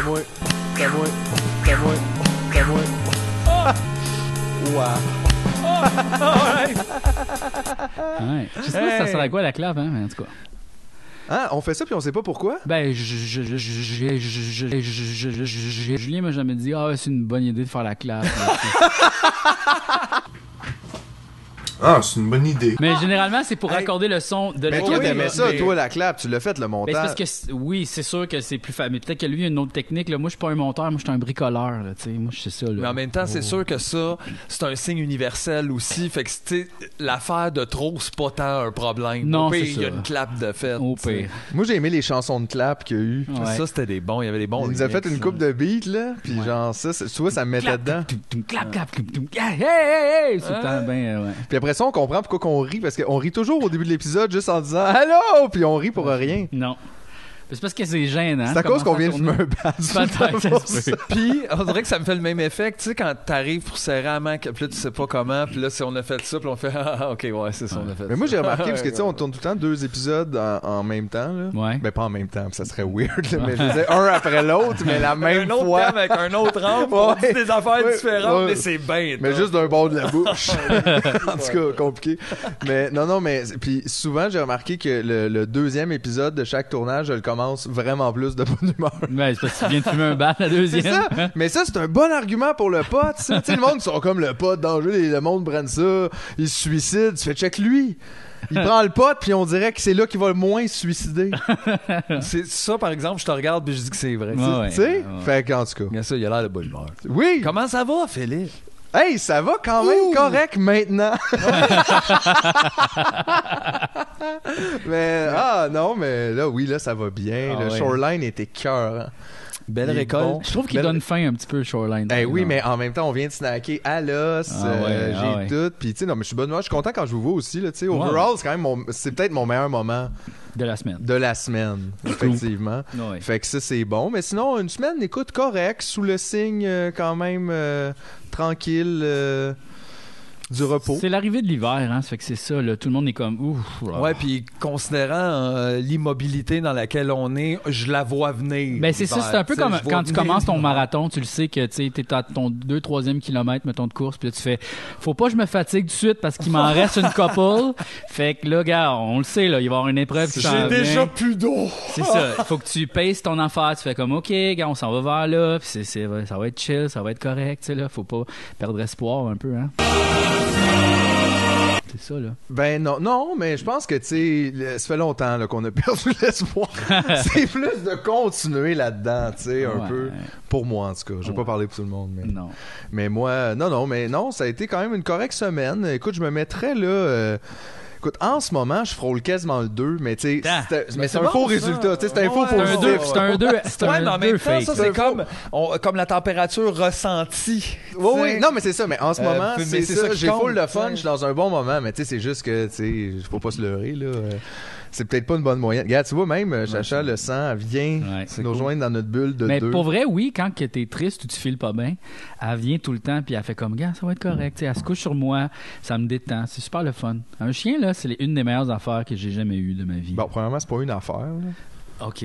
T'as moi. T'as moi. T'as moi. T'as moi. Waouh. Alright. Ouais. Je sais pas si ça sert à quoi la clave, hein, mais en tout cas. Ah, on fait ça puis on sait pas pourquoi? Ben, Julien m'a jamais dit, ah, c'est une bonne idée de faire la classe. Ah, c'est une bonne idée. mais généralement, c'est pour raccorder le son de Mais la toi, clap. t'aimais ça, Mais- toi, la clap, tu l'as fait, le Ben, montage. parce que oui, c'est sûr que c'est plus facile. Mais peut-être que lui, il a une autre technique. Là. Moi, je suis pas un monteur, moi, je suis un bricoleur. Là, tu sais. moi, je sais ça. Là. Mais en même temps, c'est sûr que ça, c'est un signe universel aussi. Fait que, tu sais, l'affaire de trop, c'est pas tant un problème. Non, Au pire, il y a une clap de. Au pire. Moi, j'ai aimé les chansons de clap qu'il y a eu. Ouais. Ça, c'était des bons. Il y avait des bons. Il nous a fait une coupe de beats, là, puis Ouais. genre ça, tu vois, ça me mettait Clap, dedans. toum, toum, clap, clap, toum, toum, hey, hey, après ça, on comprend pourquoi qu'on rit, parce qu'on rit toujours au début de l'épisode juste en disant « Allô! » puis on rit pour rien. Non. C'est parce que c'est gênant. C'est à cause qu'on vient de à fumer un. Puis, on dirait que ça me fait le même effet. Tu sais, quand t'arrives pour serrer la main, que- puis là, tu sais pas comment, puis là, si on a fait ça, puis on fait Ah, ok, ouais, c'est ça, on a fait Mais moi, j'ai remarqué, parce que tu sais, on tourne tout le temps deux épisodes en, en même temps, là. Ouais. Ben, pas en même temps, ça serait weird, là, mais je dire, un après l'autre, mais la même un autre fois. thème avec un autre angle, on dit des affaires Ouais. différentes, Ouais. mais c'est bien. Mais juste d'un bord de la bouche. en tout cas, compliqué. Mais non, non, mais puis souvent, j'ai remarqué que le, le deuxième épisode de chaque tournage, je le commence vraiment plus de bonne humeur. Ouais, c'est parce que tu viens de fumer un bat la C'est deuxième. ça. Mais ça, c'est un bon argument pour le pote. Tu sais, le monde sont comme le pote danger. Le monde prennent ça. Ils se suicident. Tu fais check lui. Il prend le pote, puis on dirait que c'est là qu'il va le moins se suicider. C'est ça, par exemple, je te regarde, puis je dis que c'est vrai. Ouais, ouais, tu sais? ouais. Fait qu'en tout cas. Bien ça, il a l'air de bonne humeur. Oui. Comment ça va, Philippe? Hey, ça va quand même correct maintenant. mais ah non, mais là oui, là ça va bien. Ah le shoreline était cœur. Belle récolte. bon. Je trouve qu'il Belle- donne faim un petit peu, Shoreline. Ben oui, Non. mais en même temps, on vient de snacker à l'os. Ah euh, ouais, j'ai ah ouais. tout. Puis, tu sais, non, mais je suis bonne. Je suis content quand je vous vois aussi. Là, tu sais. Ouais. Overall, c'est quand même mon, c'est peut-être mon meilleur moment De la semaine. de la semaine, effectivement. Ouais. Fait que ça, c'est bon. Mais sinon, une semaine, écoute, correct, sous le signe euh, quand même euh, tranquille euh, du repos. C'est l'arrivée de l'hiver, hein. Ça fait que c'est ça, là. Tout le monde est comme, ouf. là. Ouais, puis considérant euh, l'immobilité dans laquelle on est, je la vois venir. Ben c'est ça, c'est un peu comme quand tu commences ton marathon, tu le sais que tu es à ton 2 3e kilomètre mettons de course, puis là tu fais faut pas que je me fatigue tout de suite parce qu'il m'en reste une couple. Fait que là gars, on le sait là, il va y avoir une épreuve J'ai vient. déjà plus d'eau. C'est ça, il faut que tu payes ton affaire, tu fais comme OK, gars, on s'en va vers là, puis c'est, c'est- ça va être chill, ça va être correct, tu sais là, faut pas perdre espoir un peu hein. C'est ça là. Ben non, non, mais je pense que tu sais, ça fait longtemps qu'on a perdu l'espoir. c'est plus de continuer là-dedans, tu sais, un Ouais. peu. Pour moi en tout cas. Je vais Ouais. pas parler pour tout le monde, mais. Non. Mais moi, non, non, mais non, ça a été quand même une correcte semaine. Écoute, je me mettrais là. euh, Écoute, en ce moment, je frôle quasiment le 2, mais tu sais, Ah. mais c'est un bon, faux ça. résultat. tu sais, C'est un faux Ouais, C'est un positif. deux, c'est un deux, c'est Ouais, un mais en deux même temps, fake. ça, C'est comme, on- comme la température ressentie. Oui, oui. Non, mais c'est ça. Mais en ce Euh, moment, c'est ça. ça J'ai full de fun. Je suis dans un bon moment. Mais tu sais, c'est juste que, tu sais, faut pas se leurrer, là. C'est peut-être pas une bonne moyenne. Regarde, tu vois, même, euh, Chacha, le sang, elle vient Ouais. nous rejoindre dans notre bulle de Mais deux. pour vrai, oui, quand t'es triste ou tu files pas bien, elle vient tout le temps puis elle fait comme gars, ça va être correct. Elle se couche sur moi, ça me détend, c'est super le fun. Un chien là, c'est une des meilleures affaires que j'ai jamais eues de ma vie. Bon, premièrement, c'est pas une affaire. là. ok,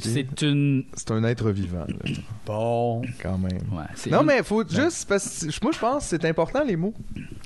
c'est une, C'est un être vivant, là, Bon. quand même. ouais, Non, une- mais faut juste. Parce que moi, je pense que c'est important, les mots.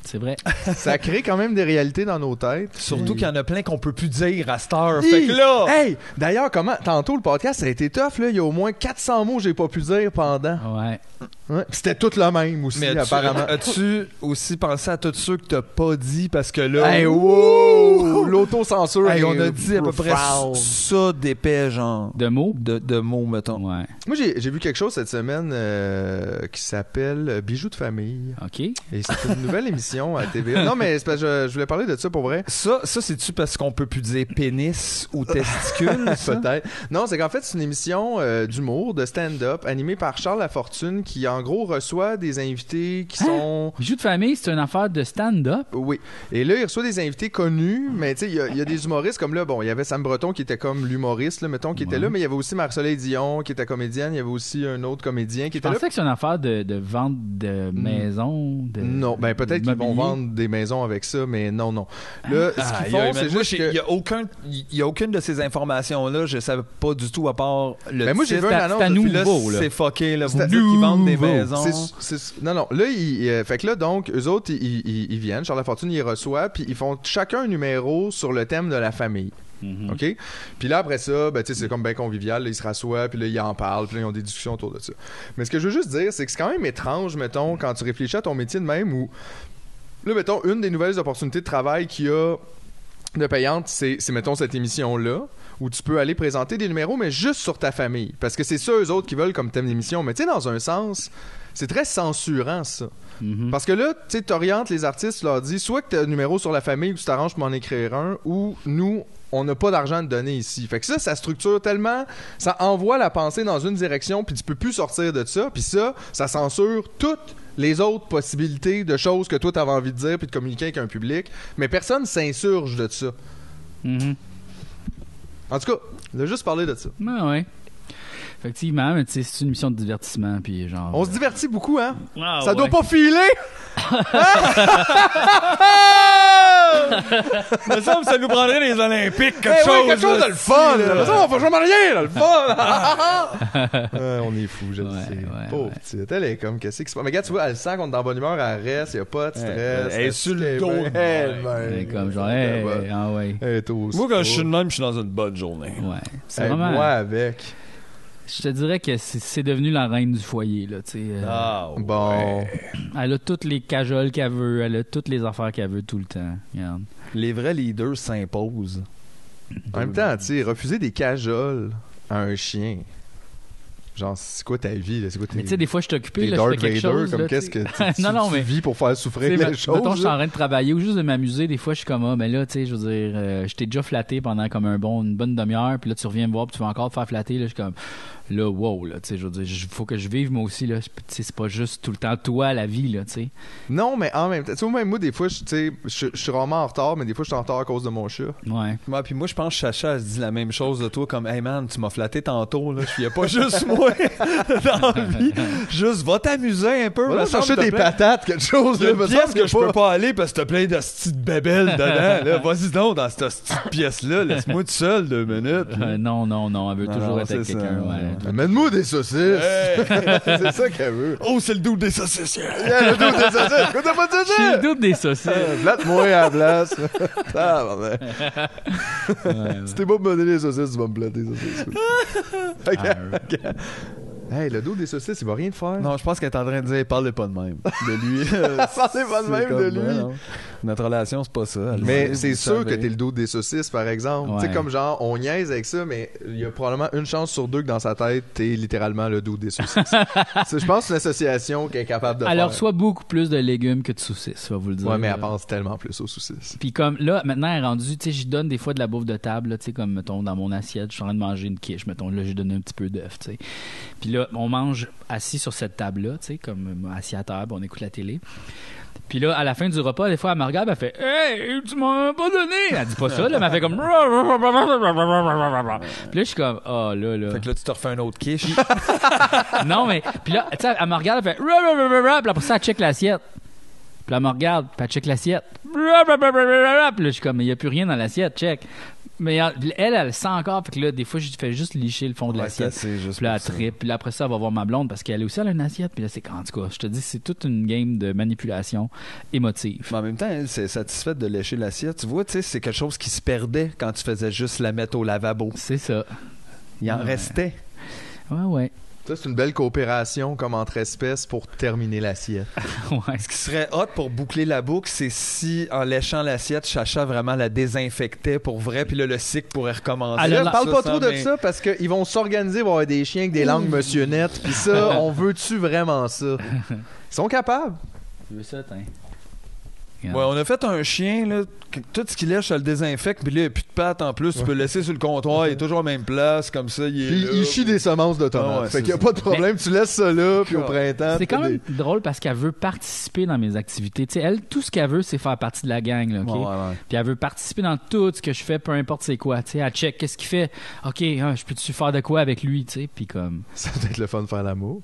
C'est vrai. Ça crée quand même des réalités dans nos têtes. Surtout qu'il y en a plein qu'on peut plus dire à cette heure. Fait que là, Hey! D'ailleurs, comment. Tantôt, le podcast, ça a été tough, là. Il y a au moins 400 mots que j'ai pas pu dire pendant. Ouais. Ouais. C'était tout le même aussi, mais as-tu- apparemment. as-tu aussi pensé à tous ceux que t'as pas dit parce que là, Hey, wow! L'autocensure. Hey, on a dit à peu près ça d'épais, genre. De mots? De, de mots, mettons. Ouais. Moi, j'ai vu quelque chose cette semaine euh, qui s'appelle Bijoux de famille. Ok. Et c'est une nouvelle émission à TVA. Non, mais c'est parce que je, je voulais parler de ça pour vrai. Ça, ça c'est-tu parce qu'on peut plus dire pénis ou testicule? Peut-être. Non, c'est qu'en fait, c'est une émission euh, d'humour, de stand-up, animée par Charles Lafortune, qui en gros, reçoit des invités qui Hein? sont. Bijou de famille, c'est une affaire de stand-up? Oui. Et là, il reçoit des invités connus, mais tu sais, il y a- il y, a des humoristes comme là, bon, il y avait Sam Breton qui était comme l'humoriste, là, mettons, qui était là, mais il y avait aussi Marceline Dion qui était comédienne, il y avait aussi un autre comédien qui Je était là. pensais que c'est une affaire de, de vente de maisons. De Non, ben peut-être qu'ils vont vendre des maisons avec ça, mais non, non. Là, ce Aïe, qu'ils font, c'est juste. Il y a aucun, il y a aucune de ces informations-là, je savais pas du tout à part le Ben, moi, j'ai vu une annonce c'est fucké, là. Vous qu'ils vendent des non, non. Là, ils, euh, fait que là, donc, eux autres, ils, ils- ils viennent. Charles Lafortune, ils reçoit, puis ils font chacun un numéro sur le thème de la famille. Mhm. OK? Puis là, après ça, ben, c'est comme bien convivial. là, ils se rassoient, puis là, ils en parlent, puis là, ils ont des discussions autour de ça. Mais ce que je veux juste dire, c'est que c'est quand même étrange, mettons, quand tu réfléchis à ton métier de même, où, là, mettons, une des nouvelles opportunités de travail qu'il y a de payante, c'est, c'est, mettons, cette émission-là, où tu peux aller présenter des numéros, mais juste sur ta famille. Parce que c'est ça, eux autres, qui veulent comme thème d'émission. Mais tu sais, dans un sens, c'est très censurant, ça. Mhm. Parce que là, tu t'orientes les artistes, tu leur dis soit que t'as un numéro sur la famille ou tu t'arranges pour m'en écrire un, ou nous, on n'a pas d'argent à te donner ici. Fait que ça, ça structure tellement, ça envoie la pensée dans une direction, puis tu peux plus sortir de ça, puis ça, ça censure toutes les autres possibilités de choses que toi t'avais envie de dire puis de communiquer avec un public, mais personne s'insurge de ça. Mhm. En tout cas, on a juste parlé de ça. Ouais, ouais. Effectivement, mais tu sais, c'est une émission de divertissement, puis genre. On se divertit beaucoup, hein? Ah, ça ouais. doit pas filer! me semble que ça nous prendrait les Olympiques, quelque Eh chose. ouais, quelque chose de le fun! là. là. Ça, on fait jamais rien, là, le fun! Ouais, on est fou, je le Ouais, sais. ouais, Pauvre ouais. petite. Elle est comme, qu'est-ce qui se passe? Mais regarde, tu vois, elle sent qu'on est dans bonne humeur, elle reste, y a pas de stress. Elle- elle est sur le dos Elle, C'est ben, comme genre, elle hey, va- ah ouais. elle est au Moi, quand je suis de même, je suis dans une bonne journée. Ouais. C'est Hey, vraiment. Moi avec. Je te dirais que c'est devenu la reine du foyer, là, tu sais. euh, Ah, Bon. Elle a toutes les cajoles qu'elle veut, elle a toutes les affaires qu'elle veut tout le temps. Regarde. Les vrais leaders s'imposent. En même temps, tu sais, refuser des cajoles à un chien. Genre, c'est quoi ta vie, là? C'est quoi tes, Mais tu sais, des fois, je suis occupé, là, Darth je fais quelque Vader? chose. comme qu'est-ce que tu, non, non, tu mais. vis pour faire souffrir sais, les mettons, choses? je suis en train de travailler ou juste de m'amuser. Des fois, je suis comme, ah, mais là, tu sais, je veux dire, euh, je t'ai déjà flatté pendant comme un bon, une bonne demi-heure, puis là, tu reviens me voir, puis tu vas encore te faire flatter. Là, je suis comme, là, wow, là, tu sais, je veux dire, il faut que je vive moi aussi, là. Tu sais, c'est pas juste tout le temps toi, la vie, là, tu sais. Non, mais en même temps, tu sais, même moi, des fois, je- tu sais, je je suis rarement en retard, mais des fois, je suis en retard à cause de mon chat. Ouais. Ouais, puis moi, je pense que Chacha, elle se dit la même chose de toi, comme, hey man, tu m'as flatté tantôt, là. Il y a pas juste moi dans la vie. Juste, va t'amuser un peu. Va chercher des plein- patates, quelque chose. Il y a une pièce que je peux pas aller parce que t'as plein de petites bébelles dedans. Vas-y donc dans cette petite pièce-là. Laisse-moi tout seul deux minutes. Euh, non, non, non, elle veut Non, toujours non, être avec c'est ça, quelqu'un. ouais. Amène-moi des saucisses. Hey! c'est ça qu'elle veut. Oh, c'est le doux des saucisses. Yeah, le dos des saucisses. Écoute, t'as pas de Je suis saucisses. le doute des saucisses. Euh, Plate-moi à la place. Si t'es pas me donner les saucisses, tu vas me plater les saucisses. Ok, Ah, ok. Hey, le dos des saucisses, il va rien te faire. Non, je pense qu'elle est en train de dire parlez pas de même. De lui. Parlez pas de même de lui. Notre relation, c'est pas ça. Elle Mais c'est sûr que t'es le dos des saucisses, par exemple. Ouais. Tu sais, comme genre, on niaise avec ça, mais il y a probablement une chance sur deux que dans sa tête, t'es littéralement le dos des saucisses. Je pense que c'est une association qui est capable de Elle faire. reçoit beaucoup plus de légumes que de saucisses, on va vous le dire. Ouais, mais elle pense tellement plus aux saucisses. Puis comme là, maintenant, elle est rendue, tu sais, j'y donne des fois de la bouffe de table, tu sais, comme, mettons, dans mon assiette, je suis en train de manger une quiche, mettons, là, j'ai donné un petit peu d'œuf, tu sais. Puis là, on mange assis sur cette table-là, tu sais, comme euh, assis à terre, puis on écoute la télé. Puis là, à la fin du repas, des fois, elle me regarde, elle fait Hey, tu m'as pas donné! Elle dit pas ça, là, mais elle fait comme. Puis là, je suis comme, oh là, là. Fait que là, tu te refais un autre quiche. Non, mais. Puis là, tu sais, elle me regarde, elle fait. Puis après ça, elle check l'assiette. Puis là, elle me regarde, puis elle check l'assiette. Puis là, je suis comme, il n'y a plus rien dans l'assiette, check. Mais elle, elle, elle sent encore. Fait que là, des fois, je fais juste licher le fond de Ouais, l'assiette. Puis là, elle tripe. Puis là, après ça, elle va voir ma blonde parce qu'elle aussi, elle a une assiette. Puis là, c'est en tout cas, je te dis, c'est toute une game de manipulation émotive. Mais en même temps, elle, c'est satisfaite de lécher l'assiette. Tu vois, tu sais, c'est quelque chose qui se perdait quand tu faisais juste la mettre au lavabo. C'est ça. Il en Ouais. restait. Ouais, ouais. Ça, c'est une belle coopération comme entre espèces pour terminer l'assiette. ouais. Ce qui serait hot pour boucler la boucle, c'est si, en léchant l'assiette, Chacha vraiment la désinfectait pour vrai, puis là, le cycle pourrait recommencer. Elle Là, parle pas Ça, trop de mais- ça parce qu'ils vont s'organiser pour avoir des chiens avec des langues monsieur net. Puis ça, on veut-tu vraiment ça? Ils sont capables. Tu veux ça. Ouais, on a fait un chien, là, que tout ce qu'il lèche, ça le désinfecte, puis là, il n'y a plus de pattes en plus, tu peux le laisser sur le comptoir, il est toujours à la même place, comme ça, il est Puis là. il chie des semences de Ah tomates. ouais, fait qu'il y a pas de problème, tu laisses ça là, puis au Ah. printemps. C'est quand même des- drôle parce qu'elle veut participer dans mes activités. Tu sais, elle, tout ce qu'elle veut, c'est faire partie de la gang. Là, ok? Ouais. Puis elle veut participer dans tout ce que je fais, peu importe c'est quoi. Tu sais, elle check qu'est-ce qu'il fait. OK, hein, je peux-tu faire de quoi avec lui? Tu sais, puis comme, Ça doit être le fun de faire l'amour.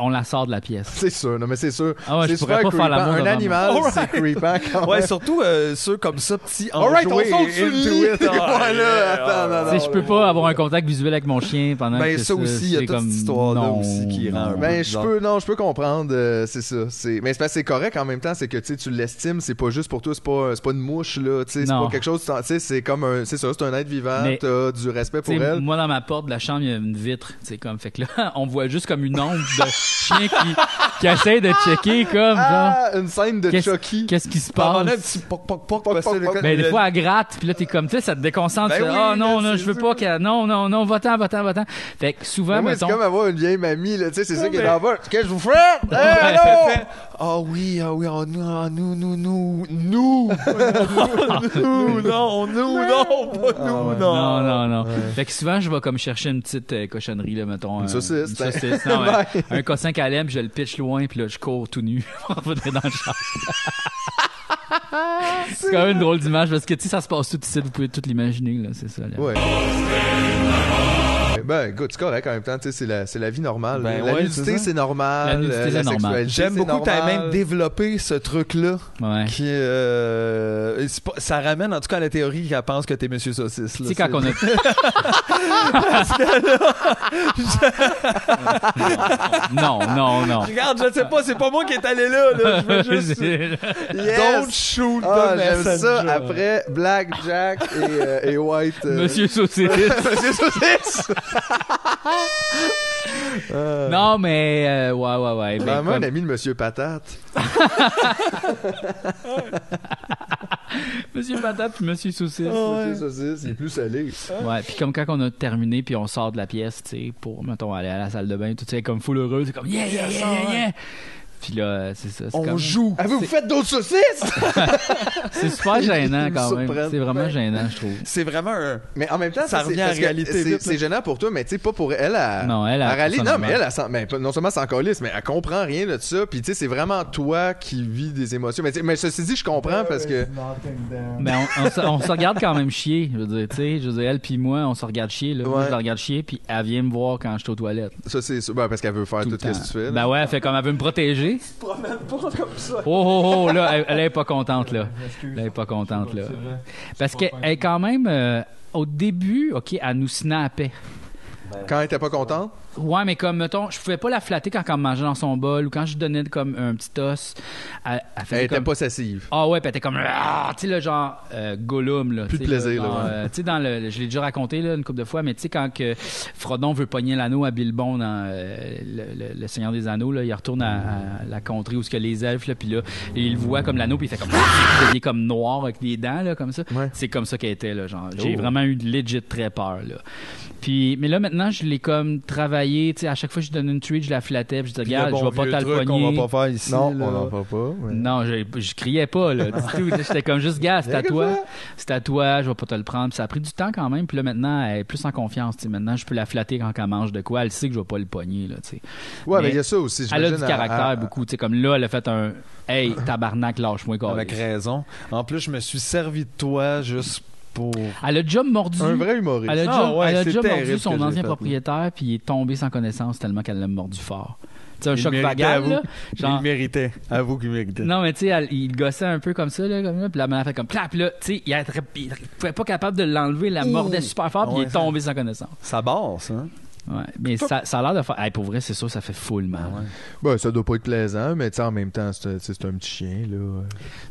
On la sort de la pièce. C'est sûr, non mais c'est sûr. Ah ouais, c'est je pourrais super pas faire creepant. l'amour Un devant animal, c'est creepant quand Ouais, même. surtout euh, ceux comme ça, petits Alright, on enjoués saute sur le into lit. it. Là, yeah, attends, non, Tu sais, je peux pas avoir un contact visuel avec mon chien pendant Ben, que ça aussi, il y a c'est toute comme, cette histoire-là non, aussi qui rend un non. Ben, je peux, non, je peux comprendre, euh, c'est ça. C'est, mais c'est c'est correct en même temps, c'est que tu sais, tu l'estimes, c'est pas juste pour toi, c'est pas, c'est pas une mouche là, tu sais, c'est Non. pas quelque chose, tu sais, c'est comme un, c'est ça, c'est un être vivant, t'as du respect pour elle. moi, dans ma porte de la chambre, il y a une vitre. C'est comme, fait que là, on voit juste comme une ombre chien qui, qui essaie de checker comme, genre, Ah, une scène de Qu'est-ce- Chucky. qu'est-ce qui se un passe? petit poc poc poc, Poc, parce que poc, le- Ben, des fois, elle gratte, puis là, t'es comme, tu sais, ça te déconcentre. Ben oui, oh non, non, je veux pas qu'elle. Non, non, non, va-t'en, va-t'en, va-t'en. Fait que souvent, Ben, moi, c'est mettons. comme avoir une vieille mamie, là, tu sais, c'est ça qui est le bas. Qu'est-ce que je vous fais? Hey, Ah oui, ah oui, ah, nous, nous, nous, nous, nous, nous, non, nous, non, pas Ah nous, ouais. non. Non, non, non. Fait que souvent, je vais comme chercher une petite euh, cochonnerie, là, mettons. Une un- saucisse, Une t'as- saucisse. Non, ouais. Un cossin calem, je le pitch loin, puis là, je cours tout nu pour revenir dans le champ. c'est quand même une drôle d'image parce que, tu sais, ça se passe tout ici, vous pouvez tout l'imaginer, là, c'est ça. là. Ouais. Ben, écoute, c'est correct en même temps, tu sais, c'est la, c'est la vie normale. Ben la ouais, nudité, c'est c'est normal. La nudité, c'est normal. sexualité, J'aime c'est beaucoup que tu même développé ce truc-là. Ouais. Qui, euh, c'est pas- ça ramène en tout cas à la théorie qu'elle pense que t'es Monsieur Saucisse. Tu sais, quand on a. non, non, non. Regarde, je sais pas, c'est pas moi qui est allé là. là. Je veux juste. Yes! Don't shoot Ah, the j'aime ça. Après Black Jack et, euh, et White. euh, Monsieur Saucisse. Monsieur Saucisse! Euh, Non, mais. euh, ouais, ouais, ouais. ben, Vraiment un comme- ami de Monsieur Patate. Monsieur Patate puis Monsieur Saucisse. Monsieur Saucisse, il est plus salé. Ouais, puis comme quand on a terminé, puis on sort de la pièce, tu sais, pour, mettons, aller à la salle de bain, tout ça, comme full heureux, c'est comme yeah, yeah, yeah, yeah, yeah. Puis là, c'est ça. c'est On comme- joue. Ah, vous, vous faites d'autres saucisses? C'est super gênant quand même. C'est vraiment gênant, je trouve. C'est vraiment un. Mais en même temps, Ça c'est- revient à que réalité C'est vite, là. c'est gênant pour toi, mais tu sais, pas pour elle. À, Non, elle, Non, mais elle, elle non seulement s'en calisse, mais elle comprend rien de ça. Puis tu sais, c'est vraiment toi qui vis des émotions. Mais, mais ceci dit, je comprends parce que. Ben, on, on se- on se regarde quand même chier. Je veux dire, tu sais, je veux dire, elle puis moi, on se regarde chier. Là. Moi, je la regarde chier, puis elle vient me voir quand je suis aux toilettes. Ça, c'est sûr. Ben, parce qu'elle veut faire Tout ce que tu fais. là. Ben ouais, elle fait comme elle veut me protéger. Oh, oh, oh, là, elle, elle est pas contente, là. Elle est pas contente, là. Parce qu'elle est quand même, euh, au début, OK, elle nous snappait. Quand elle était pas contente, Ouais, mais comme, mettons, je pouvais pas la flatter quand elle me mangeait dans son bol ou quand je lui donnais comme un petit os. Elle, elle elle était possessive. Ah ouais, puis elle était comme ah, tu sais le genre euh, Gollum là, Plus de plaisir, là, ouais. euh, tu sais dans le je l'ai déjà raconté là une couple de fois mais tu sais quand que Frodon veut pogner l'anneau à Bilbon dans euh, le, le- le Seigneur des Anneaux là, il retourne à, à la contrée où ce que les elfes là puis là il le voit comme l'anneau puis il fait comme il devient comme noir avec les dents là comme ça. Ouais. C'est comme ça qu'elle était là genre. J'ai Oh. vraiment eu legit très peur là. Puis mais là maintenant je l'ai comme travaillé, à chaque fois que je donne une treat, je la flattais, puis je disais regarde, bon je vais pas pogner. qu'on va pas faire ici. Non, là. on n'en parle pas. ouais. Non, je, je criais pas, là, tout. J'étais comme juste, gars, c'est à toi. C'est à toi, je vais pas te le prendre. Puis ça a pris du temps quand même. Puis là, maintenant, elle est plus en confiance. tu sais. Maintenant, je peux la flatter quand elle mange de quoi. Elle sait que je vais pas le pogner, là, tu sais. Ouais, Mais il y a ça aussi. Elle a du caractère à- beaucoup. Tu sais, comme là, elle a fait un Hey, tabarnak, lâche-moi. Avec raison. En plus, je me suis servi de toi juste pour. Elle a déjà mordu. Un vrai humoriste. Elle a Ah déjà, ouais, elle a c'est déjà mordu son ancien fait, propriétaire, puis il est tombé sans connaissance tellement qu'elle l'a mordu fort. Tu sais, un Il choc vagal, là. Il Genre, méritait. Avoue qu'il méritait. Non, mais tu sais, il gossait un peu comme ça, là, comme là, puis la mère a fait comme clap, là, tu sais, il, il pouvait pas capable de l'enlever, la mordait super fort, puis Ouais, il est tombé sans connaissance. Ça basse, hein? Ouais, mais ça, ça a l'air de faire. Hey, pour vrai, c'est sûr, ça fait full mal. Ben, ça doit pas être plaisant, mais tu sais, en même temps, c'est un, c'est petit chien, là.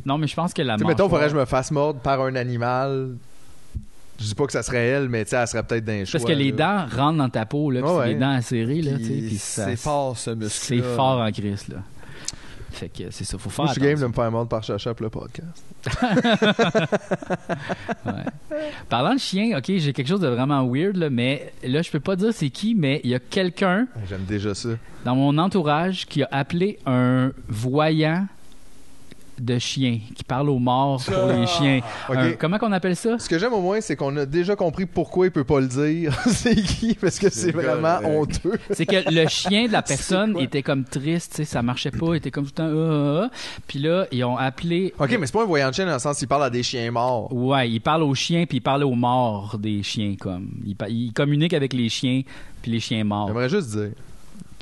Non, mais je pense que la Tu sais, mâchoire- mettons, faudrait que je me fasse mordre par un animal. Je dis pas que ça serait elle, mais elle serait peut-être d'un choix. Parce que les là. dents rentrent dans ta peau, là, puis Ouais, c'est les dents acérées, là, C'est fort, ce muscle. C'est fort en crise, là. Fait que c'est ça, faut faire Moi, je suis game de me faire mordre par Chacha pour le podcast. Ouais. Parlant de chien, ok, j'ai quelque chose de vraiment weird, là, mais là, je peux pas dire c'est qui, mais il y a quelqu'un J'aime déjà ça. dans mon entourage qui a appelé un voyant de chien, qui parle aux morts pour les chiens. Ok. Un- comment qu'on appelle ça? Ce que j'aime au moins, c'est qu'on a déjà compris pourquoi il peut pas le dire. c'est qui? Parce que c'est vraiment honteux. C'est que le chien de la personne était comme triste, tu sais, ça marchait pas, il était comme tout le temps ah, ah, ah. Puis là, ils ont appelé Ok, mais c'est pas un voyant de chien dans le sens qu'il parle à des chiens morts. Ouais, il parle aux chiens puis il parle aux morts des chiens comme. Il, il communique avec les chiens puis les chiens morts. J'aimerais juste dire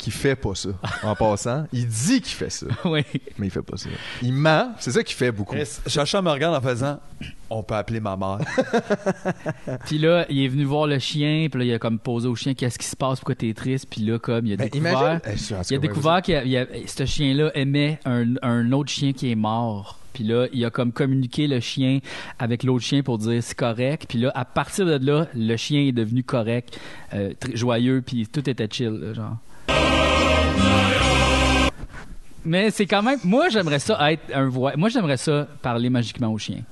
qu'il fait pas ça. En passant, il dit qu'il fait ça, oui. mais il fait pas ça. Il ment, c'est ça qu'il fait beaucoup. Chacha me regarde en faisant On peut appeler ma mère. Puis là, il est venu voir le chien, puis là il a comme posé au chien qu'est-ce qui se passe, pourquoi t'es triste, puis là comme il a Ben, découvert imagine. Eh, il a découvert que ce chien-là aimait un, un autre chien qui est mort. Puis là, il a comme communiqué le chien avec l'autre chien pour dire c'est correct. Puis là, à partir de là, le chien est devenu correct, euh, joyeux, puis tout était chill. Mais c'est quand même. Moi, j'aimerais ça être un voix. Moi, j'aimerais ça parler magiquement au chien.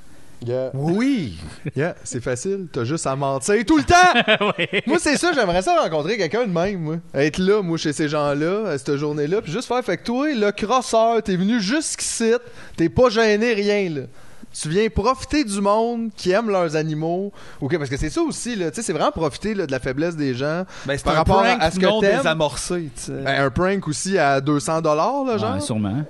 Yeah. Oui. Yeah, c'est facile. T'as juste à mentir tout le temps. Ouais. moi, c'est ça. J'aimerais ça rencontrer quelqu'un de même, moi. Être là, moi, chez ces gens-là, à cette journée-là, puis juste faire. Fait que toi, le crosseur, t'es venu jusqu'ici, t'es pas gêné, rien, là. Tu viens profiter du monde qui aime leurs animaux. OK, parce que c'est ça aussi, là. Tu sais, c'est vraiment profiter là, de la faiblesse des gens. Ben, c'est Par un rapport à- prank à ce que non t'aimes. désamorcé. Ben, un prank aussi à 200 dollars, là, genre. Ouais, sûrement.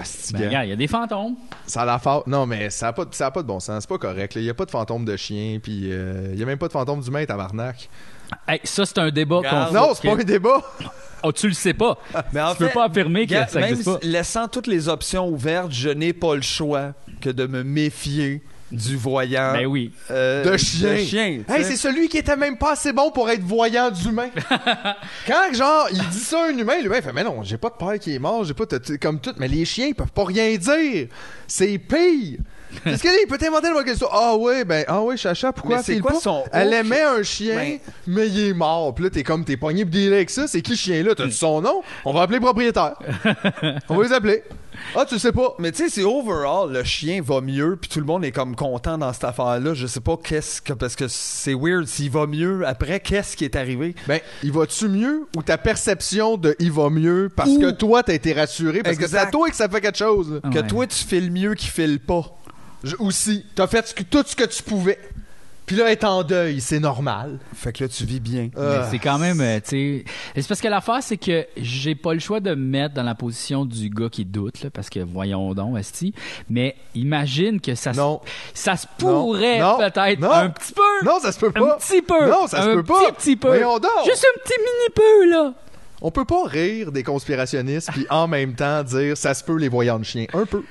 Ah, Ben, regarde, il y a des fantômes. Ça a la fa- Non, mais ça a pas, de- ça a pas de bon sens. C'est pas correct. Il y a pas de fantôme de chien, puis euh, il y a même pas de fantôme d'humain, tabarnak. Hey, ça, c'est un débat qu'on Non, c'est pas un débat. Oh, tu le sais pas. Mais en tu peux pas affirmer que ça même existe pas. si- laissant toutes les options ouvertes, je n'ai pas le choix que de me méfier du voyant Ben oui. euh, De chien. chien, tu Hey, c'est celui qui était même pas assez bon pour être voyant d'humain. Quand, genre, il dit ça à un humain, l'humain fait Mais non, j'ai pas de père qui est mort, j'ai pas de. Comme tout. Mais les chiens, ils peuvent pas rien dire. C'est pire. Qu'est-ce qu'il peut t'inventer le question. Ah ouais, ben, ah ouais, Chacha, pourquoi c'est quoi pas? son Elle aimait un chien, Ben- mais il est mort. Puis là, t'es comme, t'es pogné pour avec ça. C'est qui le chien-là? T'as-tu son nom? On va appeler le propriétaire. On va les appeler. Ah, tu le sais pas. Mais tu sais, c'est overall, le chien va mieux, puis tout le monde est comme content dans cette affaire-là. Je sais pas qu'est-ce que. Parce que c'est weird, s'il va mieux, après, qu'est-ce qui est arrivé? Ben, il va-tu mieux ou ta perception de il va mieux parce que toi, t'as été rassuré? Parce que c'est à toi que ça fait quelque chose. Que toi, tu files mieux qu'il file pas. Je- aussi, t'as fait ce que- tout ce que tu pouvais. Puis là, être en deuil, c'est normal. Fait que là, tu vis bien. Mais Euh, c'est quand même, euh, tu sais. C'est parce que l'affaire, c'est que j'ai pas le choix de me mettre dans la position du gars qui doute, là, parce que voyons donc, Esti. Mais imagine que ça, se- Non. ça se pourrait Non. peut-être Non. un petit peu. Non, ça se peut Un pas. petit peu. Non, ça se un peut pas. petit, petit peu. Voyons donc. Juste un petit mini peu, là. On peut pas rire des conspirationnistes puis en même temps dire ça se peut les voyants de chiens. Un peu.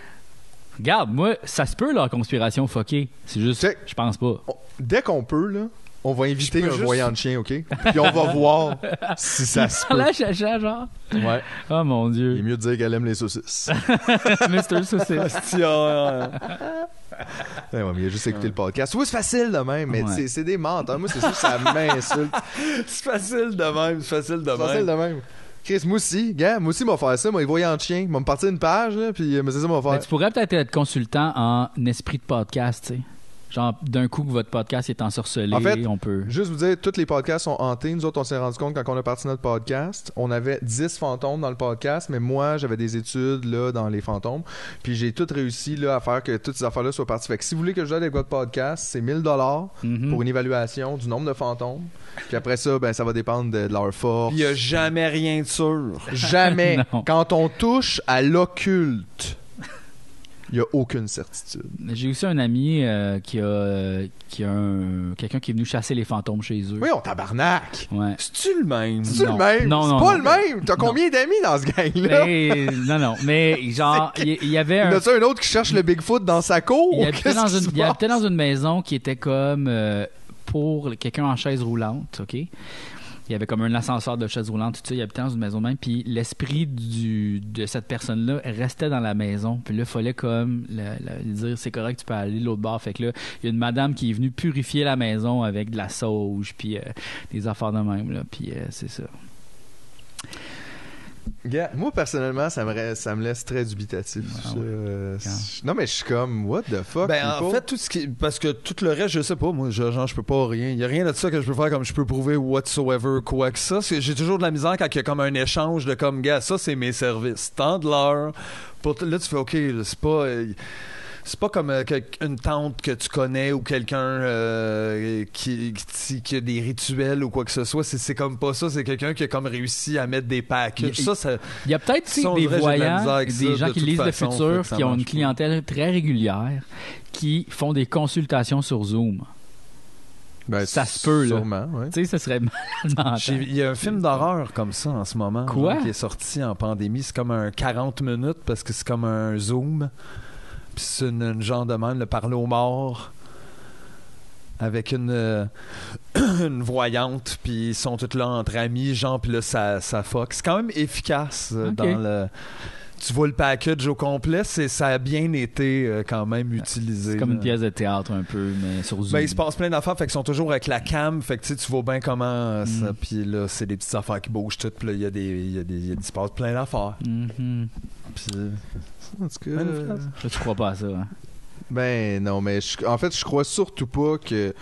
Regarde, moi, ça se peut leur conspiration fuckée. C'est juste, je pense pas. On- dès qu'on peut, là, on va inviter un juste- voyant de chien, OK? Puis on va voir si ça se peut. Là, chacha, genre. Ouais. Oh mon Il est dieu. mieux de dire qu'elle aime les saucisses. Mr. Saucisse. Ah, Ouais, ouais, mais il a juste écouté le podcast. Oui, c'est facile de même, mais Ouais. c'est- des menteurs. Moi, c'est sûr que ça m'insulte. c'est facile de même, c'est facile de C'est facile même. de même. Chris, moi aussi, gars, moi aussi, m'a faire ça. Moi, il voyait en chien. M'a me partir une page, là, puis euh, c'est ça, m'a faire. tu pourrais peut-être être consultant en esprit de podcast, tu sais. Genre, d'un coup que votre podcast est ensorcelé, En fait, on peut. Juste vous dire, tous les podcasts sont hantés. Nous autres, on s'est rendu compte quand on a parti notre podcast, on avait 10 fantômes dans le podcast, mais moi, j'avais des études là dans les fantômes, puis j'ai tout réussi là à faire que toutes ces affaires-là soient parties. Fait que si vous voulez que je aide avec votre podcast, c'est 1000 dollars Mhm. pour une évaluation du nombre de fantômes. Puis après ça, ben ça va dépendre de, de leur force. Il y a jamais rien de sûr. Jamais. Quand on touche à l'occulte, il n'y a aucune certitude. J'ai aussi un ami euh, qui a, qui a un- quelqu'un qui est venu chasser les fantômes chez eux. Oui, on tabarnak. Ouais. C'est-tu le même? C'est Non. le même? Non, non, c'est pas non. le même. T'as combien d'amis dans ce gang-là? Mais, non, non, mais genre, il y avait Il y un. a un autre qui cherche le Bigfoot dans sa cour? Il habitait, dans une, il habitait dans une maison qui était comme euh, pour quelqu'un en chaise roulante, OK? Il y avait comme un ascenseur de chaise roulante, tout ça. Il habitait dans une maison même. Puis l'esprit du, de cette personne-là restait dans la maison. Puis là, il fallait comme la- lui dire c'est correct, tu peux aller l'autre bord. Fait que là, il y a une madame qui est venue purifier la maison avec de la sauge, puis euh, des affaires de même. Là. Puis euh, c'est ça. Gars, moi personnellement, ça me, reste- ça me laisse très dubitatif. Ah Je- ouais. euh, Quand? je- non, mais je suis comme, what the fuck? Ben, en fait, tout ce qui. Parce que tout le reste, je sais pas, moi, je, genre, je peux pas rien. Il y a rien de ça que je peux faire comme je peux prouver whatsoever quoi que ça. J'ai toujours de la misère quand il y a comme un échange de comme, gars, ça, c'est mes services. Tant de l'heure. Pour Là, tu fais, OK, là, c'est pas. euh, c'est pas comme euh, une tante que tu connais ou quelqu'un euh, qui, qui, qui a des rituels ou quoi que ce soit. C'est- C'est comme pas ça. C'est quelqu'un qui a comme réussi à mettre des packages. Il- Ça, ça, Il y a peut-être des voyants, des ça, gens de qui lisent le façon, futur, qui ont une pas. clientèle très régulière, qui font des consultations sur Zoom. Ben, ça se peut, là. Sûrement, ouais. Tu sais, ça serait Il y a un film d'horreur comme ça en ce moment. Quoi? Qui est sorti en pandémie. C'est comme un 40 minutes parce que c'est comme un zoom. Puis c'est une, une genre de même, le parler aux morts. Avec une, euh, une voyante. Puis ils sont tous là entre amis. Genre, puis là, ça, ça fuck. C'est quand même efficace euh, dans le. Tu vois le package au complet, c'est, ça a bien été euh, quand même utilisé. C'est comme une pièce de théâtre un peu, mais sur Zoom. Ben, il se passe plein d'affaires, fait qu'ils sont toujours avec la cam, fait que tu sais, tu vois bien comment euh, ça, Mm. puis là, c'est des petites affaires qui bougent toutes, puis là, il y a des, il y a des, il y a- il se passe plein d'affaires. Mhm. Puis, En tout cas, Ben, euh, tu crois pas à ça, hein? Ben non, mais je- en fait, je crois surtout pas que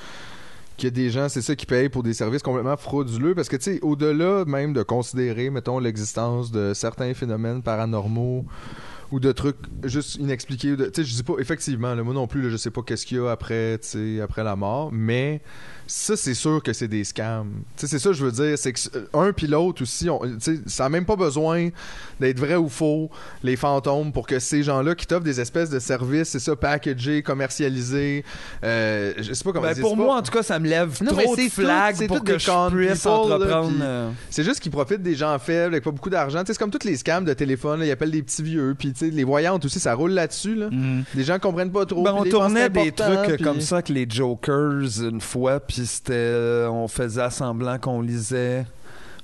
qu'il y a des gens, c'est ça, qui payent pour des services complètement frauduleux. Parce que, tu sais, au-delà même de considérer, mettons, l'existence de certains phénomènes paranormaux ou de trucs juste inexpliqués. Tu sais, je dis pas, effectivement, là, moi non plus, là, je sais pas qu'est-ce qu'il y a après, tu sais, après la mort, mais ça, c'est sûr que c'est des scams. C'est ça que je veux dire, c'est que euh, un puis l'autre aussi, on- ça a même pas besoin d'être vrai ou faux, les fantômes, pour que ces gens-là qui t'offrent des espèces de services, c'est ça, packagés, commercialisés, euh, je sais pas comment ben, dire, pour moi, pas- en tout cas, ça me lève Non, trop de flags pour que des je puisse entreprendre. euh, C'est juste qu'ils profitent des gens faibles avec pas beaucoup d'argent. C'est comme tous les scams de téléphone, là, ils appellent des petits vieux. Puis les voyantes aussi, ça roule là-dessus. Là. Mhm. Des gens comprennent pas trop. Ben, on les tournait des trucs puis- comme ça avec les Jokers une fois, puis c'était, euh, on faisait semblant qu'on lisait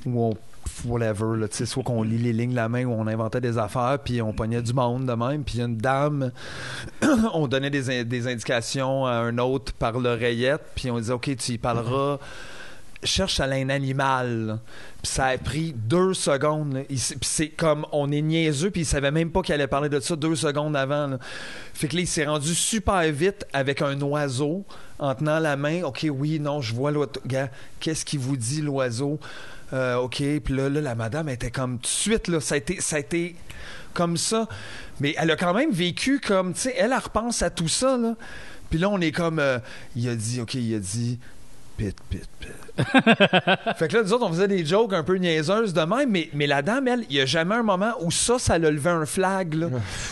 ou on whatever, là, tu sais, soit qu'on lit les lignes la main ou on inventait des affaires, puis on pognait du monde de même, puis une dame, on donnait des indications à un autre par l'oreillette, puis on disait, OK, tu y parleras, cherche à un animal. là. Puis ça a pris deux secondes. c'est comme, on est niaiseux, puis il savait même pas qu'il allait parler de ça deux secondes avant. Fait que là, il s'est rendu super vite avec un oiseau en tenant la main. OK, oui, non, je vois l'oiseau. Gars, qu'est-ce qu'il vous dit, l'oiseau? Euh, OK, puis là, là, la madame était comme tout de suite, là, ça a été, ça comme ça. Mais elle a quand même vécu comme, tu sais, elle, elle repense à tout ça, là. Puis là, on est comme, euh, il a dit, OK, il a dit, pit, pit, pit. Fait que là, nous autres, on faisait des jokes un peu niaiseuses de même, mais, mais la dame, elle, il y a jamais un moment où ça, ça l'a levé un flag, là.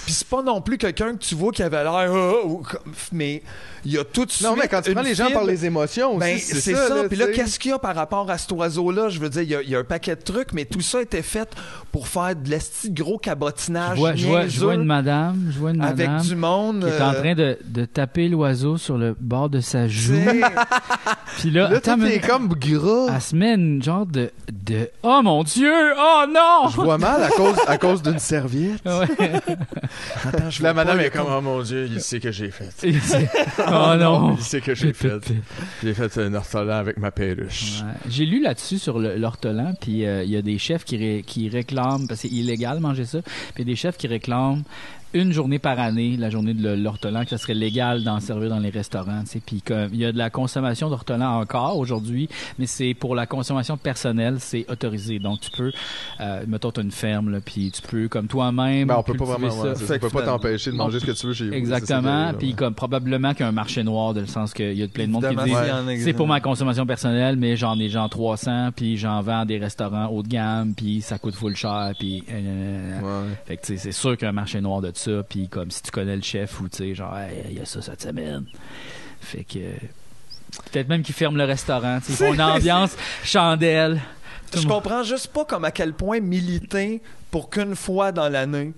Puis c'est pas non plus quelqu'un que tu vois qui avait l'air, Ah, ou comme- mais il y a tout de suite. Non, mais quand tu prends les gens par les émotions aussi, ben, c'est ça. Puis là, qu'est-ce qu'il y a par rapport à cet oiseau-là? Je veux dire, il y a- il y, a un paquet de trucs, mais tout ça était fait pour faire de l'esti gros Je cabotinage vois, je, vois, je niaiseux vois une madame, je vois une avec madame du monde. qui est en euh, train de, de taper l'oiseau sur le bord de sa joue. Puis là, Là, attends, mais- est comme gras. elle se met une genre de, de Oh mon Dieu! Oh non! Je vois mal à cause, à cause d'une serviette. Ouais. Attends, je La vois madame est comme, oh mon dieu, il sait que j'ai fait. oh non! Il sait que j'ai fait. J'ai fait un ortolan avec ma perruche. Ouais. J'ai lu là-dessus sur l'ortolan, puis euh, il y a des chefs qui, ré- qui réclament, parce que c'est illégal manger ça, puis il y a des chefs qui réclament une journée par année, la journée de l'ortolan, que ça serait légal d'en servir dans les restaurants. tu sais. Puis comme il y a de la consommation d'ortolan encore aujourd'hui, mais c'est pour la consommation personnelle, c'est autorisé. Donc tu peux, euh, mettons, tu as une ferme, là, puis tu peux, comme toi-même, Ben, on peut pas vraiment. ça. ouais, ça, on peut pas t'empêcher de manger ce que tu veux chez vous. Exactement. Ça Puis comme probablement qu'il y a un marché noir, dans le sens qu'il y a plein de monde qui Évidemment, dit en a- c'est pour ma consommation personnelle, mais j'en ai genre 300, puis j'en vends à des restaurants haut de gamme, puis ça coûte full cher, puis euh, Ouais. fait que tu sais, c'est sûr qu'il y a un marché noir de ça, puis comme si tu connais le chef ou tu sais genre Hey, il y a ça cette semaine. Fait que peut-être même qu'ils ferment le restaurant, ils font une ambiance chandelle. Je comprends juste pas comme à quel point militer pour qu'une fois dans l'année,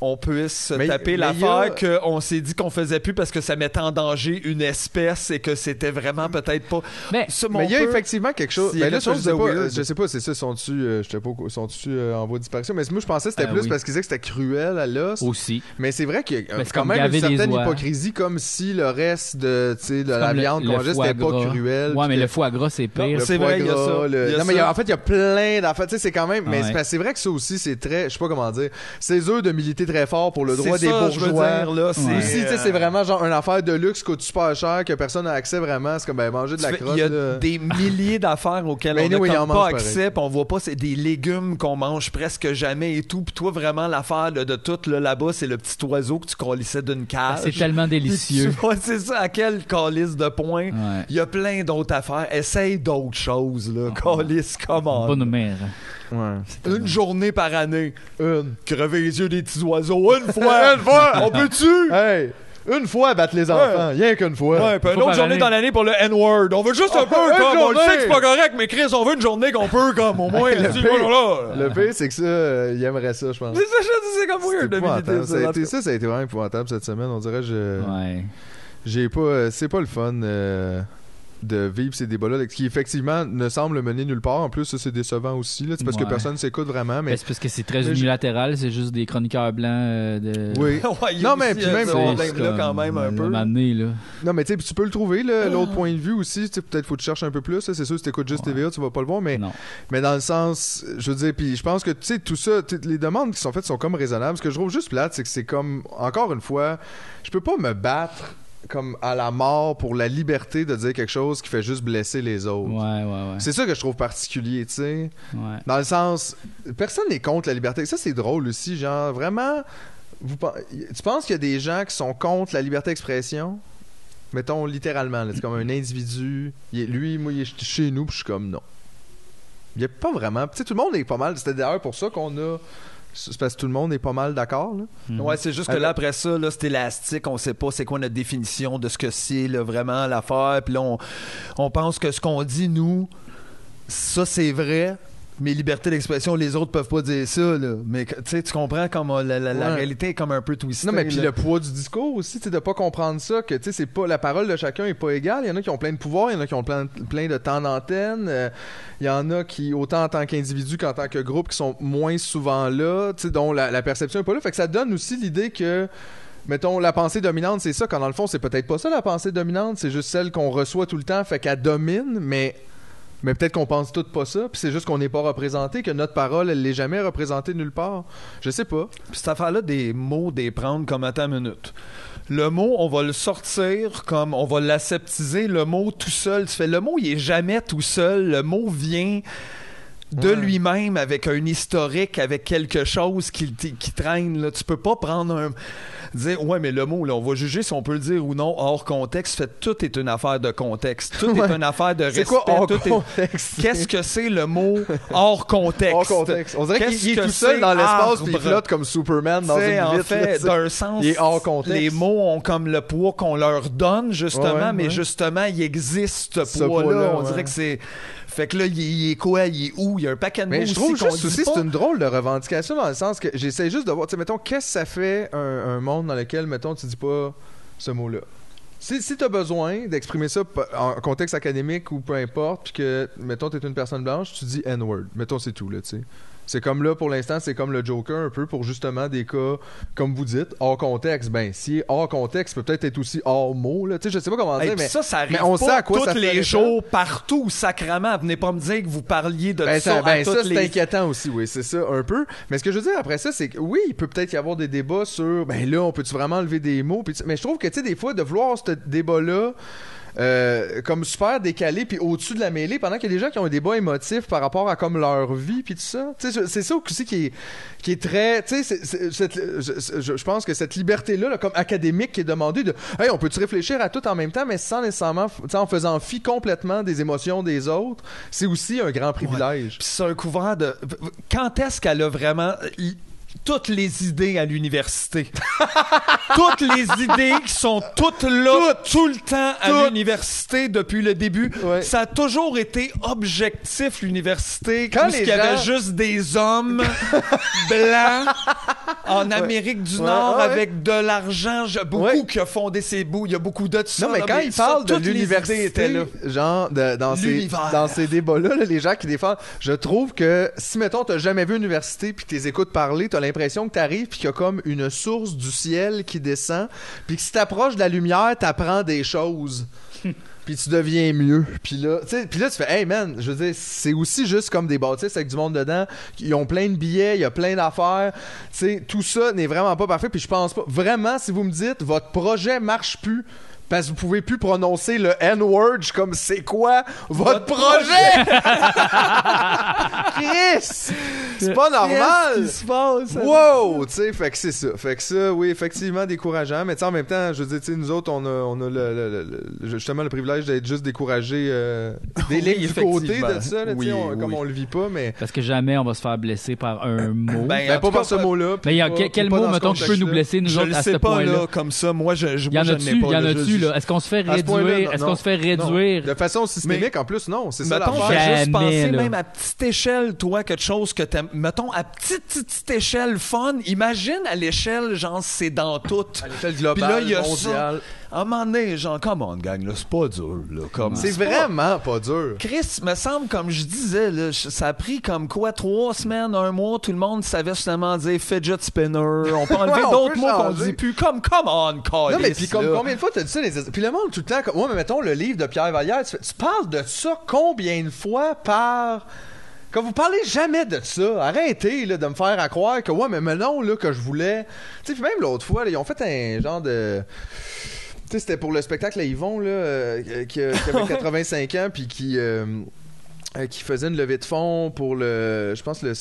on puisse se Mais- taper l'affaire a- qu'on s'est dit qu'on faisait plus parce que ça mettait en danger une espèce et que c'était vraiment peut-être pas. Mais Ça, Mais il y a effectivement quelque chose. a Mais là, quelque ça, je chose sais pas, euh, je sais pas, c'est ça, sont-tu, euh, sont-tu euh, en voie de disparition? Mais moi, je pensais que c'était Euh, plus oui. parce qu'ils disaient que c'était cruel à l'os. aussi. Mais c'est vrai qu'il y a c'est quand comme même une certaine hypocrisie, comme si le reste de, tu sais, de la viande le congèle, foie c'était pas cruel. Ouais, mais le foie gras, c'est pire. C'est vrai, il y a ça. non, mais en fait, il y a plein d'affaires. Tu sais, c'est quand même. Mais c'est parce que c'est vrai que ça aussi, c'est très. Je sais pas comment dire. C'est eux de militer très fort pour le C'est droit des ça, bourgeois. dire, là, c'est-. Aussi, tu sais, c'est vraiment genre une affaire de luxe qui coûte super cher, que personne n'a accès vraiment. C'est comme ben, manger de la crotte. Il y a là. des milliers d'affaires auxquelles on n'a pas accès, puis on voit pas, c'est des légumes qu'on mange presque jamais et tout. Puis toi, vraiment, l'affaire là, de tout là, là-bas, c'est le petit oiseau que tu colissais d'une cage. Ah, C'est tellement délicieux. tu vois, c'est ça, à quel calice de points. Ouais. Il y a plein d'autres affaires. Essaye d'autres choses, là. Calice, comment? Bonne mère. Ouais. Une journée par année. Une. Crever les yeux des petits oiseaux. Une fois! Une fois! On peut-tu? Hey! Une fois battre les enfants, rien qu'une fois. Ouais, puis une autre journée année. dans l'année pour le N-word. On veut juste un Oh, peu comme. On le journée. sait que c'est pas correct, mais Chris, on veut une journée qu'on peut comme au moins. Le pire- là. Le pire, c'est que ça, euh, il aimerait ça, je pense. C'est ça, c'est comme weird de Ça a ça. été ça, ça a été vraiment épouvantable cette semaine. On dirait que je. Ouais. J'ai pas. euh, c'est pas le fun euh, de vivre ces débats-là, qui effectivement ne semble mener nulle part. En plus, ça, c'est décevant aussi. là. C'est parce que personne s'écoute vraiment. Mais Mais c'est parce que c'est très Mais je- unilatéral, c'est juste des chroniqueurs blancs euh, de. oui. Ouais, y a Non, mais puis euh, même- ce problème-là quand même un peu. M'amener, là. Non, mais tu sais, puis tu peux le trouver, là, l'autre point de vue aussi. Tu sais, Peut-être faut que tu cherches un peu plus. là. C'est sûr, si t'écoutes juste Ouais. TVA, tu vas pas le voir. Mais, Non. mais dans le sens, je veux dire, puis je pense que, tu sais, tout ça, les demandes qui sont faites sont comme raisonnables. Ce que je trouve juste plate, c'est que c'est comme, encore une fois, je peux pas me battre comme à la mort pour la liberté de dire quelque chose qui fait juste blesser les autres. Ouais, ouais, ouais. C'est ça que je trouve particulier, tu sais. ouais. Dans le sens, personne n'est contre la liberté. Ça, c'est drôle aussi. Genre, vraiment, vous, tu penses qu'il y a des gens qui sont contre la liberté d'expression? Mettons littéralement, c'est comme un individu. il est- lui, moi, il est chez nous, puis je suis comme non. Il n'y a pas vraiment. Tu sais, tout le monde est pas mal. C'était d'ailleurs pour ça qu'on a. C'est parce que tout le monde est pas mal d'accord, là. Mhm. Ouais, c'est juste que là, après ça, là, c'est élastique. On sait pas c'est quoi notre définition de ce que c'est là, vraiment l'affaire. Puis là, on, on pense que ce qu'on dit, nous, ça, c'est vrai. Mais liberté d'expression, les autres peuvent pas dire ça. Là. Mais tu comprends comment la, la- réalité est comme un peu twistée. Non, mais puis le poids du discours aussi, tu de pas comprendre ça, que tu sais, c'est pas la parole de chacun est pas égale. Il y en a qui ont plein de pouvoir, il y en a qui ont plein, plein de temps d'antenne. euh, Il y en a qui, autant en tant qu'individu qu'en tant que groupe, qui sont moins souvent là, tu sais, dont la, la perception est pas là. Fait que ça donne aussi l'idée que. Mettons, la pensée dominante, c'est ça, quand dans le fond, c'est peut-être pas ça la pensée dominante, c'est juste celle qu'on reçoit tout le temps, fait qu'elle domine, mais mais peut-être qu'on pense toutes pas ça, puis c'est juste qu'on n'est pas représenté, que notre parole, elle l'est jamais représentée nulle part. Je sais pas. Puis cette affaire-là, des mots, des prendre comme à ta minute. Le mot, on va le sortir comme on va l'aseptiser. Le mot tout seul, tu fais le mot, il est jamais tout seul. Le mot vient de Ouais. lui-même avec un historique, avec quelque chose qui, qui traîne. Là. Tu peux pas prendre un. Dire, ouais, mais le mot, là, on va juger si on peut le dire ou non hors contexte. Fait tout est une affaire de contexte. Tout Ouais. est une affaire de C'est respect. quoi hors tout est- contexte? Qu'est-ce que c'est le mot hors contexte? Hors contexte. On dirait qu'il est tout seul dans l'espace puis il flotte comme Superman dans une en vitre. fait, d'un sens, Il est hors contexte. les mots ont comme le poids qu'on leur donne, justement, Ouais, mais justement, il existe Ce poids-là. On dirait que c'est. Fait que là, il est, il est quoi? Il est où? Il y a un paquet de mots Mais je trouve juste aussi c'est une drôle de revendication dans le sens que j'essaie juste de voir, tu sais, mettons, qu'est-ce que ça fait un, un monde dans lequel, mettons, tu dis pas ce mot-là? Si, si t'as besoin d'exprimer ça en contexte académique ou peu importe, puis que, mettons, t'es une personne blanche, tu dis N-word. Mettons, c'est tout, là, tu sais. C'est comme là, pour l'instant, c'est comme le Joker un peu pour justement des cas, comme vous dites, hors contexte. Ben, si hors contexte, peut peut-être être aussi hors mot, là. Tu sais, je sais pas comment Hey, dire, mais. ça, ça arrive mais on pas sait à quoi tous ça les jours, partout, sacrement. Venez pas me dire que vous parliez de Ben, ça, ça, ben, ça, c'est les... inquiétant aussi, oui, c'est ça, un peu. Mais ce que je veux dire après ça, c'est que oui, il peut peut-être y avoir des débats sur, ben là, on peut-tu vraiment enlever des mots, puis tu- mais je trouve que, tu sais, des fois, de vouloir ce débat-là, euh, comme super décalé puis au-dessus de la mêlée pendant qu'il y a des gens qui ont un débat émotif par rapport à comme leur vie puis tout ça tu sais c'est ça aussi qui est qui est très tu sais je, pense que cette liberté là, comme académique qui est demandée de hey on peut-tu réfléchir à tout en même temps mais sans nécessairement tu sais, en faisant fi complètement des émotions des autres c'est aussi un grand privilège Puis c'est un couvert de. Quand est-ce qu'elle a vraiment toutes les idées à l'université? toutes les idées qui sont toutes là, tout le temps à l'université depuis le début. Ouais. Ça a toujours été objectif, l'université. Quand les qu'il y avait juste des hommes blancs en Amérique du Nord ouais. avec de l'argent. Beaucoup qui a fondé ces bouts. Il y a beaucoup de ça. Non, mais quand il ça, parle de l'université, là. genre, de- dans, ces, L'univers. dans ces débats-là, là, les gens qui défendent, je trouve que si, mettons, t'as jamais vu université puis t'es écoutes parler, t'as l'impression que t'arrives puis qu'il y a comme une source du ciel qui descend, puis que si t'approches de la lumière, t'apprends des choses. Puis tu deviens mieux. Puis là, puis là, tu fais, hey man, je veux dire, c'est aussi juste comme des bâtisses avec du monde dedans. Ils ont plein de billets, il y a plein d'affaires. Tu sais, tout ça n'est vraiment pas parfait. Puis je pense pas. Vraiment, si vous me dites, votre projet marche plus. Parce que vous pouvez plus prononcer le N-word, comme c'est quoi votre, projet? Chris! C'est pas normal! Qu'est-ce qui se passe? Wow! Tu sais, fait que c'est ça. Fait que ça, oui, effectivement, décourageant. Mais tu sais, en même temps, je veux dire, tu sais, nous autres, on a, on a le, le- le- justement le privilège d'être juste découragés euh, des Oui, lignes du côté effectivement. de ça, là, tu Oui, sais, on- oui. comme on le vit pas, mais. Parce que jamais on va se faire blesser par un mot. Ben, Ben, en pas par ce mot-là. puis mais il y a pas- quel, quel pas mot, mettons, qui peut nous blesser, nous Je autres, le à ce sais pas, point-là? là, comme ça. Moi, je, je, y en a-tu, n'ai pas, il y en a-tu, là? Est-ce qu'on se fait réduire? non, Est-ce non. qu'on se fait Non. réduire? De façon systémique, en plus, non. C'est ça Mettons, fais juste penser là. même à petite échelle, toi, quelque chose que t'aimes. Mettons, à petite, petite, petite échelle fun. Imagine à l'échelle, genre, c'est dans tout. À l'échelle globale, Puis là, il y a mondiale. À un moment donné, genre, come on, gang, là, c'est pas dur, là. Comme, C'est vraiment pas dur. Chris, me semble, comme je disais, là, ça a pris comme quoi, trois semaines, un mois, tout le monde savait seulement dire fidget spinner. On peut enlever Ouais, d'autres mots qu'on dit plus. Comme, come on, Non, mais puis comme combien de fois t'as dit ça les... Puis le monde tout le temps comme ouais mais mettons le livre de Pierre Vallière tu, parles de ça combien de fois par quand vous parlez jamais de ça arrêtez là, de me faire à croire que ouais mais maintenant là que je voulais tu sais puis même l'autre fois là, ils ont fait un genre de sais c'était pour le spectacle à Yvon là euh, qui, qui avait 85 ans puis qui euh, euh, qui faisait une levée de fonds pour le je pense le,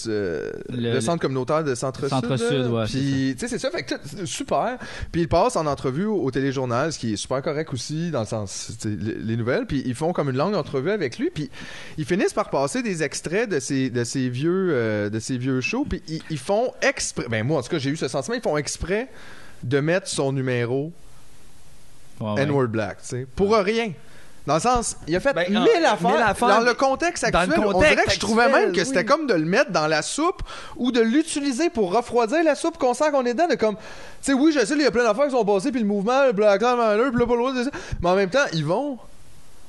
Le- le centre communautaire de Centre-Sud. Centre-Sud, là. ouais, Puis, tu sais, c'est ça. Fait que super. Puis il passe en entrevue au, au téléjournal, ce qui est super correct aussi, dans le sens, les, les nouvelles. Puis ils font comme une longue entrevue avec lui. Puis ils finissent par passer des extraits de ces, de ces vieux, euh, de ces vieux shows. Puis ils, ils font exprès. Ben, moi, en tout cas, j'ai eu ce sentiment. Ils font exprès de mettre son numéro Ouais. N-word black, tu sais. Pour rien. Dans le sens, il a fait Ben, mille, en- affaires, mille affaires, dans le contexte le actuel. on contexte dirait que je trouvais actuel, même que c'était oui. comme de le mettre dans la soupe ou de l'utiliser pour refroidir la soupe qu'on sent qu'on est dedans. De comme, tu sais, oui, je sais, il y a plein d'affaires qui sont passées, puis le mouvement, le Black Lives Matter, puis le mais en même temps, ils vont.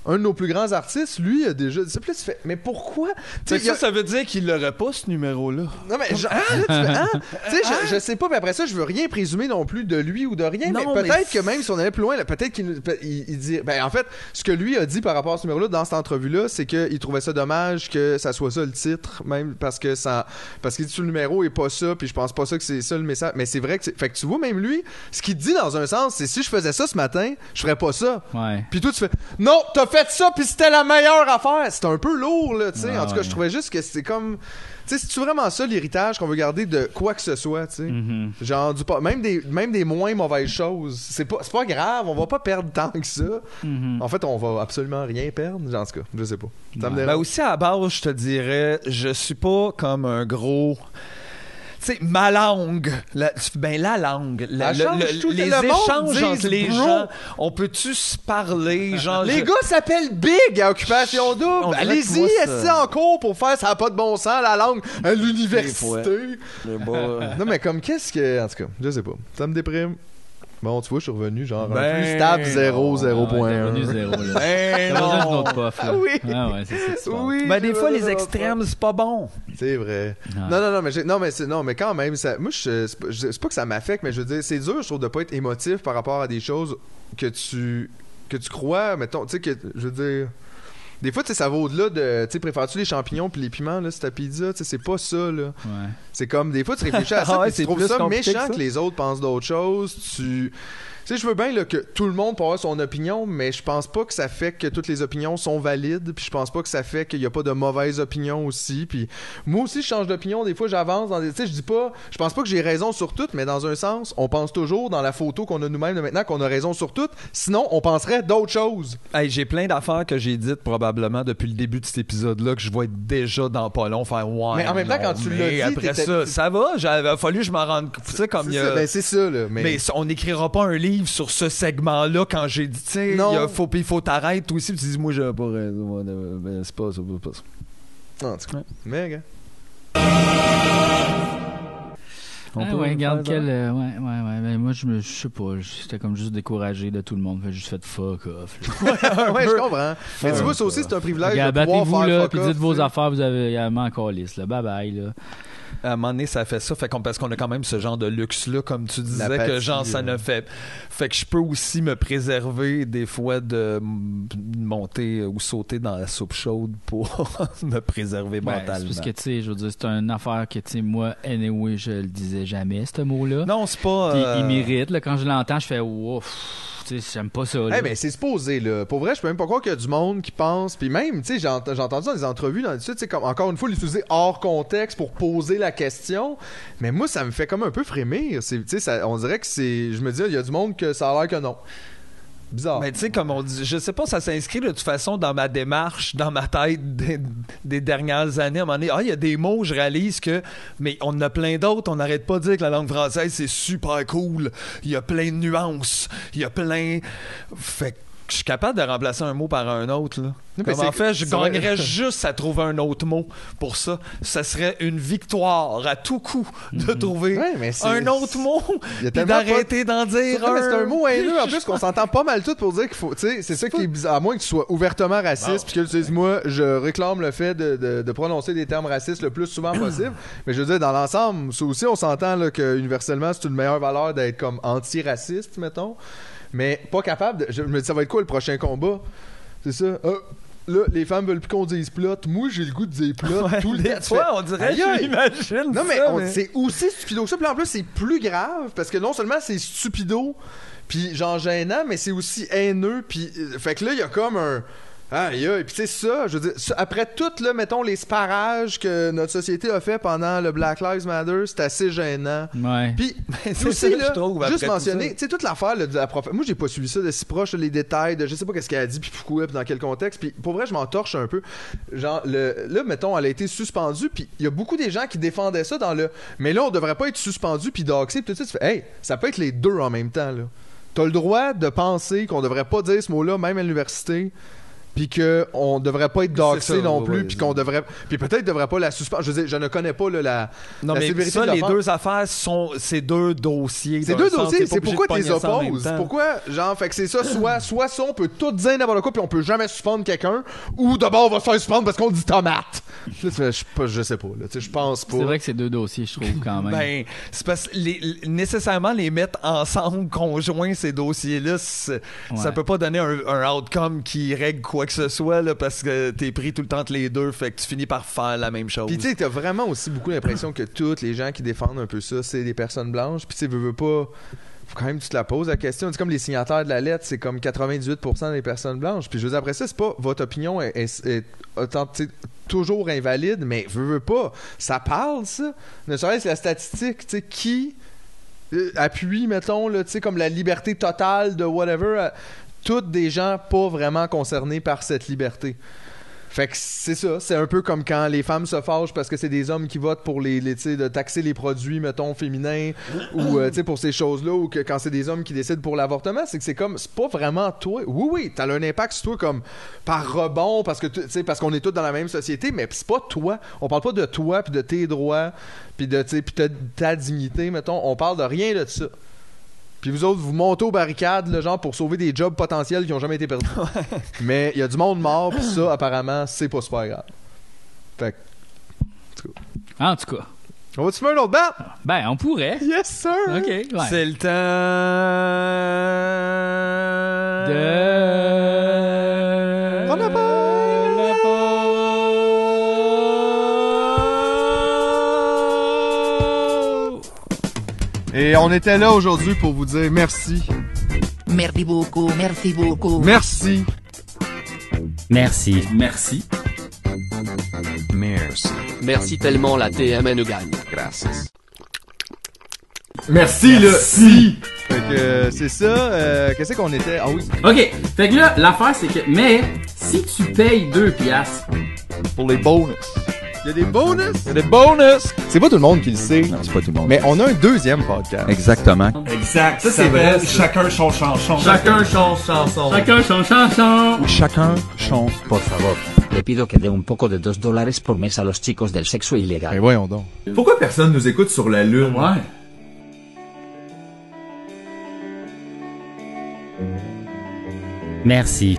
Un de nos plus grands artistes, lui, a déjà dit ça. Puis là, tu fais, mais pourquoi? Fait que a- ça, ça veut dire qu'il l'aurait pas, ce numéro-là. non, mais genre, là, tu fais, hein? Tu sais, je, je sais pas, mais après ça, je veux rien présumer non plus de lui ou de rien, Non, mais peut-être que même si on allait plus loin, peut-être qu'il il, il dit. Ben, en fait, ce que lui a dit par rapport à ce numéro-là dans cette entrevue-là, c'est qu'il trouvait ça dommage que ça soit ça le titre, même parce que ça. Parce qu'il dit le numéro et pas ça, puis je pense pas ça que c'est ça le message. Mais c'est vrai que. Fait que tu vois, même lui, ce qu'il dit dans un sens, c'est si je faisais ça ce matin, je ferais pas ça. Ouais. Puis toi, tu fais Non, t'as fait ça, puis c'était la meilleure affaire. C'est un peu lourd, là, tu sais. En tout cas, ouais. je trouvais juste que c'est comme. Tu sais, c'est vraiment ça l'héritage qu'on veut garder de quoi que ce soit, tu sais? Mhm. Genre, du pas, même, des, même des moins mauvaises choses. C'est pas, c'est pas grave, on va pas perdre tant que ça. Mhm. En fait, on va absolument rien perdre. Genre, en tout cas, je sais pas. Ça me dérange. Ben aussi, à la base, je te dirais, je suis pas comme un gros. Sais, ma langue, la, ben la langue, la- Elle le- change le- tout, les le échanges entre les bro. gens, on peut-tu se parler, genre... Les je- gars s'appellent Big à Occupation On Double. Allez-y, est en cours pour faire ça pas de bon sens la langue à l'université. Mais bon, Non, mais comme qu'est-ce que. En tout cas, je sais pas. Ça me déprime. Bon, tu vois, je suis revenu genre un Ben plus stable 0, non. 0.1. Ah revenu zéro, là. Ben T'as besoin d'une non. autre puff, là. Oui. Ah ouais, c'est ça. Oui. Ben des fois, les extrêmes, c'est pas bon. C'est vrai. Ah. Non, non, non, mais, non, mais, non, mais quand même, ça, moi, je, c'est pas- je- c'est pas que ça m'affecte, mais je veux dire, c'est dur, je trouve, de pas être émotif par rapport à des choses que tu, que tu crois, mettons, tu sais, que, je veux dire, des fois, tu sais, ça va au-delà de, tu préfères-tu les champignons puis les piments, là, c'est ta pizza, tu sais, c'est pas ça, là. Ouais. C'est comme, des fois, tu réfléchis à ça, Ah ouais, tu c'est trouves ça méchant que que, les autres pensent d'autres choses, tu... Tu sais, je veux bien là, que tout le monde peut avoir son opinion, mais je pense pas que ça fait que toutes les opinions sont valides, puis je pense pas que ça fait qu'il y a pas de mauvaises opinions aussi, puis moi aussi je change d'opinion, des fois j'avance dans des tu sais, je dis pas je pense pas que j'ai raison sur tout, mais dans un sens, on pense toujours dans la photo qu'on a nous-mêmes de maintenant qu'on a raison sur tout, sinon on penserait d'autres choses. Hey, j'ai plein d'affaires que j'ai dites probablement depuis le début de cet épisode-là que je vais être déjà dans pas long faire ouais. Mais en même temps, non, quand tu l'as dit, après ça, ça va. J'avais fallu que je m'en rende. Tu sais comme il y a. ben, c'est ça là, mais, mais on n'écrira pas un livre sur ce segment-là quand j'ai dit, tu sais, il Non. faut, puis il faut t'arrêter toi aussi, puis tu dis, moi, j'ai pas raison. c'est pas ça, c'est pas ça. en tout cas, mais gars. On Ah peut, ouais, ouais, regarde quel. euh, ouais, ouais, ouais. Ben, moi, je me, je sais pas, j'étais comme juste découragé de tout le monde. Fait juste fait fuck off. là. ouais, je comprends. Mais tu vois, ça aussi, c'est un privilège Regarde, de pouvoir battez-vous faire là, fuck puis off, dites vos affaires, vous avez également encore lisse, là. Bye bye, là. À un moment donné, ça fait ça. Fait qu'on, parce qu'on a quand même ce genre de luxe-là, comme tu disais, L'apathie, que genre, ça euh. ne fait. Fait que je peux aussi me préserver des fois de monter ou sauter dans la soupe chaude pour me préserver Ben, mentalement. parce que, tu sais, je veux dire, c'est une affaire que, tu sais, moi, anyway, je le disais jamais, ce mot-là. Non, c'est pas. Puis euh, il m'irrite, là. Quand je l'entends, je fais, ouf, tu sais, j'aime pas ça, là. Eh ben, c'est supposé, là. Pour vrai, je peux même pas croire qu'il y a du monde qui pense. Puis même, tu sais, j'ai ent- j'ai entendu dans des entrevues, dans tu sais, comme, encore une fois, l'utiliser hors contexte pour poser la question. Mais moi, ça me fait comme un peu frémir. Ça- on dirait que c'est. Je me dis, il y a du monde que ça a l'air que non. Bizarre. Mais tu sais, comme on dit, je sais pas, ça s'inscrit de toute façon dans ma démarche, dans ma tête des, des dernières années. À un moment donné, ah, il y a des mots, je réalise que. Mais on en a plein d'autres. On n'arrête pas de dire que la langue française, c'est super cool. Il y a plein de nuances. Il y a plein. Fait que je suis capable de remplacer un mot par un autre, là. mais Comme en fait, je gagnerais juste à trouver un autre mot pour ça. Ça serait une victoire à tout coup de trouver Ouais, mais c'est- un autre mot pas- d'arrêter d'en dire mais c'est un un. mot haineux en plus qu'on s'entend pas mal tout pour dire qu'il faut. C'est ça qui est bizarre. À moins que tu sois ouvertement raciste, puis que tu dises, moi, je réclame le fait de, de- de prononcer des termes racistes le plus souvent possible. mais je veux dire, dans l'ensemble, ça aussi, on s'entend que universellement, c'est une meilleure valeur d'être comme anti-raciste, mettons. Mais pas capable de. Je me dis, ça va être quoi le prochain combat? C'est ça. Ah, là, les femmes veulent plus qu'on dise plot. Moi, j'ai le goût de dire plot Ouais, tout le temps. Tu fois, fais, on dirait, je l'imagine. Non, mais, c'est aussi stupido que ça. Puis en plus, c'est plus grave parce que non seulement c'est stupido, puis genre gênant, mais c'est aussi haineux. Puis euh, fait que là, il y a comme un. Aïe, aïe. Puis tu sais, ça, je veux dire, ça, après tout, là, mettons, les sparages que notre société a fait pendant le Black Lives Matter, c'est assez gênant. Ouais. Puis aussi, ça, là, trouve, juste tout mentionner, tu sais, toute l'affaire de la prof... Moi, j'ai pas suivi ça de si proche, les détails de je sais pas qu'est-ce qu'elle a dit, puis pourquoi, puis dans quel contexte. Puis pour vrai, je m'en torche un peu. Genre, le... là, mettons, elle a été suspendue, puis il y a beaucoup des gens qui défendaient ça dans le. Mais là, on devrait pas être suspendu, puis doxé, puis tout ça. Tu fais, hey, ça peut être les deux en même temps, là. T'as le droit de penser qu'on devrait pas dire ce mot-là, même à l'université. Puis qu'on devrait pas être doxé non plus, puis qu'on devrait. Puis peut-être devrait pas la suspendre. Je veux dire, je ne connais pas là, la. Non, la mais sévérité ça, de les deux affaires sont ces deux dossiers. C'est d'un deux sens, dossiers, c'est pourquoi tu les opposes. Pourquoi, genre, fait que c'est ça, soit, soit ça, on peut tout dire n'importe quoi, puis on peut jamais suspendre quelqu'un, ou d'abord on va se faire suspendre parce qu'on dit tomate. Je, sais pas- je sais pas, là, tu sais, je pense pas. C'est vrai que c'est deux dossiers, je trouve, quand même. Ben, c'est parce que nécessairement les mettre ensemble, conjoints, ces dossiers-là, ça peut pas donner un, un outcome qui règle quoi que ce soit, là, parce que t'es pris tout le temps entre les deux, fait que tu finis par faire la même chose. Puis tu sais, t'as vraiment aussi beaucoup l'impression que toutes les gens qui défendent un peu ça, c'est des personnes blanches. Puis tu sais, veux, veux pas. Faut quand même que tu te la poses la question. C'est comme les signataires de la lettre, c'est comme 98% des personnes blanches. Puis je veux dire, après ça, c'est pas votre opinion est, est- est autant- tu sais, toujours invalide, mais veux, veux pas. Ça parle, ça. Ne serait-ce la statistique, tu sais, qui euh, appuie, mettons, là, tu sais, comme la liberté totale de whatever, à- toutes des gens pas vraiment concernés par cette liberté. Fait que c'est ça, c'est un peu comme quand les femmes se fâchent parce que c'est des hommes qui votent pour les, de taxer les produits mettons féminins ou euh, pour ces choses-là ou que quand c'est des hommes qui décident pour l'avortement, c'est que c'est comme c'est pas vraiment toi. Oui oui, t'as un impact sur toi comme par rebond parce que tu parce qu'on est tous dans la même société, mais c'est pas toi. On parle pas de toi puis de tes droits puis de puis ta dignité mettons, on parle de rien de ça. Puis vous autres, vous montez aux barricades, le genre, pour sauver des jobs potentiels qui ont jamais été perdus. Mais il y a du monde mort, puis ça, apparemment, c'est pas super grave. Fait que, En tout cas, on va-tu faire un autre bat? ben, on pourrait. Yes, sir! OK, ouais. C'est le temps De... Prends la pause. Et on était là aujourd'hui pour vous dire merci. Merci beaucoup, merci beaucoup. Merci. Merci. Merci. Merci tellement, la TMN nous gagne. Merci, le si. Fait que euh, c'est ça. euh, Qu'est-ce qu'on était? Ah oui. OK. Fait que là, l'affaire, c'est que... Mais, si tu payes 2 piastres... Pour les bonus. Il y a des bonus. Il y a des bonus. C'est pas tout le monde qui le sait. Non, c'est pas tout le monde. Mais on a un deuxième podcast. Exactement. Exact. Ça, c'est vrai. Chacun son chanson. Chacun son chanson. Chacun son chanson. Chacun chante. son. Por favor. Le pido que dé un poco de 2 dólares por mes a los chicos del sexo illégal. Mais voyons donc. Pourquoi personne nous écoute sur la lune? Ouais. Merci.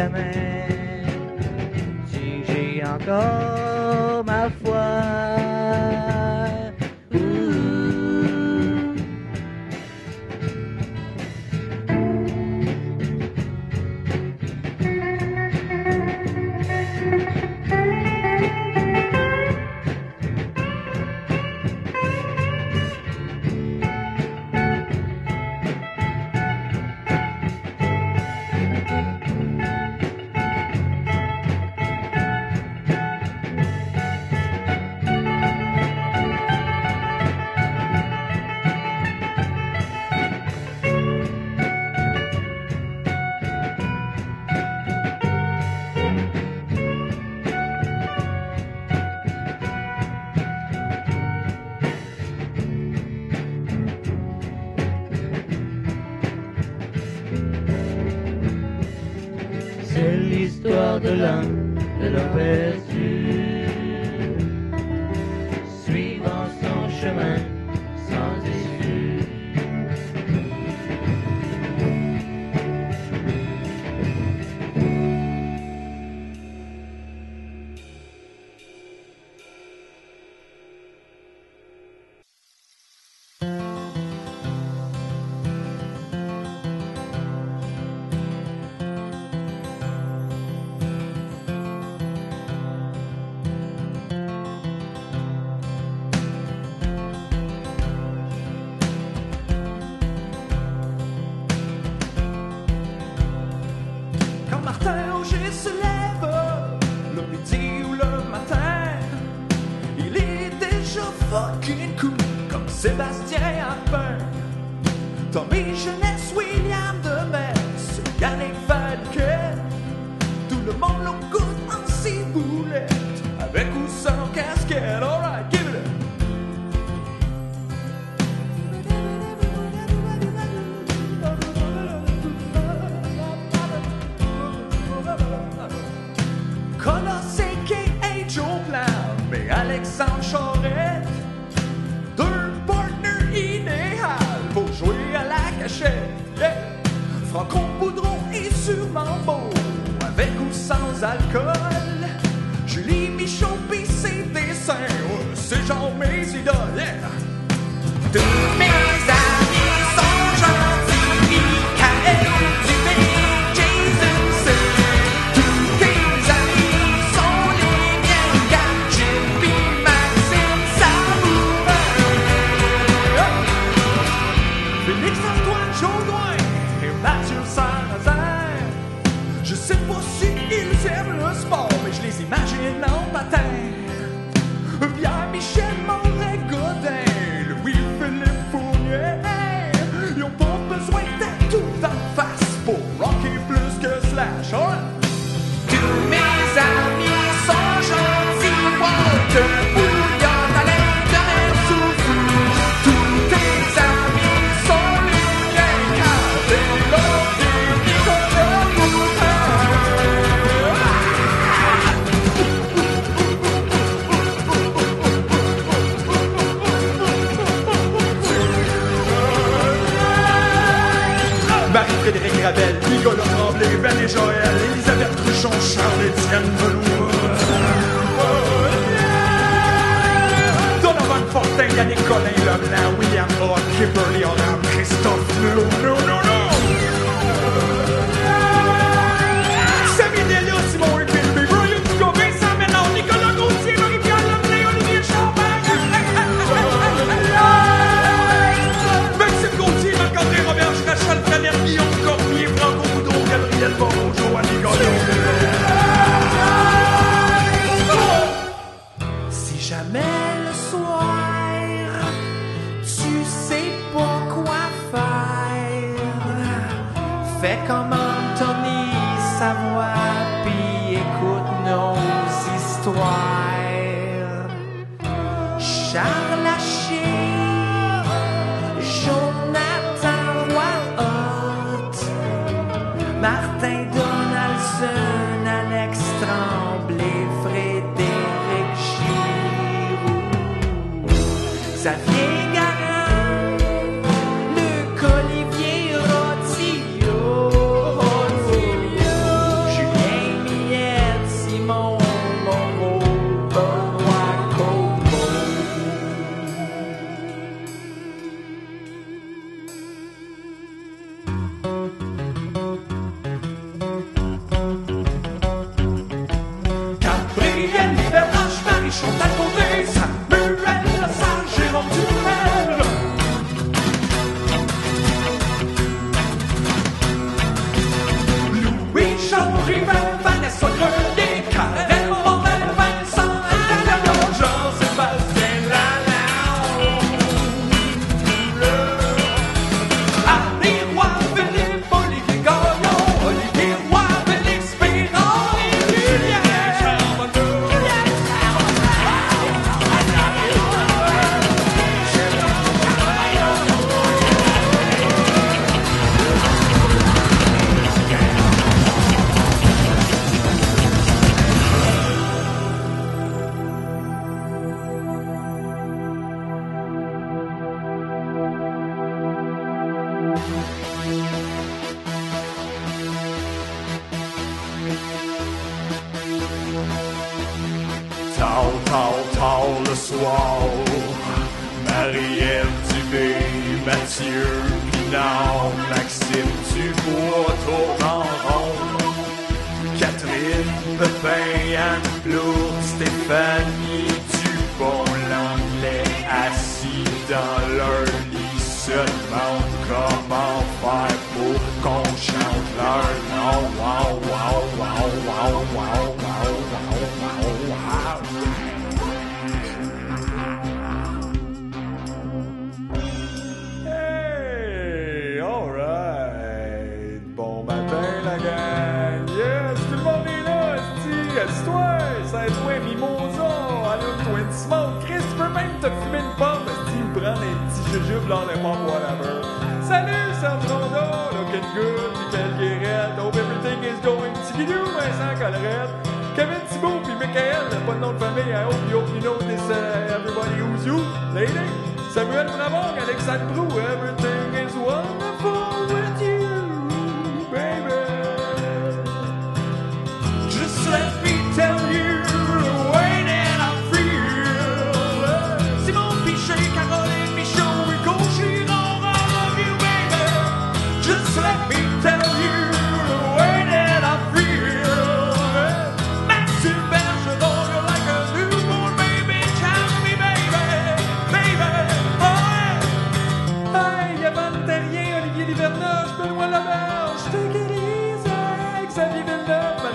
Jamais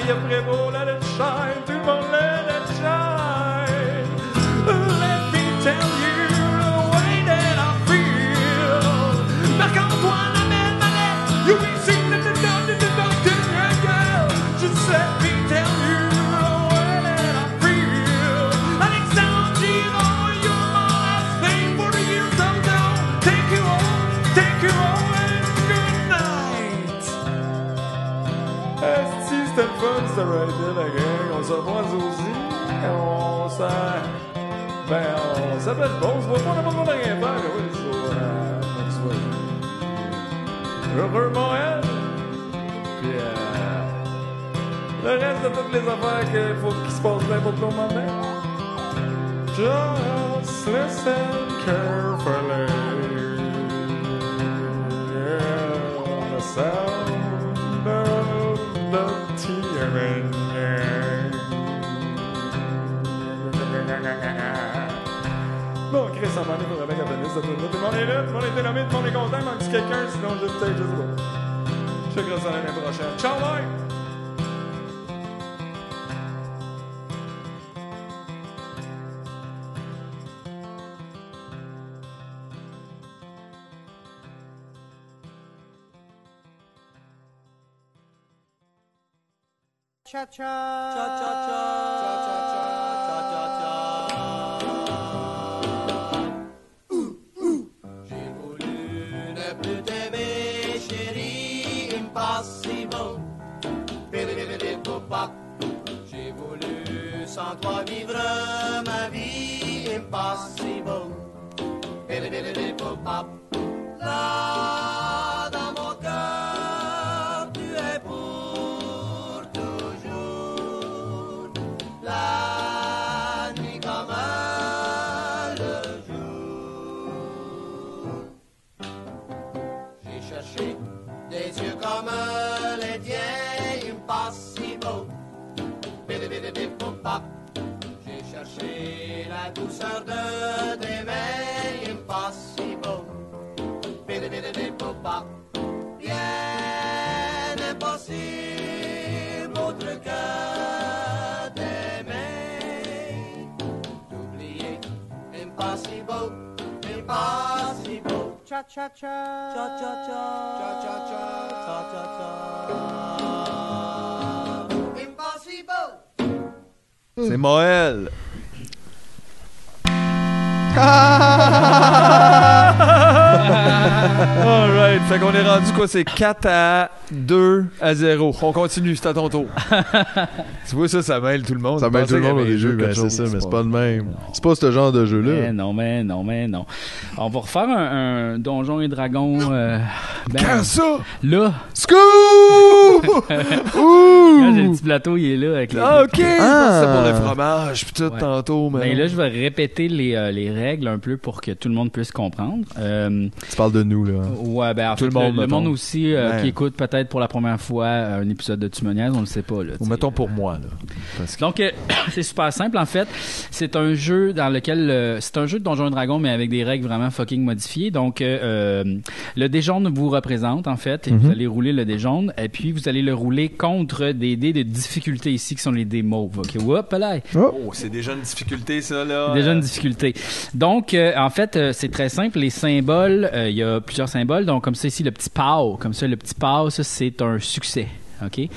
soleil a prévaut, let it Ben, on s'appelle pas, on se voit pas, on n'a pas le droit de rien faire. mais Oui, so, euh, next week. Heureux Montréal. Puis, euh, le reste de toutes les affaires qu'il faut qu'il se passe bien pour tout le monde. Just listen carefully. Bon, Chris, en m'en est pour avec la Venise, ça tourne. Tout le monde est là, tout le monde est nommé, tout le monde est content, il manque quelqu'un, sinon je peut-être, je sais pas. Je te à l'année prochaine. Ciao, bye! Cha L. Ah! Alright, fait qu'on est rendu quoi? C'est 4 à 2 à 0. On continue, c'est à ton tour. tu vois, ça, ça mêle tout le monde. Ça mêle tout le monde les jeux, ben, c'est ça, mais c'est pas le même. C'est pas ce genre de jeu-là. Mais non, mais non, mais non. On va refaire un, un Donjon et Dragon. Euh, ben, Quand ça? Là. Scoop! Quand j'ai le petit plateau, il est là avec les. Ah, ok! Je pensais Ah. pour le fromage, puis tout Ouais. tantôt, mais. Ben là, je vais répéter les, euh, les règles un peu pour que tout le monde puisse comprendre. Euh, Tu parles de nous, là. ouais, ben Tout fait, le monde, le, monde aussi euh, Ouais. qui écoute peut-être pour la première fois euh, un épisode de Tumoniaise, on le sait pas. Là, Ou mettons pour moi, là. Parce que- Donc euh, c'est super simple en fait. C'est un jeu dans lequel euh, c'est un jeu de Donjons et Dragons mais avec des règles vraiment fucking modifiées. Donc le dé jaune vous représente en fait et vous allez rouler le dé jaune et puis vous allez le rouler contre des dés de difficulté ici qui sont les dés mauves. OK, Whoop, là. Oh, c'est déjà une difficulté, ça, là. Déjà une difficulté. Donc, euh, en fait, euh, c'est très simple. Les symboles, euh, il y a plusieurs symboles. Donc, comme ça ici, le petit PAO. Comme ça, le petit PAO, ça, c'est un succès. OK?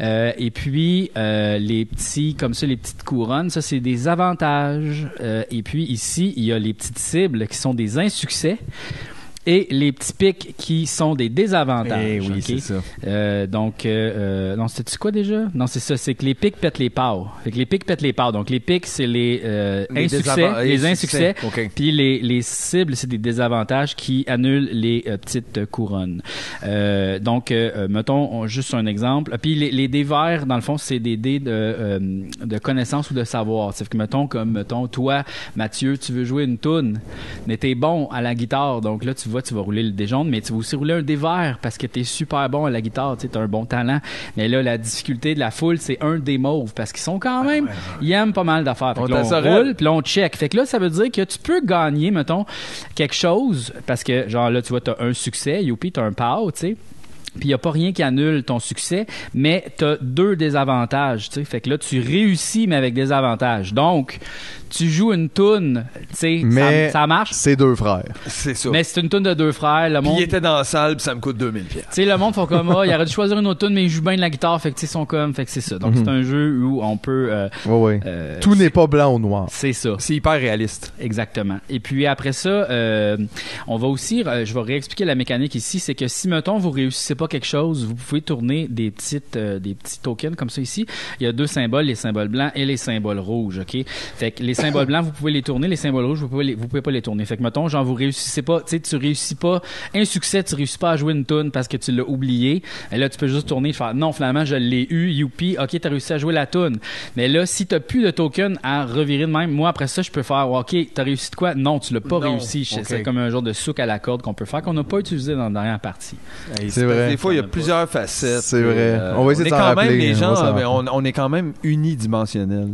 Euh, et puis, euh, les petits, comme ça, les petites couronnes, ça, c'est des avantages. Euh, et puis, ici, il y a les petites cibles qui sont des insuccès. Et les petits pics qui sont des désavantages. Eh oui, c'est ça. Euh, donc, euh, euh, non, c'était-tu quoi déjà? Non, c'est ça, c'est que les pics pètent les parts. Fait que les pics pètent les parts. Donc, les pics, c'est les, euh, Les insuccès, les insuccès. succès. OK. Puis les, les cibles, c'est des désavantages qui annulent les euh, petites couronnes. Euh, donc, mettons on- juste un exemple. Puis les, les dés verts, dans le fond, c'est des dés de, euh, de connaissance ou de savoir. C'est que, mettons, comme, mettons, toi, Mathieu, tu veux jouer une toune, mais t'es bon à la guitare. Donc là, tu vois, tu vas rouler le dé jaune, mais tu vas aussi rouler un dé vert parce que t'es super bon à la guitare. Tu t'as un bon talent. Mais là, la difficulté de la foule, c'est un dé mauve parce qu'ils sont quand même, ils aiment pas mal d'affaires. Fait On là, on roule, puis on check. Fait que là, ça veut dire que tu peux gagner, mettons, quelque chose, parce que, genre, là, tu vois, t'as un succès, youpi, t'as un pow, tu sais. Puis il n'y a pas rien qui annule ton succès, mais tu as deux désavantages. tu sais. Fait que là, tu réussis, mais avec des avantages. Donc, tu joues une toune, tu sais, ça, ça marche? c'est deux frères. C'est ça. Mais c'est une toune de deux frères. Le Puis monde, il était dans la salle, puis ça me coûte 2000 pièces. tu sais, le monde font comme ah, il aurait dû choisir une autre tune, mais il joue bien de la guitare, fait que tu sais, ils sont comme, fait que c'est ça. Donc Mhm. c'est un jeu où on peut. euh, ouais. euh, Tout n'est pas blanc ou noir. c'est ça. C'est hyper réaliste. Exactement. Et puis après ça, euh, on va aussi, euh, je vais réexpliquer la mécanique ici, c'est que si mettons vous réussissez pas quelque chose, vous pouvez tourner des petites, euh, des petits tokens comme ça ici. Il y a deux symboles, les symboles blancs et les symboles rouges, ok? Fait que les symboles blancs, vous pouvez les tourner, les symboles rouges, vous pouvez, les- vous pouvez pas les tourner. Fait que mettons, genre vous réussissez pas, tu sais, tu réussis pas un succès, tu réussis pas à jouer une tune parce que tu l'as oublié. Et là, tu peux juste tourner, et faire non, finalement, je l'ai eu, youpi, ok, t'as réussi à jouer la tune. Mais là, si t'as plus de tokens à revirer de même, moi après ça, je peux faire, ok, t'as réussi de quoi? Non, tu l'as pas Non. réussi. C'est comme un genre de souk à la corde qu'on peut faire qu'on n'a pas utilisé dans la dernière partie. C'est vrai. Des fois, il y a pas- plusieurs facettes. C'est vrai. Euh, On va essayer est de s'en quand rappeler, Même, les on gens, va s'en ben, on, rappeler. on est quand même unidimensionnel.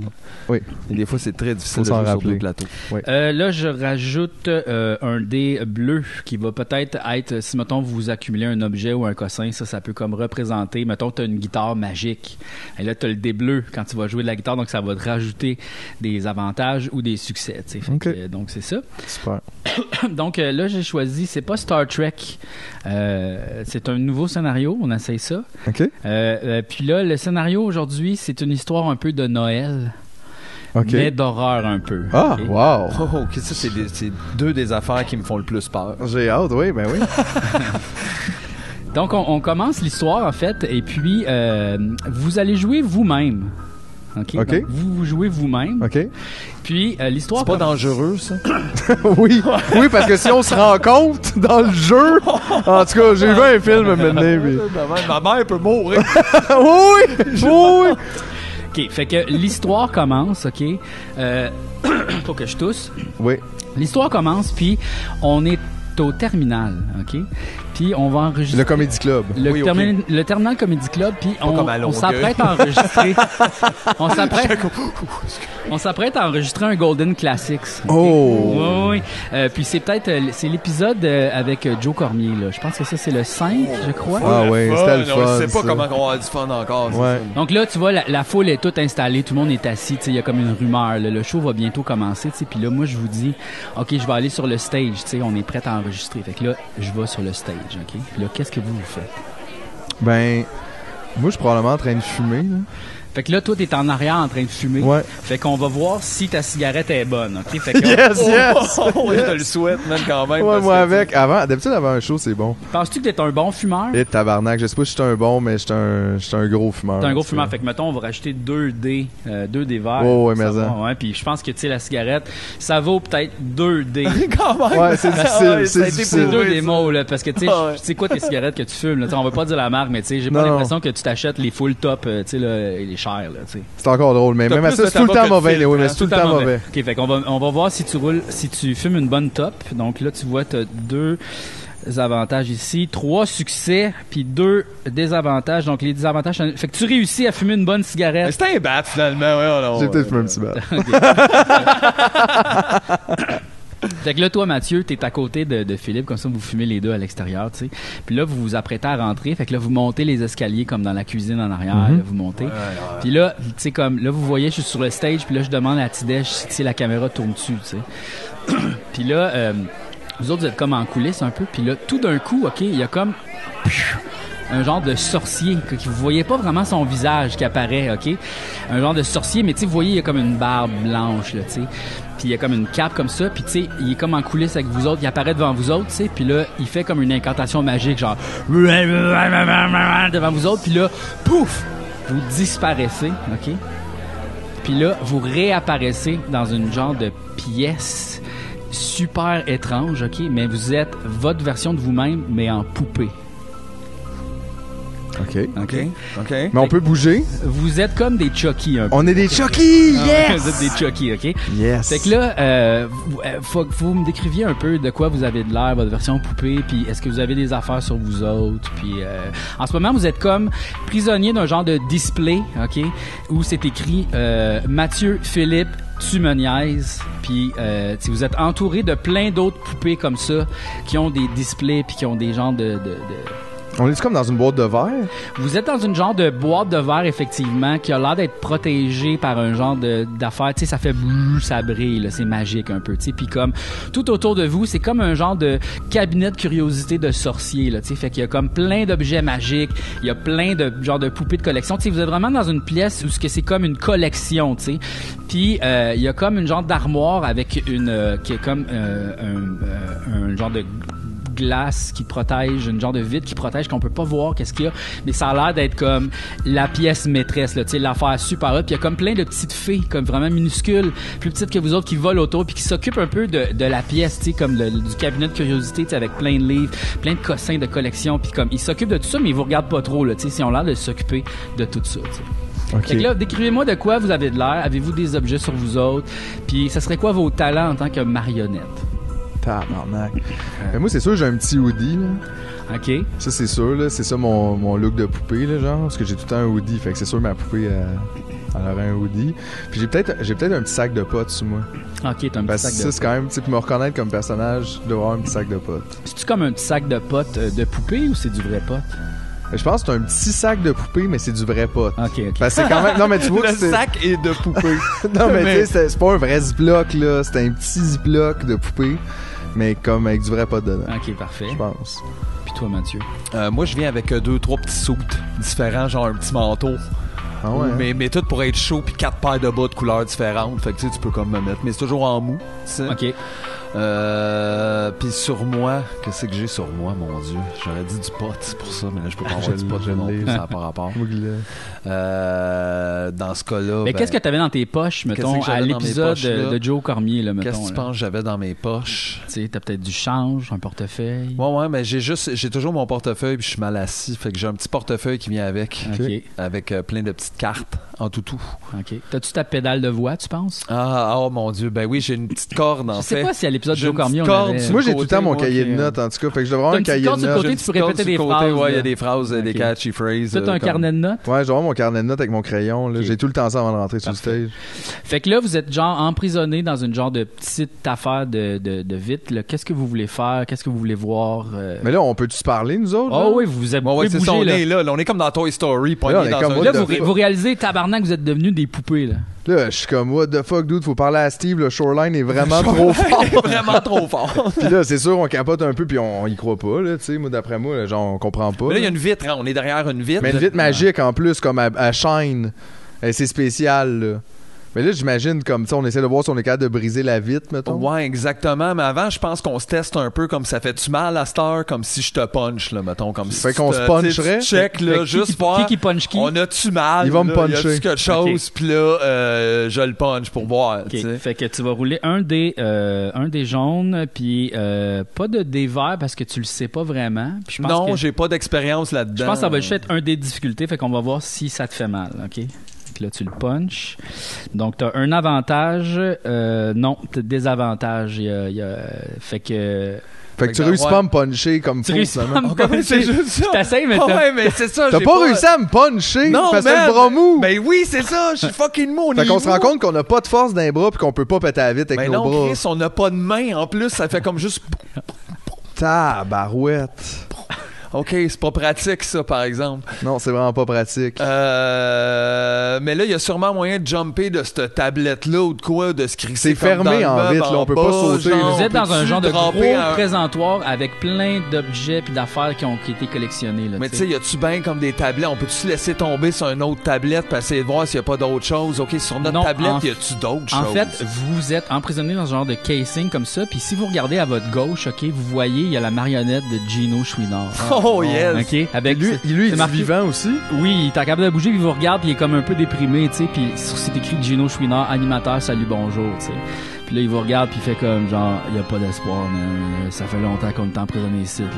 Oui. Et des fois, c'est très difficile De sur deux plateaux. Euh, là, je rajoute euh, un dé bleu qui va peut-être être, si mettons vous accumulez un objet ou un cossin, ça, ça peut comme représenter, mettons tu as une guitare magique, et là tu as le dé bleu quand tu vas jouer de la guitare, donc ça va te rajouter des avantages ou des succès. que, euh, donc c'est ça. Super. donc euh, là, j'ai choisi, c'est pas Star Trek, Euh, c'est un nouveau scénario, on essaye ça. OK? Euh, euh, puis là, le scénario aujourd'hui, c'est une histoire un peu de Noël, Mais d'horreur un peu. Ah, wow. Oh, oh, ok, ça, c'est des- c'est deux des affaires qui me font le plus peur. J'ai hâte, oui, ben oui. Donc, on, on commence l'histoire, en fait, et puis euh, vous allez jouer vous-même. OK? Donc, vous, vous jouez vous-même. OK? Puis, euh, l'histoire... C'est pas commence- dangereux, ça? oui, oui, parce que si on se rend compte dans le jeu, en tout cas, j'ai vu un film maintenant, puis... Ma mère peut mourir. oui, oui. OK, fait que l'histoire commence, OK? Euh, faut que je tousse. Oui. L'histoire commence, puis on est au terminal, OK? Puis on va enregistrer... Le Comedy Club. Le, Oui, le Terminal Comedy Club, puis on, s'apprête à enregistrer. on s'apprête. on s'apprête à enregistrer un Golden Classics. Oh. Oui, oui. Euh, puis c'est peut-être euh, c'est l'épisode euh, avec Joe Cormier là. Je pense que ça c'est le 5, je crois. Ah ouais, c'était le On fun. sait pas ça. comment on va avoir du fun encore. Ouais. ça. Donc là, tu vois, la, la foule est toute installée, tout le monde est assis, tu sais, il y a comme une rumeur. là. Le show va bientôt commencer. Puis là, moi, je vous dis, ok, je vais aller sur le stage, tu sais, on est prêt à enregistrer. Fait que là, je vais sur le stage, là, qu'est-ce que vous vous faites? Ben, moi, je suis probablement en train de fumer, là. Fait que là, toi, t'es en arrière en train de fumer. Ouais. Fait qu'on va voir si ta cigarette est bonne, ok? Fait que Yes, yes! Oh, je te le souhaite, même, quand même. Ouais, moi, avec, avant, d'habitude, avant un show, c'est bon. penses-tu que t'es un bon fumeur? Et tabarnak, je sais pas si je suis un bon, mais je suis un, un gros fumeur. T'es un gros fumeur, fait que mettons, on va rajouter deux dés, euh, deux dés verts. Oh, ouais, Ça mais va, ça. ouais, puis je pense que, tu sais, la cigarette, ça vaut peut-être deux dés. Quand même. Ouais, c'est difficile, Ouais, ça a c'est été difficile. C'est prouvé, deux des mots, là, parce que, tu sais, Ah ouais. tu sais quoi tes cigarettes que tu fumes, là, on va pas dire la marque, mais tu sais, j'ai pas l'impression que tu t'achètes les full top, euh, tu sais, les chers, là, tu sais. C'est encore drôle, mais même ça, c'est tout le temps mauvais, oui, mais c'est tout le temps mauvais. Ok, fait qu'on va, on va voir si tu roules, si tu fumes une bonne top. Donc là, tu vois, t'as deux avantages ici, trois succès, puis deux désavantages. Donc les désavantages, fait que tu réussis à fumer une bonne cigarette. C'était un bat, finalement. Ouais, J'ai peut-être fumé un petit bat. Fait que là, toi, Mathieu, t'es à côté de, de Philippe, comme ça, vous fumez les deux à l'extérieur, tu sais. Puis là, vous vous apprêtez à rentrer. Fait que là, vous montez les escaliers comme dans la cuisine en arrière. Mhm. là, vous montez. Puis là, tu sais, comme, là, vous voyez, je suis sur le stage. Puis là, je demande à Tidej si tu sais, la caméra tourne dessus, tu sais. puis là, euh, vous autres, vous êtes comme en coulisses un peu. Puis là, tout d'un coup, OK, il y a comme un genre de sorcier que, que vous voyez pas vraiment son visage qui apparaît, OK? Un genre de sorcier, mais tu sais, vous voyez, il y a comme une barbe blanche, là, tu sais. Il y a comme une cape comme ça, puis tu sais, il est comme en coulisses avec vous autres, il apparaît devant vous autres, tu sais, puis là, il fait comme une incantation magique, genre devant vous autres, puis là, pouf, vous disparaissez, OK? Puis là, vous réapparaissez dans une genre de pièce super étrange, OK? Mais vous êtes votre version de vous-même, mais en poupée. OK. OK? OK. Mais on peut bouger. Vous êtes comme des Chucky, un peu. On est des Chucky! Ah, Vous Yes! êtes des Chucky, OK? Yes! Fait que là, euh, vous, euh, faut que vous me décriviez un peu de quoi vous avez de l'air, votre version poupée, puis est-ce que vous avez des affaires sur vous autres, puis euh, en ce moment vous êtes comme prisonnier d'un genre de display, ok, où c'est écrit euh, Mathieu Philippe tu me niaises, puis euh, si vous êtes entouré de plein d'autres poupées comme ça qui ont des displays puis qui ont des genres de, de, de On est comme dans une boîte de verre? Vous êtes dans une genre de boîte de verre, effectivement, qui a l'air d'être protégée par un genre d'affaires. Tu sais, ça fait brrr, ça brille. C'est magique un peu, tu sais. Puis comme, tout autour de vous, c'est comme un genre de cabinet de curiosité de sorcier, là, tu sais. Fait qu'il y a comme plein d'objets magiques. Il y a plein de genre de poupées de collection. Tu sais, vous êtes vraiment dans une pièce où ce que c'est comme une collection, tu sais. Puis, euh, il y a comme une genre d'armoire avec une, euh, qui est comme euh, un, euh, un genre de glace qui protège, une genre de vitre qui protège qu'on peut pas voir qu'est-ce qu'il y a, mais ça a l'air d'être comme la pièce maîtresse, là, tu sais, l'affaire super hot. Puis il y a comme plein de petites filles, comme vraiment minuscules, plus petites que vous autres, qui volent autour puis qui s'occupent un peu de, de la pièce, tu sais, comme le- du cabinet de curiosité, tu sais, avec plein de livres, plein de cossins de collection, puis comme ils s'occupent de tout ça, mais ils vous regardent pas trop, là, tu sais, si on l'air de s'occuper de tout ça. Fait que là, décrivez-moi de quoi vous avez de l'air. Avez-vous des objets sur vous autres? Puis, ça serait quoi vos talents en tant que marionnette? Tabarnak. Mais moi, c'est sûr, j'ai un petit hoodie, là. OK. Ça, c'est sûr, là. C'est ça mon, mon look de poupée, là, genre. Parce que j'ai tout le temps un hoodie. Fait que c'est sûr, ma poupée, euh, elle aurait un hoodie. Puis j'ai peut-être j'ai peut-être un petit sac de potes sur moi. OK, t'as un petit Parce sac que de ça, c'est quand même, tu sais, pour me reconnaître comme personnage, je dois avoir un petit sac de potes. C'est-tu comme un petit sac de potes euh, de poupée ou c'est du vrai pot? Je pense que c'est un petit sac de poupée, mais c'est du vrai pot. OK, OK. Parce que c'est quand même. Non, mais tu vois que Le c'est. sac est de poupée. non, mais, Mais- tu sais, c'est- c'est pas un vrai ziploc, là. C'est un petit ziploc de poupée, mais comme avec du vrai pot dedans. OK, parfait. Je pense. Puis toi, Mathieu? Euh, moi, je viens avec euh, deux, trois petits soutes différents, genre un petit manteau. Ah ouais, hein? mais, mais tout pour être chaud, puis quatre paires de bas de couleurs différentes. Fait que tu sais, tu peux comme me mettre. Mais c'est toujours en mou. tu sais. OK. Euh, puis sur moi, qu'est-ce que j'ai sur moi, mon Dieu? J'aurais dit du pot, c'est pour ça, mais là, je peux pas avoir Je du pot non plus, ça n'a pas rapport. Euh, dans ce cas-là. Mais ben, qu'est-ce que t'avais dans tes poches, mettons, à l'épisode de, Joe Cormier, là, mettons? Qu'est-ce que tu penses que j'avais dans mes poches? Tu sais, t'as peut-être du change, un portefeuille. Ouais, ouais, mais j'ai juste, j'ai toujours mon portefeuille, puis je suis mal assis. Fait que j'ai un petit portefeuille qui vient avec. Avec euh, plein de petites cartes en toutou. OK. T'as-tu ta pédale de voix, tu penses? Ah, oh mon Dieu, ben oui, j'ai une petite corde en Je sais fait. pas si à l'épisode de J'ai Cormier, on corde avait- Moi, j'ai tout le temps mon moi, cahier de euh, notes, en tout cas. Fait que je devrais avoir un cahier de sur le notes. côté, J'ai tu peux répéter des phrases. Ouais, il y a des phrases, euh, des catchy phrases. T'as euh, un comme- carnet de notes? Ouais, je vais avoir mon carnet de notes avec mon crayon. J'ai tout le temps ça avant de rentrer sur le stage. Fait que là, vous êtes genre emprisonné dans une genre de petite affaire de, de, de vite. Qu'est-ce que vous voulez faire? Qu'est-ce que vous voulez voir? euh? Mais là, on peut-tu se parler, nous autres? Oh là? oui, vous êtes Ouais, ça, on là. est là, là, On est comme dans Toy Story, Là, on poigné est dans comme un... what Là, the vous, vous réalisez, tabarnak, vous êtes devenus des poupées, là. Là, je suis comme, what the fuck, dude, faut parler à Steve, le shoreline est vraiment trop fort. vraiment trop fort. puis là, c'est sûr, on capote un peu, puis on, on y croit pas, là, tu sais, moi, d'après moi, là, genre, on comprend pas. Mais là, il y a une vitre, hein, on est derrière une vitre. Mais une vitre magique, en plus, comme à, à Shine. C'est spécial, là. Mais là, j'imagine, comme, sais, on essaie de voir si on est capable de briser la vitre, mettons. Ouais, exactement. Mais avant, je pense qu'on se teste un peu comme ça fait-tu mal à cette heure, comme si je te punch, là, mettons. Comme si Fait tu qu'on se puncherait? Check, Fait là, qui juste qui- voir. Qui qui punch qui? On a-tu mal? Il va me là? Y puncher. a-tu quelque chose? Puis là, euh, je le punch pour voir, OK. tu sais. Fait que tu vas rouler un dé, euh, un dé jaune, puis euh, pas de dé vert parce que tu le sais pas vraiment. Non, que- j'ai pas d'expérience là-dedans. Je pense que ça va juste être un dé de difficulté, fait qu'on va voir si ça te fait mal, OK? Que là, tu le punches. Donc, t'as un avantage. Euh, non, t'as désavantage. Il y a- il y a- fait que... Fait que tu réussis pas à me puncher comme Tu à finalement. me puncher. c'est juste ça. Je t'essaye, mais Ah t'as- ouais, mais c'est ça. T'as pas réussi à me puncher Non, parce que le bras mou. Ben oui, c'est ça. Je suis fucking mou. on fait qu'on se rend compte qu'on a pas de force dans les bras puis qu'on peut pas péter à vite avec Ben nos non, bras. Chris, on n'a pas de main. En plus, ça fait comme juste. Tabarouette. OK, c'est pas pratique, ça, par exemple. Non, c'est vraiment pas pratique. Euh, mais là, il y a sûrement moyen de jumper de cette tablette-là ou de quoi, de se crisser C'est fermé dans le en vitre, là, on peut pas sauter, genre. Vous êtes dans un genre de gros un- présentoir avec plein d'objets puis d'affaires qui ont qui été collectionnés. Là, Mais tu sais, y a-tu bien comme des tablettes? On peut-tu se laisser tomber sur une autre tablette pour essayer de voir s'il y a pas d'autre chose? OK, sur notre Non, tablette, en- y a-tu d'autres En choses? fait, vous êtes emprisonné dans ce genre de casing comme ça, puis si vous regardez à votre gauche, ok, vous voyez, il y a la marionnette de Gino Chouinard. Oh, yes! Ok, avec lui, lui, il est marqué- vivant aussi. Oui, il est capable de bouger, puis il vous regarde, puis il est comme un peu déprimé, tu sais, puis sur- c'est écrit Gino Chouinard, animateur, salut, bonjour, tu sais. Puis là, il vous regarde, puis il fait comme, genre, il y a pas d'espoir, man. Ça fait longtemps qu'on est emprisonné ici, là.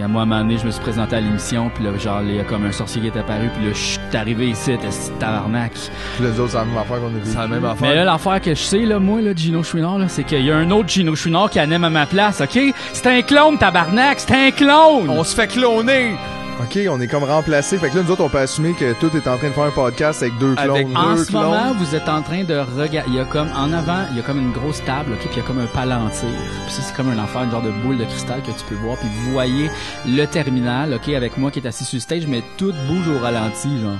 Quand moi, à un moment donné, je me suis présenté à l'émission, puis là, genre, il y a comme un sorcier qui est apparu, puis là, je suis arrivé ici, t'es tabarnak. Puis les autres, c'est la même affaire qu'on a vu. C'est la même affaire. Mais là, l'affaire que je sais, là, moi, là, Gino Chouinard, là, c'est qu'il y a un autre Gino Chouinard qui anime à ma place, OK? C'est un clone, tabarnak! C'est un clone! On se fait cloner! Ok, on est comme remplacé. Fait que là, nous autres, on peut assumer que tout est en train de faire un podcast avec deux clones. Avec En ce clones. moment, vous êtes en train de regarder. Il y a comme en avant, il y a comme une grosse table, ok, puis il y a comme un palantir. Puis ça, c'est comme un enfant, une genre de boule de cristal que tu peux voir. Puis vous voyez le terminal, ok, avec moi qui est assis sur le stage, mais tout bouge au ralenti, genre.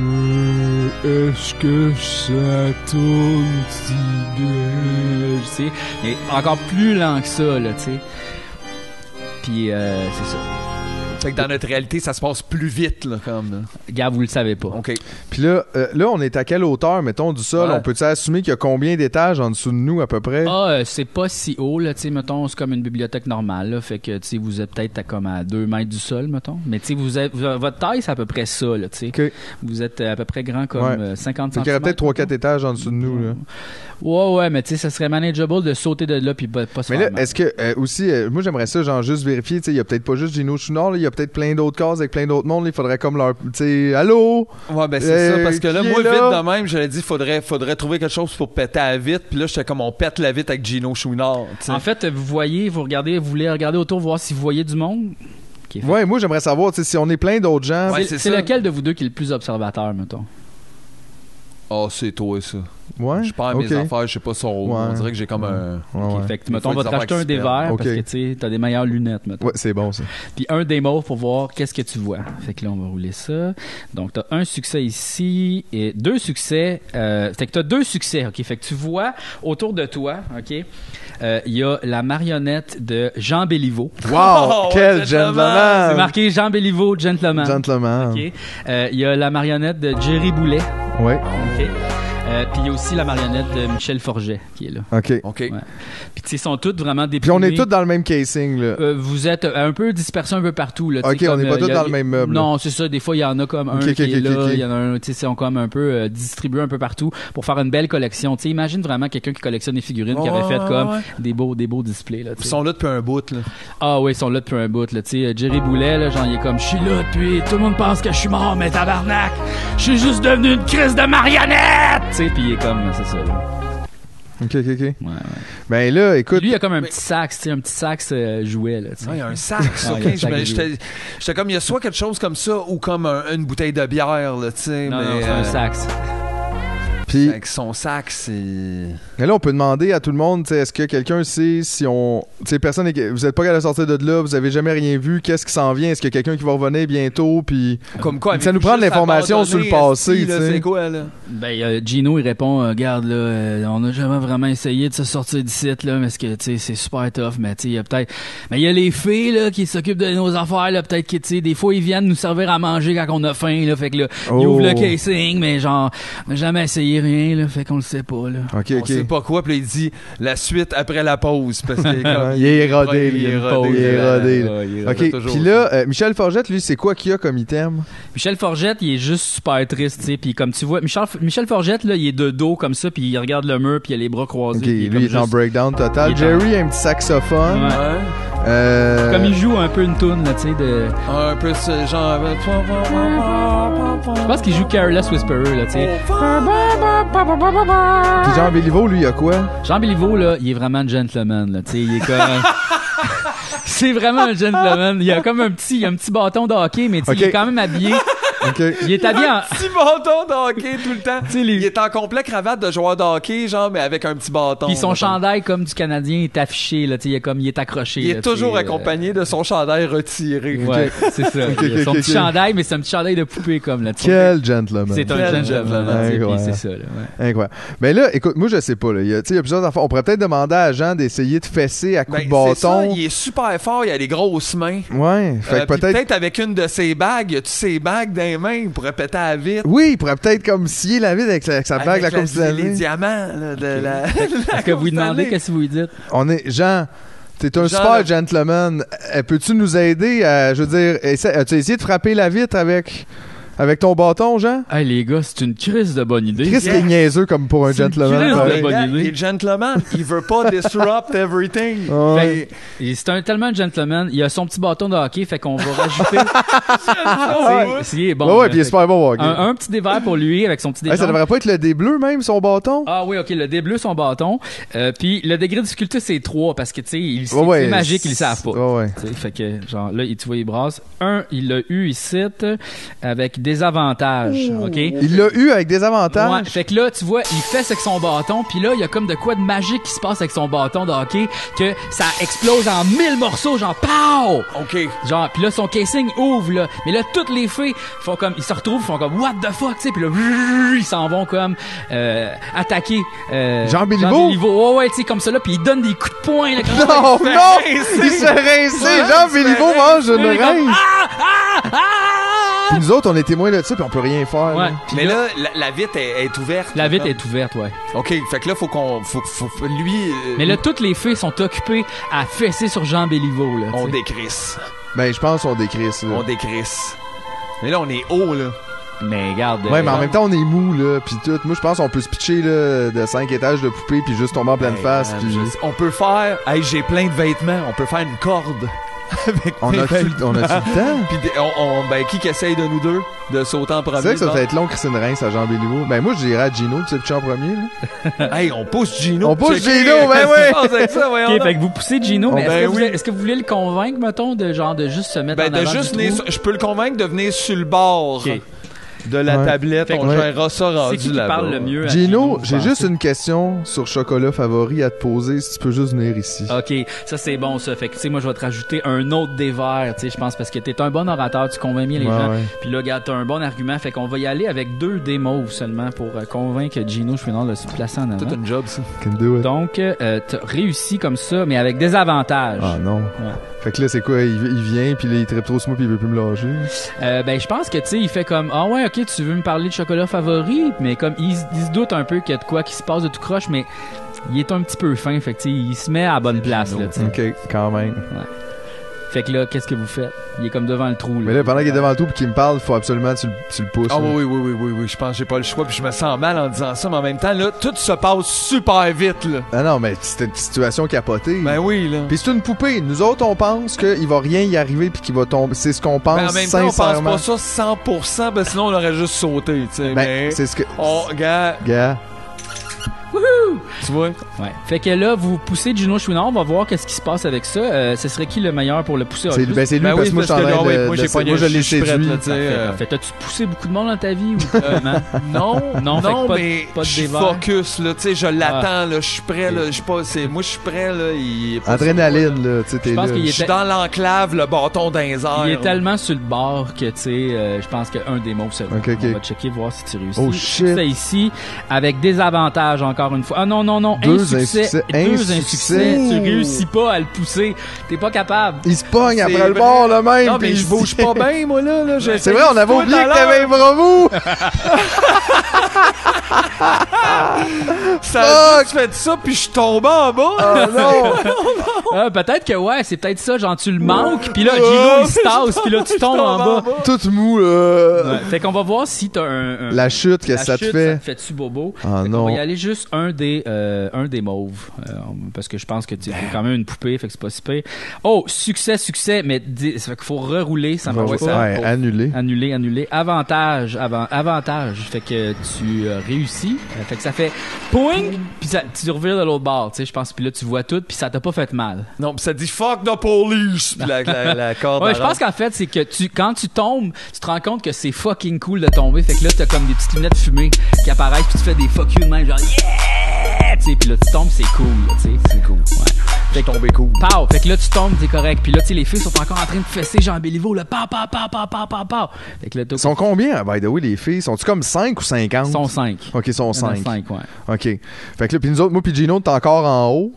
Euh, Est-ce que ça tourne si bien? Tu sais, mais encore plus lent que ça, là, tu sais. Puis euh, c'est ça. Fait que dans notre réalité, ça se passe plus vite, là, comme. Gars, vous le savez pas. OK. Puis là, euh, là, on est à quelle hauteur, mettons, du sol? Ouais. On peut-tu assumer qu'il y a combien d'étages en dessous de nous, à peu près? Ah, euh, c'est pas si haut, là, tu sais, mettons, c'est comme une bibliothèque normale, là, fait que, tu sais, vous êtes peut-être à comme à 2 mètres du sol, mettons, mais tu sais, vous êtes, vous- votre taille, c'est à peu près ça, là, tu sais. Ok. Vous êtes à peu près grand comme Ouais. euh, 50 Fait qu'il y aurait cm. peut-être 3-4 étages en dessous de nous, là. Ouais, ouais, mais tu sais, ça serait manageable de sauter de là puis pas, se Mais faire là, mal. est-ce que, euh, aussi, euh, moi, j'aimerais ça, genre, juste vérifier, tu sais, il y a peut-être pas juste Gino Chouinard, là, il y a peut-être plein d'autres cases avec plein d'autres mondes, là, il faudrait comme leur, tu sais, allô? Ouais, ben c'est Euh, ça, parce que là, moi, là? vite de même, j'avais dit, faudrait, faudrait trouver quelque chose pour péter à la vitre. Puis là, j'étais comme, on pète la vitre avec Gino Chouinard. En fait, vous voyez, vous regardez, vous voulez regarder autour, voir si vous voyez du monde? Ouais, moi, j'aimerais savoir, tu sais, si on est plein d'autres gens. Ouais, c'est lequel de vous deux qui est le plus observateur, mettons? Oh, c'est toi, ça. Ouais. Je perds ok. mes affaires, je sais pas son haut. Ouais. On dirait que j'ai comme un. Fait que, mettons, on va te des racheter affaires un des verres parce que, tu sais, t'as des meilleures lunettes, mettons. Ouais, c'est bon, ça. Puis un des mauves pour voir qu'est-ce que tu vois. Fait que là, on va rouler ça. Donc, t'as un succès ici et deux succès. Euh, fait que t'as deux succès, OK? Fait que tu vois autour de toi, OK? euh, Il y a la marionnette de Jean Béliveau. Wow! Oh, quel ouais, gentleman! C'est marqué Jean Béliveau, gentleman. Gentleman. OK? Euh, Il y a la marionnette de Jerry Boulet. Ouais, OK? Euh, puis il y a aussi la marionnette de Michel Forget qui est là. ok. OK. Ouais. Puis tu sais, ils sont toutes vraiment Puis déprimés. on est tous dans le même casing, là. Euh, vous êtes un peu dispersés un peu partout. Là, Ok, on n'est pas euh, tous dans le même meuble. Non, c'est ça. Des fois, il y en a comme un qui est là. Il y en a un, tu sais, ils sont comme un peu euh, distribués un peu partout pour faire une belle collection. Tu sais, imagine vraiment quelqu'un qui collectionne des figurines qui avait fait comme ouais. des beaux, des beaux displays. Là, Ils sont là depuis un bout, là. Ah oui, ils sont là depuis un bout. Là, tu sais, Jerry Boulet, là, genre, il est comme, je suis là depuis, tout le monde pense que je suis mort, mais tabarnak, je suis juste devenu une crise de marionnette. Tu sais, puis il est comme, c'est ça. Là. Ok, ok, ok. Ouais, ouais. Ben là, écoute. Lui, il a comme un petit sax, tu sais, un petit sax euh, jouet. Là, tu sais. Ouais, il y a un sax, ok. j'étais comme, il y a soit quelque chose comme ça ou comme un- une bouteille de bière, là, tu sais. Non, mais, non, c'est euh, un sax. Puis Avec son sac, c'est. mais là, on peut demander à tout le monde, tu sais, est-ce que quelqu'un sait si on. Tu sais, personne. est- Vous êtes pas capable de sortir de là, vous avez jamais rien vu, qu'est-ce qui s'en vient? Est-ce qu'il y a quelqu'un qui va revenir bientôt? Puis. Comme quoi, Ça nous prend de l'information sur le passé. C'est quoi, là? Ben, euh, Gino, il répond, euh, regarde, là, euh, on n'a jamais vraiment essayé de se sortir d'ici, là, parce que, tu sais, c'est super tough, mais, tu sais, il y a peut-être, mais il y a les filles, là, qui s'occupent de nos affaires, là, peut-être que, tu sais, des fois, ils viennent nous servir à manger quand on a faim, là, fait que, là, ils Oh. ouvrent le casing, mais genre, on n'a jamais essayé rien, là, fait qu'on le sait pas, là. Ok, On ok. sait pas quoi, puis là, il dit la suite après la pause. Parce qu'il est comme- il est érodé, il est lui. érodé, Il est là, est Ok, puis là, euh, Michel Forgette, lui, c'est quoi qu'il a comme item? Michel Forgette, il est juste super triste, tu sais, puis comme tu vois, Michel, Michel Forgette, là, il est de dos comme ça, puis il regarde le mur, puis il a les bras croisés. Ok, lui, il est en juste- breakdown total. il est en- Jerry a un petit saxophone. Ouais. Euh, Comme il joue un peu une toune, là, tu sais, de... Un peu ce genre. Je pense qu'il joue Careless Whisperer, là, tu sais. Puis Jean Béliveau, lui, il a quoi? Jean Béliveau, là, il est vraiment un gentleman, là, tu sais, il est comme... C'est vraiment un gentleman. Il a comme un petit, un petit bâton de hockey, mais tu sais, il est quand même habillé. Il est habillé en... Petit bâton de hockey tout le temps. Les- Il est en complet cravate de joueur de hockey, genre, mais avec un petit bâton. Puis son chandail comme du Canadien est affiché, là, tu sais, il est comme, il est accroché. Il là, est toujours euh, accompagné de son chandail retiré. Ouais, c'est ça. Il a son petit chandail, mais c'est un petit chandail de poupée, comme, là, tu sais. Quel gentleman. C'est un Quel gentleman, gentleman. c'est ça, là, ouais. Incroyable. Mais là, écoute, moi, je sais pas. Là. Il, y a, tu sais, il y a plusieurs affaires. On pourrait peut-être demander à Jean d'essayer de fesser à coups Ben, de ça, bâton. il est super fort, il a des grosses mains. Ouais. Fait Euh, peut-être. peut-être avec une de ses bagues, il a-tu ses bagues dans les mains, il pourrait péter à la vitre. Oui, il pourrait peut-être comme scier la vide avec sa, avec sa bague, Avec la coupe de la les diamants là, de la. Est-ce que vous lui demandez qu'est-ce que vous lui dites? On est. Jean. T'es un Jean, super gentleman. Euh, Peux-tu nous aider à, je veux dire, essa- as-tu essayé de frapper la vitre avec, Avec ton bâton, Jean? Hey, les gars, c'est une crise de bonne idée. Chris qui est niaiseux comme pour un C'est une gentleman. crise de bonne idée. Il est gentleman. Il veut pas disrupt everything. Fait- et c'est un tellement gentleman. Il a son petit bâton de hockey, fait qu'on va rajouter. ouais. C'est- c'est bon. Ouais, ouais, puis il est super bon hockey. un, un petit dévers pour lui avec son petit Hey, dévers. ça devrait pas être le dé bleu même, son bâton? Ah oui, ok, le dé bleu, son bâton. Euh, puis le degré de difficulté, c'est 3 parce que, tu sais, il- c'est Ouais, magique, ils le savent pas. Ouais, fait que, genre, là, il- tu vois, il brasse. Un, il l'a eu ici avec des avantages, ok? Il l'a eu avec des Ouais, avantages. fait que là, tu vois, il fait avec son bâton, puis là, il y a comme de quoi de magique qui se passe avec son bâton de hockey, que ça explose en mille morceaux, genre POW! OK. Genre, puis là, son casing ouvre, là. Mais là, toutes les fées font comme, ils se retrouvent, font comme, what the fuck, tu sais, puis là, ils s'en vont comme, euh, attaquer, euh, Jean Béliveau? Ouais, ouais, tu sais, comme ça, là, puis ils donnent des coups de poing, là, comme Non, ça, non! il Il se! Ouais, Jean il Béliveau mange une rince! Ah! Ah! Ah! Puis nous autres, on est témoins de ça, puis on peut rien faire. Ouais, là. puis Mais là, là, la, la vitre est, est ouverte. la vitre est ouverte, ouais. OK, fait que là, faut qu'on... Faut, faut, faut- lui... euh, Mais là, toutes les fées sont occupées à fesser sur Jean Béliveau, là. on décrisse. Ben, je pense qu'on décrisse, là. On décrisse. Mais là, on est haut, là. Mais regarde. Ouais, mais en euh, même temps, on est mou, là, pis tout. Moi, je pense qu'on peut se pitcher, là, de 5 étages de poupée, puis juste tomber en pleine Hey, face, man, On peut faire... Hey, j'ai plein de vêtements. On peut faire une corde. Avec On a-tu vêtements. le temps? Puis on, on- ben, qui qui essaye de nous deux de sauter en premier? C'est vrai que ça va être long, Christine Reims à Jean Béliveau. Ben, moi, je dirais à Gino de se pitcher en premier, là. Hey, on pousse Gino. On pousse Gino, ben ouais. passe avec ça, donc? fait que vous poussez Gino, mais Ben est-ce, que vous, oui. est-ce que vous voulez le convaincre, mettons, de genre de juste se mettre Ben, en de avant juste venir je peux le convaincre de venir sur le bord. De la Ouais. tablette. Fait on Ouais. gérera ça rendu C'est qui qui là-bas. parle le mieux à Gino, j'ai juste une question sur chocolat favori à te poser, si tu peux juste venir ici. OK, ça c'est bon ça. Fait que tu sais moi je vais te rajouter un autre des verres, tu sais je pense parce que t'es un bon orateur, tu convaincs bien les Ouais, gens. ouais. Puis là regarde, t'as un bon argument, fait qu'on va y aller avec deux mauves seulement pour euh, convaincre Gino Chouinard de se placer en avant. un job, ça. Can do it. Donc euh, t'as réussi comme ça mais avec des avantages. Ah non. Fait que là, c'est quoi? Il, il vient, puis là, il tripe trop sur moi, puis il veut plus me lâcher. Euh, ben je pense que tu sais il fait comme ah ouais OK, tu veux me parler de chocolat favori, mais comme il, se- il se doute un peu qu'il y a de quoi qui se passe de tout croche mais il est un petit peu fin, fait que tu sais il se met à la bonne place là. Ok, quand même. Fait que là, qu'est-ce que vous faites? Il est comme devant le trou. Là. Mais là, pendant qu'il est devant le tout, puis qu'il me parle, faut absolument que tu, le- tu le pousses. Ah oui, oui, oui, oui, oui, oui. Je pense que j'ai pas le choix. Puis je me sens mal en disant ça, mais en même temps, là, tout se passe super vite, là. Ah non, mais c'était une situation capotée. Ben oui, là. Puis c'est une poupée. Nous autres, on pense qu'il va rien y arriver, puis qu'il va tomber. C'est ce qu'on pense Ben, en même temps, on pense pas ça 100%, ben sinon on aurait juste sauté, tu sais. Ben, mais... c'est ce que. Oh, gars, Gars. Tu vois? Ouais. Fait que là, vous poussez Gino Chouinard, on va voir qu'est-ce qui se passe avec ça. Euh, ce serait qui le meilleur pour le pousser? C'est ben, c'est lui, Ben parce oui, que moi, je parce que moi, j'ai moi, je l'ai séduit. euh, parfait. T'as-tu poussé beaucoup de monde dans ta vie ou comment? Non, Non, non, fait pas mais pas de je focus, là, tu sais, je l'attends, Ah. là, je suis prêt, là, je suis pas, c'est, moi, je suis prêt, là, il Adrénaline, là. Tu sais, t'es Je là. Je suis dans l'enclave, le bâton airs. Il est tellement sur le bord que, tu sais, euh, je pense qu'un des mots, c'est Ok, ok. On va checker, voir si tu réussis. Oh, shit. Ici, avec des avantages, encore une fois. Ah non, non, non, Deux insuccès. insuccès. Deux Insuccès. insuccès. Tu réussis pas à le pousser. T'es pas capable. Il se pogne après le bord, le même. Non, mais je bouge pas bien, moi, là, là. C'est vrai, on avait oublié que t'avais un l'heure. Ça a juste fait ça, puis je suis tombé en bas. Oh non. Ah, peut-être que ouais, c'est peut-être ça, genre tu le manques, puis là Oh, Gino il se tasse, puis là tu tombes en bas. Tout mou, là. Ouais. Fait qu'on va voir si t'as un, un- La chute, qu'est-ce que la ça te fait? Ça te fait-tu bobo? Ah Fait non. va y aller juste un des, euh, un des mauves. euh, parce que je pense que tu es quand même une poupée, fait que c'est pas si pire. Oh, succès, succès, mais dis- ça fait qu'il faut rerouler, ça Ouais, pas. ouais, annulé. Annuler, annuler. Avantage, avant, avantage. Fait que tu euh, réussis. Euh, fait que ça fait poing, puis ça, tu revires de l'autre bord, tu sais, je pense. Puis là, tu vois tout, puis ça t'a pas fait mal. Non, pis ça dit fuck the police, pis la, la, la corde. Ouais, je pense qu'en fait, c'est que tu, quand tu tombes, tu te rends compte que c'est fucking cool de tomber. Fait que là, t'as comme des petites lunettes fumées qui apparaissent, puis tu fais des fuck you de même, genre yeah! Tu sais, puis là, tu tombes, c'est cool, tu sais. C'est cool. Ouais. Fait que tombé cool. Pow! Fait que là, tu tombes, t'es correct. Puis là, tu sais, les filles sont encore en train de fesser Jean Béliveau, là. Pow, pow, pow, pow, pow, pow, pow. Fait que là, Ils sont combien, by the way, les filles? Sont-tu comme 5 ou 50? Ils sont 5. Ok, ils sont 5. 5, ouais. Ok. Fait que là, puis nous autres, moi puis Gino, t'es encore en haut?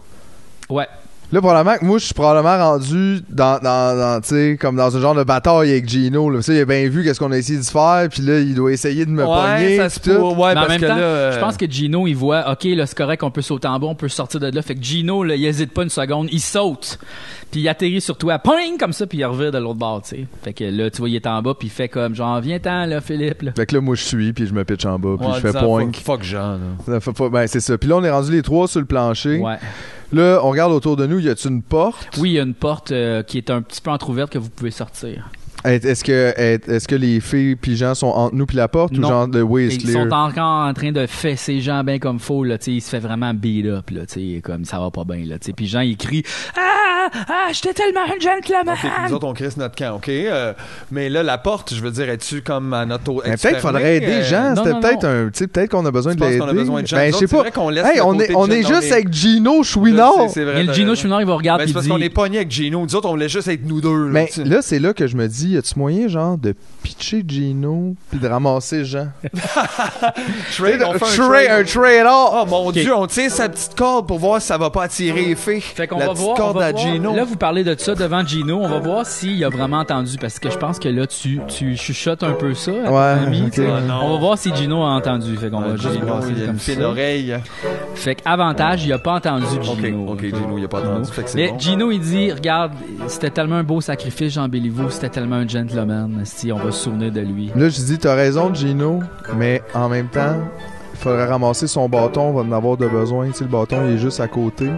Ouais. Là, probablement que moi, je suis probablement rendu dans, dans, dans tu sais, comme dans un genre de bataille avec Gino. Là. Ça, il a bien vu qu'est-ce qu'on a essayé de faire, puis là, il doit essayer de me pogner. ça se puis tout. peut. Ouais, Mais en même que temps, là. euh, je pense que Gino, il voit, OK, là, c'est correct, on peut sauter en bas, on peut sortir de là. Fait que Gino, là, il hésite pas une seconde, il saute. Puis il atterrit sur toi, poing, comme ça, puis il revient de l'autre bord, tu sais. Fait que là, tu vois, il est en bas, puis il fait comme, genre, viens-t'en, là, Philippe, là. Fait que là, moi, je suis, puis je me pitch en bas, puis ouais, je fais point. Fuck, fuck Jean, là. Ben, c'est ça. Puis là, on est rendu les trois sur le plancher. Ouais. Là, on regarde autour de nous, y a-tu une porte? Oui, il y a une porte euh, qui est un petit peu entrouverte que vous pouvez sortir. Est- Est-ce que, est- est-ce que les filles puis Jean sont entre nous puis la porte Non. ou genre le way is Ils sont encore en train de fesser Jean bien comme faut là, tu sais, il se fait vraiment beat up là, tu sais, comme ça va pas bien là, tu sais. Puis Jean il crie "Ah, ah, j'étais tellement un gentleman." Nous autres, on crisse notre camp, OK? Euh, mais là, la porte, je veux dire, es-tu comme à notre Mais peut-être faudrait aider Jean. non, C'était peut-être un, tu sais, peut-être qu'on a besoin Tu de l'aider. qu'on a besoin de Jean? Ben, je sais pas. vrai qu'on laisse Hey, on est, de on est juste les- avec Gino Chouinard. sais, c'est vrai, a le Gino. Chouinard, il va regarder Ben, c'est parce qu'on est pogné avec Gino. Nous autres, on voulait juste être nous deux. là, Mais sais. là, c'est là que je me dis, y a-tu moyen, genre, de pitcher Gino puis de ramasser Jean? Trade, on fait un Trade- un trade. Oh mon dieu, on tire sa petite corde pour voir si ça va pas attirer les filles. Fait qu'on la va petite voir, on corde va à voir- Gino. Là, vous parlez de ça devant Gino. On va voir s'il a vraiment entendu. Parce que je pense que là, tu, tu chuchotes un peu ça. à ton Ouais, ami. Ah, on va voir si Gino a entendu. Fait qu'on Ah, va juste a comme ça. oreille. Fait qu'avantage, il a pas entendu Gino. Ok, Gino, il a pas entendu. Fait que c'est Mais bon. Gino, il dit, regarde, c'était tellement un beau sacrifice, Jean Béliveau, c'était tellement gentleman. Si on va se souvenir de lui. Là, je dis, t'as raison, Gino, mais en même temps, il faudrait ramasser son bâton, on va en avoir de besoin. Tu sais, le bâton, il est juste à côté.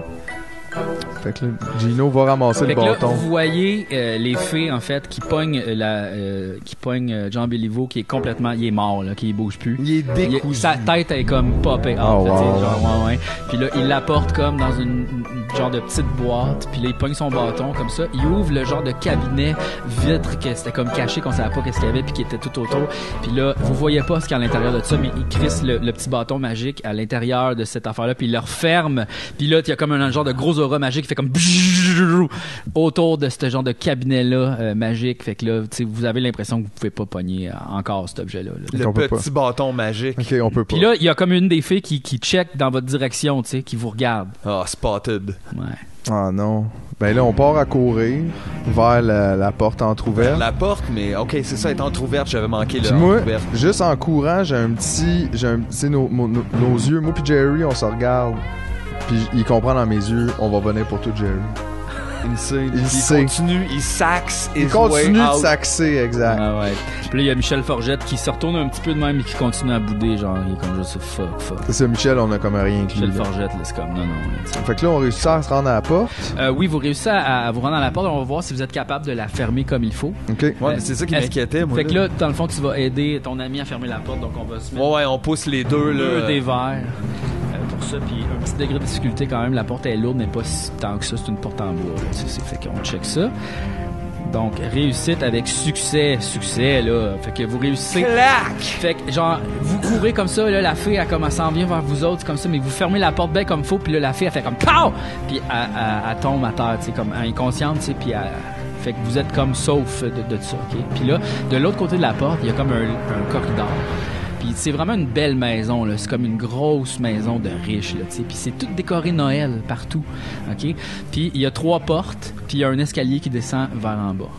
Fait que là, Gino va ramasser Fait le que là, bâton. vous voyez euh, les fées en fait qui pognent la, euh, qui pognent euh, Jean Béliveau qui est complètement, il est mort là, qui bouge plus. Il est Il décousu. sa tête est comme popée Oh, là, tu sais, wow. genre, ouais, ouais. Puis là, il l'apporte comme dans une, une genre de petite boîte. Puis là, il pogne son bâton comme ça. Il ouvre le genre de cabinet vitre que c'était comme caché, qu'on savait pas qu'est-ce qu'il y avait, puis qui était tout autour. Puis là, vous voyez pas ce qu'il y a à l'intérieur de ça, mais il crisse le, le petit bâton magique à l'intérieur de cette affaire-là, puis il le referme. Puis là, il y a comme un, genre de gros aura magique qui fait comme autour de ce genre de cabinet-là euh, magique. Fait que là, vous avez l'impression que vous pouvez pas pogner euh, encore cet objet-là. là. Le pas. petit bâton magique. Ok, on peut pas. Puis là, il y a comme une des filles qui, qui check dans votre direction, tu sais, qui vous regarde. Ah, spotted. Ouais. Ah non. Ben là, on part à courir vers la, la porte entrouverte. La porte, mais ok, c'est ça, elle est entrouverte, j'avais manqué le moi, juste en courant, j'ai un petit. J'ai un, tu sais, nos, mon- nos- nos yeux, moi puis Jerry, on se regarde. Puis il comprend dans mes yeux, on va venir pour tout, Jerry. Il sait. Il Il, sait. continue, il saxe Il continue de s'axer, exact. Ah ouais. Puis là, il y a Michel Forgette qui se retourne un petit peu de même et qui continue à bouder, genre, il est comme juste fuck, fuck. C'est ça, Michel, on a comme rien. Michel là. Forgette, là, c'est comme non, non. là. Fait que là, on réussit à se rendre à la porte. Euh, oui, vous réussissez à, à vous rendre à la porte. On va voir si vous êtes capable de la fermer comme il faut. OK. Ouais, mais c'est ça qui Est-ce- m'inquiétait, moi. Fait que là, dans le fond, tu vas aider ton ami à fermer la porte. Donc, on va se mettre Ouais, ouais, on pousse les deux, deux là. des verres ça. Puis un petit degré de difficulté quand même. La porte est lourde, mais pas si tant que ça. C'est une porte en bois. c'est fait qu'on check ça. Donc, réussite avec succès. Succès, là. Fait que vous réussissez. Clac! Fait que, genre, vous courez comme ça, là, la fille, elle, comme, elle s'en vient vers vous autres, comme ça, mais vous fermez la porte bien comme faut, puis là, la fille, elle fait comme POW! Puis elle, elle- elle tombe à terre, tu sais, comme inconsciente, tu sais, puis elle. Fait que vous êtes comme sauf de, de ça, OK? Puis là, de l'autre côté de la porte, il y a comme un, un corridor. Puis c'est vraiment une belle maison, là. C'est comme une grosse maison de riches, là. Puis c'est tout décoré Noël partout, OK? Puis il y a trois portes, puis il y a un escalier qui descend vers en bas.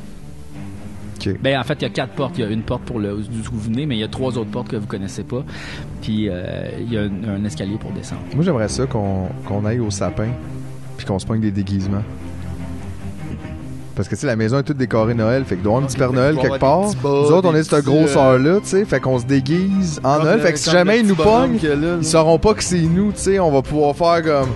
OK. Ben, en fait, il y a quatre portes. Il y a une porte pour le venez, mais il y a trois autres portes que vous connaissez pas. Puis euh, il y a un, un escalier pour descendre. Moi, j'aimerais ça qu'on qu'on aille au sapin. Puis qu'on se pogne des déguisements. Parce que, tu sais, la maison est toute décorée Noël. Fait que doit avoir un petit Père Noël qu'il quelque part. Nous autres, on est cette petits, grosseur-là, tu sais. Fait qu'on se déguise en Comme Noël. Fait que si jamais ils nous pognent, ils sauront pas que c'est nous, tu sais. On va pouvoir faire comme.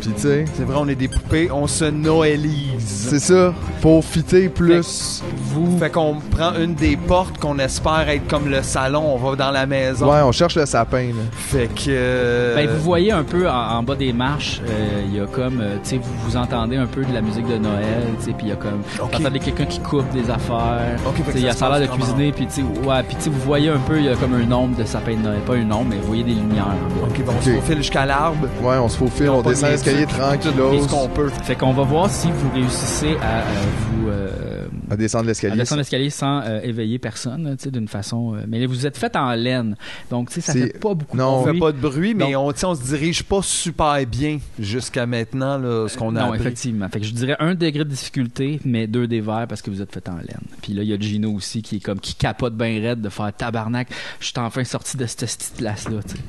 Puis, tu sais, C'est vrai, on est des poupées, on se noélise. c'est ça. Pour fitter plus. Vous, Fait qu'on prend une des portes qu'on espère être comme le salon, on va dans la maison. Ouais, on cherche le sapin, là. Fait que. euh, ben, vous voyez un peu en, en bas des marches, euh, il y a comme, euh, tu sais, vous, vous entendez un peu de la musique de Noël, tu sais, puis il y a comme, Ok. vous entendez quelqu'un qui coupe des affaires. Ok, il y a ça a l'air de cuisiner, puis tu sais, ouais, puis tu sais, vous voyez un peu, il y a comme un nombre de sapins de Noël, pas un nombre, mais vous voyez des lumières. Ok, bon, on se faufile jusqu'à l'arbre. Ouais, on se faufile, On on descend tranquillos. Tout ce qu'on peut. Fait qu'on va voir si vous réussissez à euh, vous euh, À descendre à l'escalier. descendre l'escalier sans euh, éveiller personne, là, tu sais, d'une façon. mais vous êtes fait en laine, donc tu sais, ça fait pas beaucoup Non, de On fait bruit. pas de bruit, mais on, on se dirige pas super bien jusqu'à maintenant, là, ce qu'on a non, effectivement. Fait que je dirais un degré de difficulté, mais deux des verts parce que vous êtes fait en laine. Puis là, il y a Gino aussi qui est comme qui capote bien raide de faire tabarnak. Je suis enfin sorti de cette petite place-là, tu sais.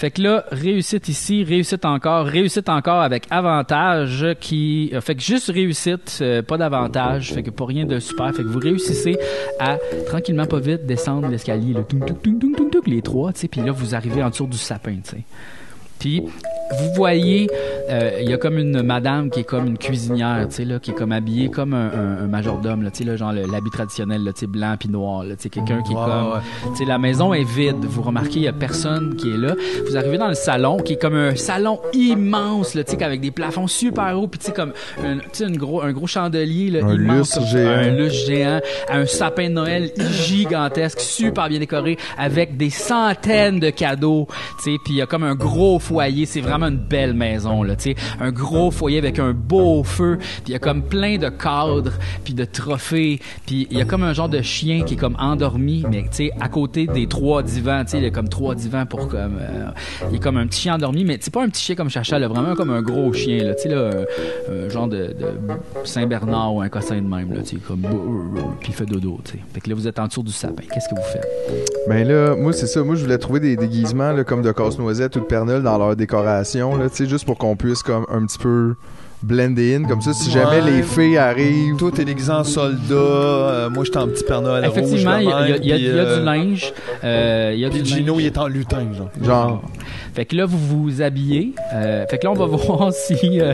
Fait que là, réussite ici, réussite encore, réussite encore avec avantage qui... euh, fait que juste réussite, euh, pas d'avantage, fait que pas rien de super. Fait que vous réussissez à, tranquillement, pas vite, descendre l'escalier, toum, toum, toum, toum, toum, les trois, tu sais, puis là, vous arrivez en dessous du sapin, tu sais. Puis vous voyez, euh, il y a comme une madame qui est comme une cuisinière, tu sais là, qui est comme habillée comme un, un- un majordome, là, tu sais là, genre l'habit traditionnel, là, tu sais blanc puis noir, là, tu sais quelqu'un qui est comme, ouais. tu sais la maison est vide. Vous remarquez, il y a personne qui est là. Vous arrivez dans le salon, qui est comme un salon immense, là, tu sais avec des plafonds super hauts, puis tu sais comme, un, tu sais un gros, un gros chandelier, là, Un immense, lustre géant. un lustre géant, un sapin de Noël gigantesque, super bien décoré, avec des centaines de cadeaux, tu sais, puis il y a comme un gros c'est vraiment une belle maison là, un gros foyer avec un beau feu, puis il y a comme plein de cadres, puis de trophées, puis il y a comme un genre de chien qui est comme endormi, mais à côté des trois divans, il y a comme trois divans pour comme euh, il y a comme un petit chien endormi, mais c'est pas un petit chien comme Chacha, là, vraiment comme un gros chien là, un, genre de, de Saint Bernard ou un cossin de même là, comme puis il fait dodo. Fait que là vous êtes en dessous du sapin. Qu'est-ce que vous faites? Ben là, moi, c'est ça. Moi, je voulais trouver des déguisements là, comme de casse-noisette ou de Père Noël dans leur décoration, là, juste pour qu'on puisse comme un petit peu blender in. Comme ça, si jamais Ouais. les filles arrivent. Toi, t'es déguisé en soldat. euh, moi, j'étais en petit Père Noël Effectivement, il y, a- y y a euh, du linge. euh, y a Puis du Gino, il est en lutin, genre. Genre. Fait que là, vous vous habillez. euh, fait que là, on va voir si euh,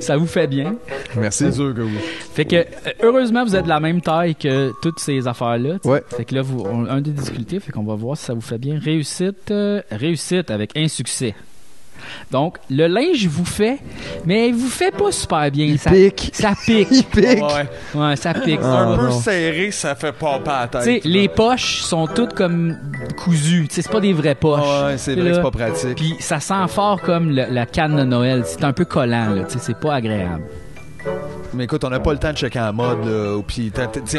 ça vous fait bien. Merci. C'est sûr que oui. Fait que, heureusement, vous êtes de la même taille que toutes ces sais. Ouais. Fait que là, vous, on- un des difficultés, fait qu'on va voir si ça vous fait bien. Réussite, euh, réussite avec insuccès. Donc, le linge vous fait, mais il vous fait pas super bien. Il ça, pique. Ça pique. Il pique. Ouais. Ouais, ça pique. Ah, un peu non. serré, ça fait pas pas à la tête. les poches sont toutes comme cousues. C'est pas des vraies poches. Ouais, c'est vrai Là, c'est pas pratique. Puis ça sent fort comme le- la canne de Noël. C'est un peu collant, là. Tu sais, c'est pas agréable. Mais écoute, on n'a pas le temps de checker la mode, là. Puis,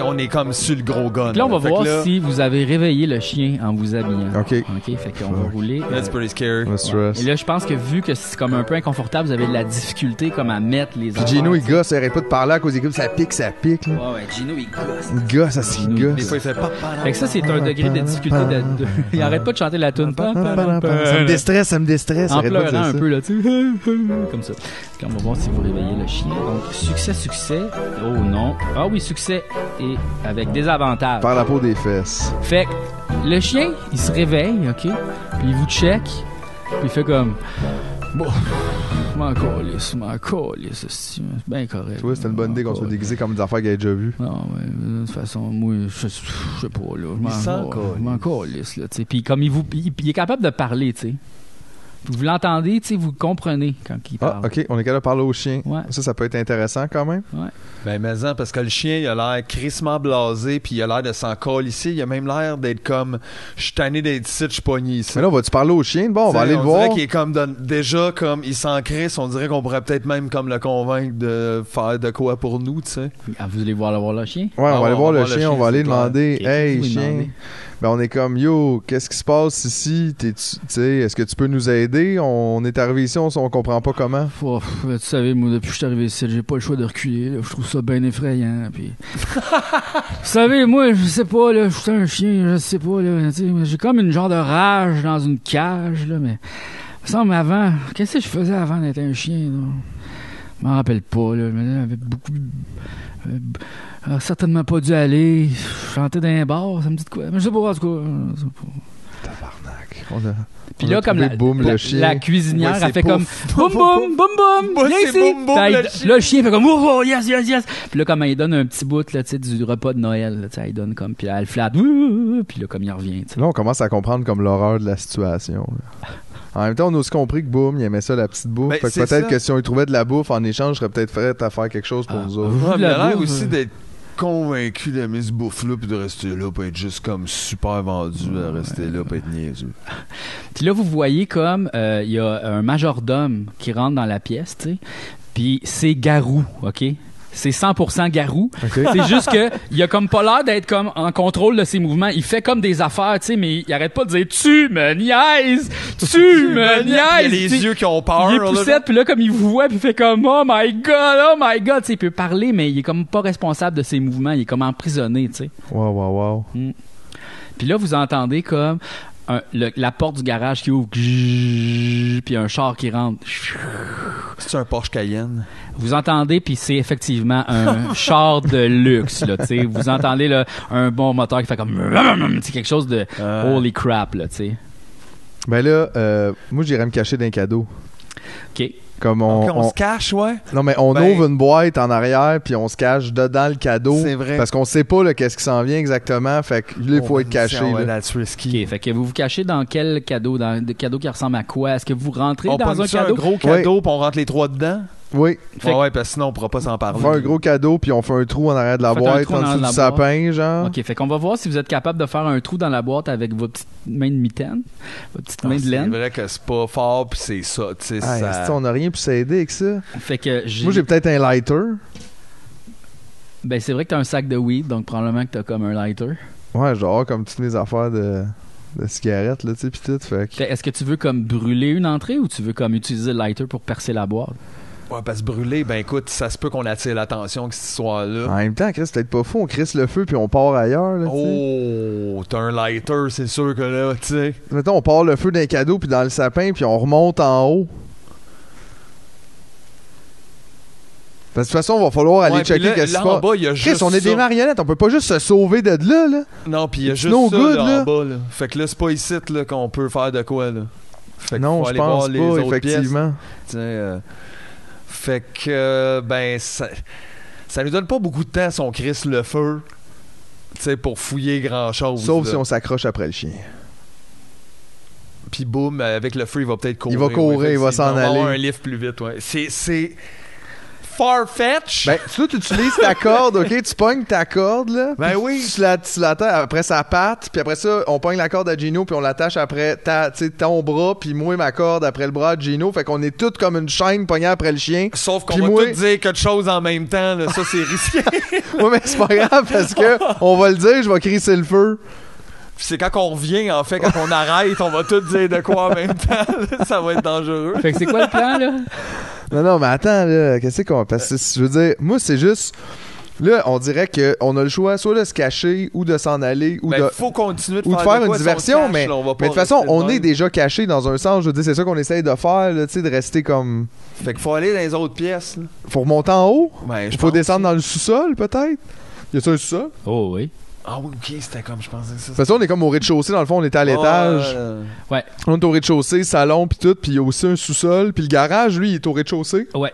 on est comme sur le gros gun. Là, on va voir là, si vous avez réveillé le chien en vous habillant. OK. OK, fait qu'on va rouler. That's pretty scary. Le stress. Et là, je pense que vu que c'est comme un peu inconfortable, vous avez de la difficulté comme à mettre les Puis Gino, il gosse, il arrête pas de parler à cause des Ça pique, ça pique. Là. Ouais, ouais, Gino, il gosse. Il gosse, ça Gino, gosse. Des fois, il fait pas. Fait que ça, c'est un degré de difficulté de... de- Il arrête pas de chanter la tune. Ça me déstresse, ça me déstresse. En pleurant dire un peu, là, tu sais. Comme ça. On va voir si vous réveillez le chien. Donc, succès, succès? Oh non. Ah oui, succès. Et avec des avantages. Par la peau des fesses. Fait que le chien, il se réveille, OK? Puis il vous check. Puis il fait comme... Bon, je m'en calisse, je m'en calisse, c'est bien correct. Tu vois, c'était une bonne idée qu'on soit déguisé comme des affaires qu'il a déjà vues. Non, mais de toute façon, moi, je, je sais pas, là. Je m'en je calisse, là, tu sais. Puis comme il vous... Il, il est capable de parler, tu sais. Vous l'entendez, tu sais, vous comprenez quand il Ah, parle. ok, on est capable de parler au chien. Ouais. Ça, ça peut être intéressant quand même. Ouais. Ben, mais en, parce que le chien, il a l'air crissement blasé, puis il a l'air de s'en coller ici. Il a même l'air d'être comme, je suis tanné d'être ici, je suis pogné ici. Mais là, on va-tu parler au chien? Bon, on va aller le on voir. dirait qu'il est comme déjà comme il s'en crisse, on dirait qu'on pourrait peut-être même comme le convaincre de faire de quoi pour nous, tu sais. Ah, vous allez voir, le- voir le chien? Ouais, on Ah va aller voir le chien, on va aller demander Hey, chien? Ben, on est comme Yo, qu'est-ce qui se passe ici? T'es- Est-ce que tu peux nous aider? On est arrivé ici, on, on comprend pas comment. Oh, tu savez, moi, depuis que je suis arrivé ici, j'ai pas le choix de reculer. là. Je trouve ça bien effrayant. Puis... Vous savez, moi, je sais pas, là, je suis un chien, je sais pas, là. J'ai comme une genre de rage dans une cage, là, mais. Me semble avant. Qu'est-ce que je faisais avant d'être un chien, là? Je m'en rappelle pas, là. Beaucoup. euh, euh, certainement pas dû aller. Chanter dans un bar, ça me dit de quoi? Mais je sais pas, en tout cas. je sais pas. Tabarnak. On a- Puis là, comme la, Boum, la- le chien. la cuisinière, Ouais, elle fait pouf. comme boum boum boum boum, viens c'est ici. boum, boum, Puis le chien. là, le chien fait comme oh, oh, yes yes yes. Puis là, comme elle donne un petit bout là, tu sais, du repas de Noël, là, elle donne comme puis là, elle flatte. Puis là, comme il revient. Là, on commence à comprendre comme l'horreur de la situation. là. En même temps, on a aussi compris que Boum, il aimait ça, la petite bouffe. Ben, fait que c'est peut-être que si on lui trouvait de la bouffe en échange, je serais peut-être prêt à faire quelque chose pour Ah, nous autres. il a la l'air bouffe, aussi euh. d'être convaincu d'aimer ce bouffe-là, puis de rester là, puis être juste comme super vendu à rester là, puis être niaiseux. Puis là, vous voyez comme euh, il y a un majordome qui rentre dans la pièce, tu sais. Puis c'est Garou, OK? C'est 100% Garou. C'est juste que il a comme pas l'air d'être comme en contrôle de ses mouvements. Il fait comme des affaires, tu sais, mais il arrête pas de dire tu me niaises, tu me Il y a niaises. les yeux qui ont peur. il est poussette, puis là, comme il vous voit, puis il fait comme Oh my God, oh my God. Tu sais, il peut parler, mais il est comme pas responsable de ses mouvements. Il est comme emprisonné, tu sais. Wow, wow, wow. Puis là, vous entendez comme un- le- la porte du garage qui ouvre, puis un char qui rentre. C'est un Porsche Cayenne. Vous entendez, puis c'est effectivement un char de luxe, là, tu sais. Vous entendez là, un bon moteur qui fait comme... C'est quelque chose de holy crap, là, tu sais. Ben là, euh, moi, j'irais me cacher d'un cadeau. OK. Comme on. Ok, on, on- se cache, ouais. Non, mais on Ben- ouvre une boîte en arrière, puis on se cache dedans le cadeau. C'est vrai. Parce qu'on sait pas qu'est-ce qui s'en vient exactement. Fait que là, il faut être caché. ouais, là. fait que vous vous cachez dans quel cadeau? Dans des cadeaux qui ressemblent à quoi? Est-ce que vous rentrez On dans un cadeau? gros cadeau, puis on rentre les trois dedans? Oui. Fait Ouais, parce que sinon, on pourra pas s'en On parler. fait un gros cadeau, puis on fait un trou en arrière de la Faites boîte, trou en dessous de du sapin, genre. OK, fait qu'on va voir si vous êtes capable de faire un trou dans la boîte avec votre petite main de mitaine, votre petite Ah, main de C'est laine. vrai que c'est pas fort, puis c'est ça. Tu sais, ça... on n'a rien pu s'aider avec ça? Fait que j'ai... Moi, j'ai peut-être un lighter. Ben, c'est vrai que t'as un sac de weed, donc probablement que t'as comme un lighter. Ouais, genre comme toutes mes affaires de, de cigarettes, là, tu sais, pis tout. Fait que- Fait, Est-ce que tu veux comme brûler une entrée ou tu veux comme utiliser le lighter pour percer la boîte? Ouais, parce que brûler, ben écoute, ça se peut qu'on attire l'attention avec cette histoire-là. En même temps, Chris, peut-être pas fou. On crisse le feu, puis on part ailleurs, là. Oh, t'as un lighter, c'est sûr que là, tu sais. Mettons, on part le feu d'un cadeau, puis dans le sapin, puis on remonte en haut. Parce que de toute façon, il va falloir aller Ouais, checker qu'est-ce qui se passe. bas, y a Chris, juste on est des marionnettes. On peut pas juste se sauver de là, là. Non, puis il y a juste no ça good, là, là. en bas, là. Fait que là, c'est pas ici là, qu'on peut faire de quoi, là. Fait que Non, faut je aller pense voir les pas, effectivement. sais, euh, fait que, euh, ben, ça, ça nous donne pas beaucoup de temps si on crisse le feu, tu sais, pour fouiller grand-chose. Sauf là. si on s'accroche après le chien. Puis boum, avec le feu, il va peut-être courir. Il va courir, ouais, il va s'en aller. un lift plus vite, ouais. C'est... far-fetch. Ben, tu tu utilises ta corde, ok? Tu pognes ta corde, là. Ben oui. Tu la, tu l'attaches après sa patte, puis après ça, on pogne la corde à Gino, puis on l'attache après ta, tu sais, ton bras, puis moi, ma corde après le bras de Gino. Fait qu'on est toutes comme une chaîne pognée après le chien. Sauf qu'on va moi- tout dire quelque chose en même temps, là. Ça, c'est risqué. ouais, mais c'est pas grave, parce que on va le dire, je vais crisser le feu. Puis c'est quand on revient, en fait, quand on arrête, on va tout dire de quoi en même temps. Ça va être dangereux. Fait que c'est quoi le plan, là? Non, non, mais attends, là, qu'est-ce qu'on. Parce que je veux dire, moi, c'est juste. Là, on dirait qu'on a le choix soit de se cacher ou de s'en aller ou Ben, de. faut continuer de ou de faire, faire de une si on diversion, cache, mais, là, mais de toute façon, on même. est déjà caché dans un sens. Je veux dire, c'est ça qu'on essaye de faire, là, tu sais, de rester comme. Fait qu'il faut aller dans les autres pièces. là. Faut remonter en haut? Ben, faut descendre dans le sous-sol, peut-être? Y a-tu un sous-sol? Oh oui. Ah oui, ok, c'était comme je pensais que ça. toute façon, on est comme au rez-de-chaussée. Dans le fond, on était à l'étage. Ouais. On est au rez-de-chaussée, salon, puis tout. Puis il y a aussi un sous-sol. Puis le garage, lui, il est au rez-de-chaussée. Ouais.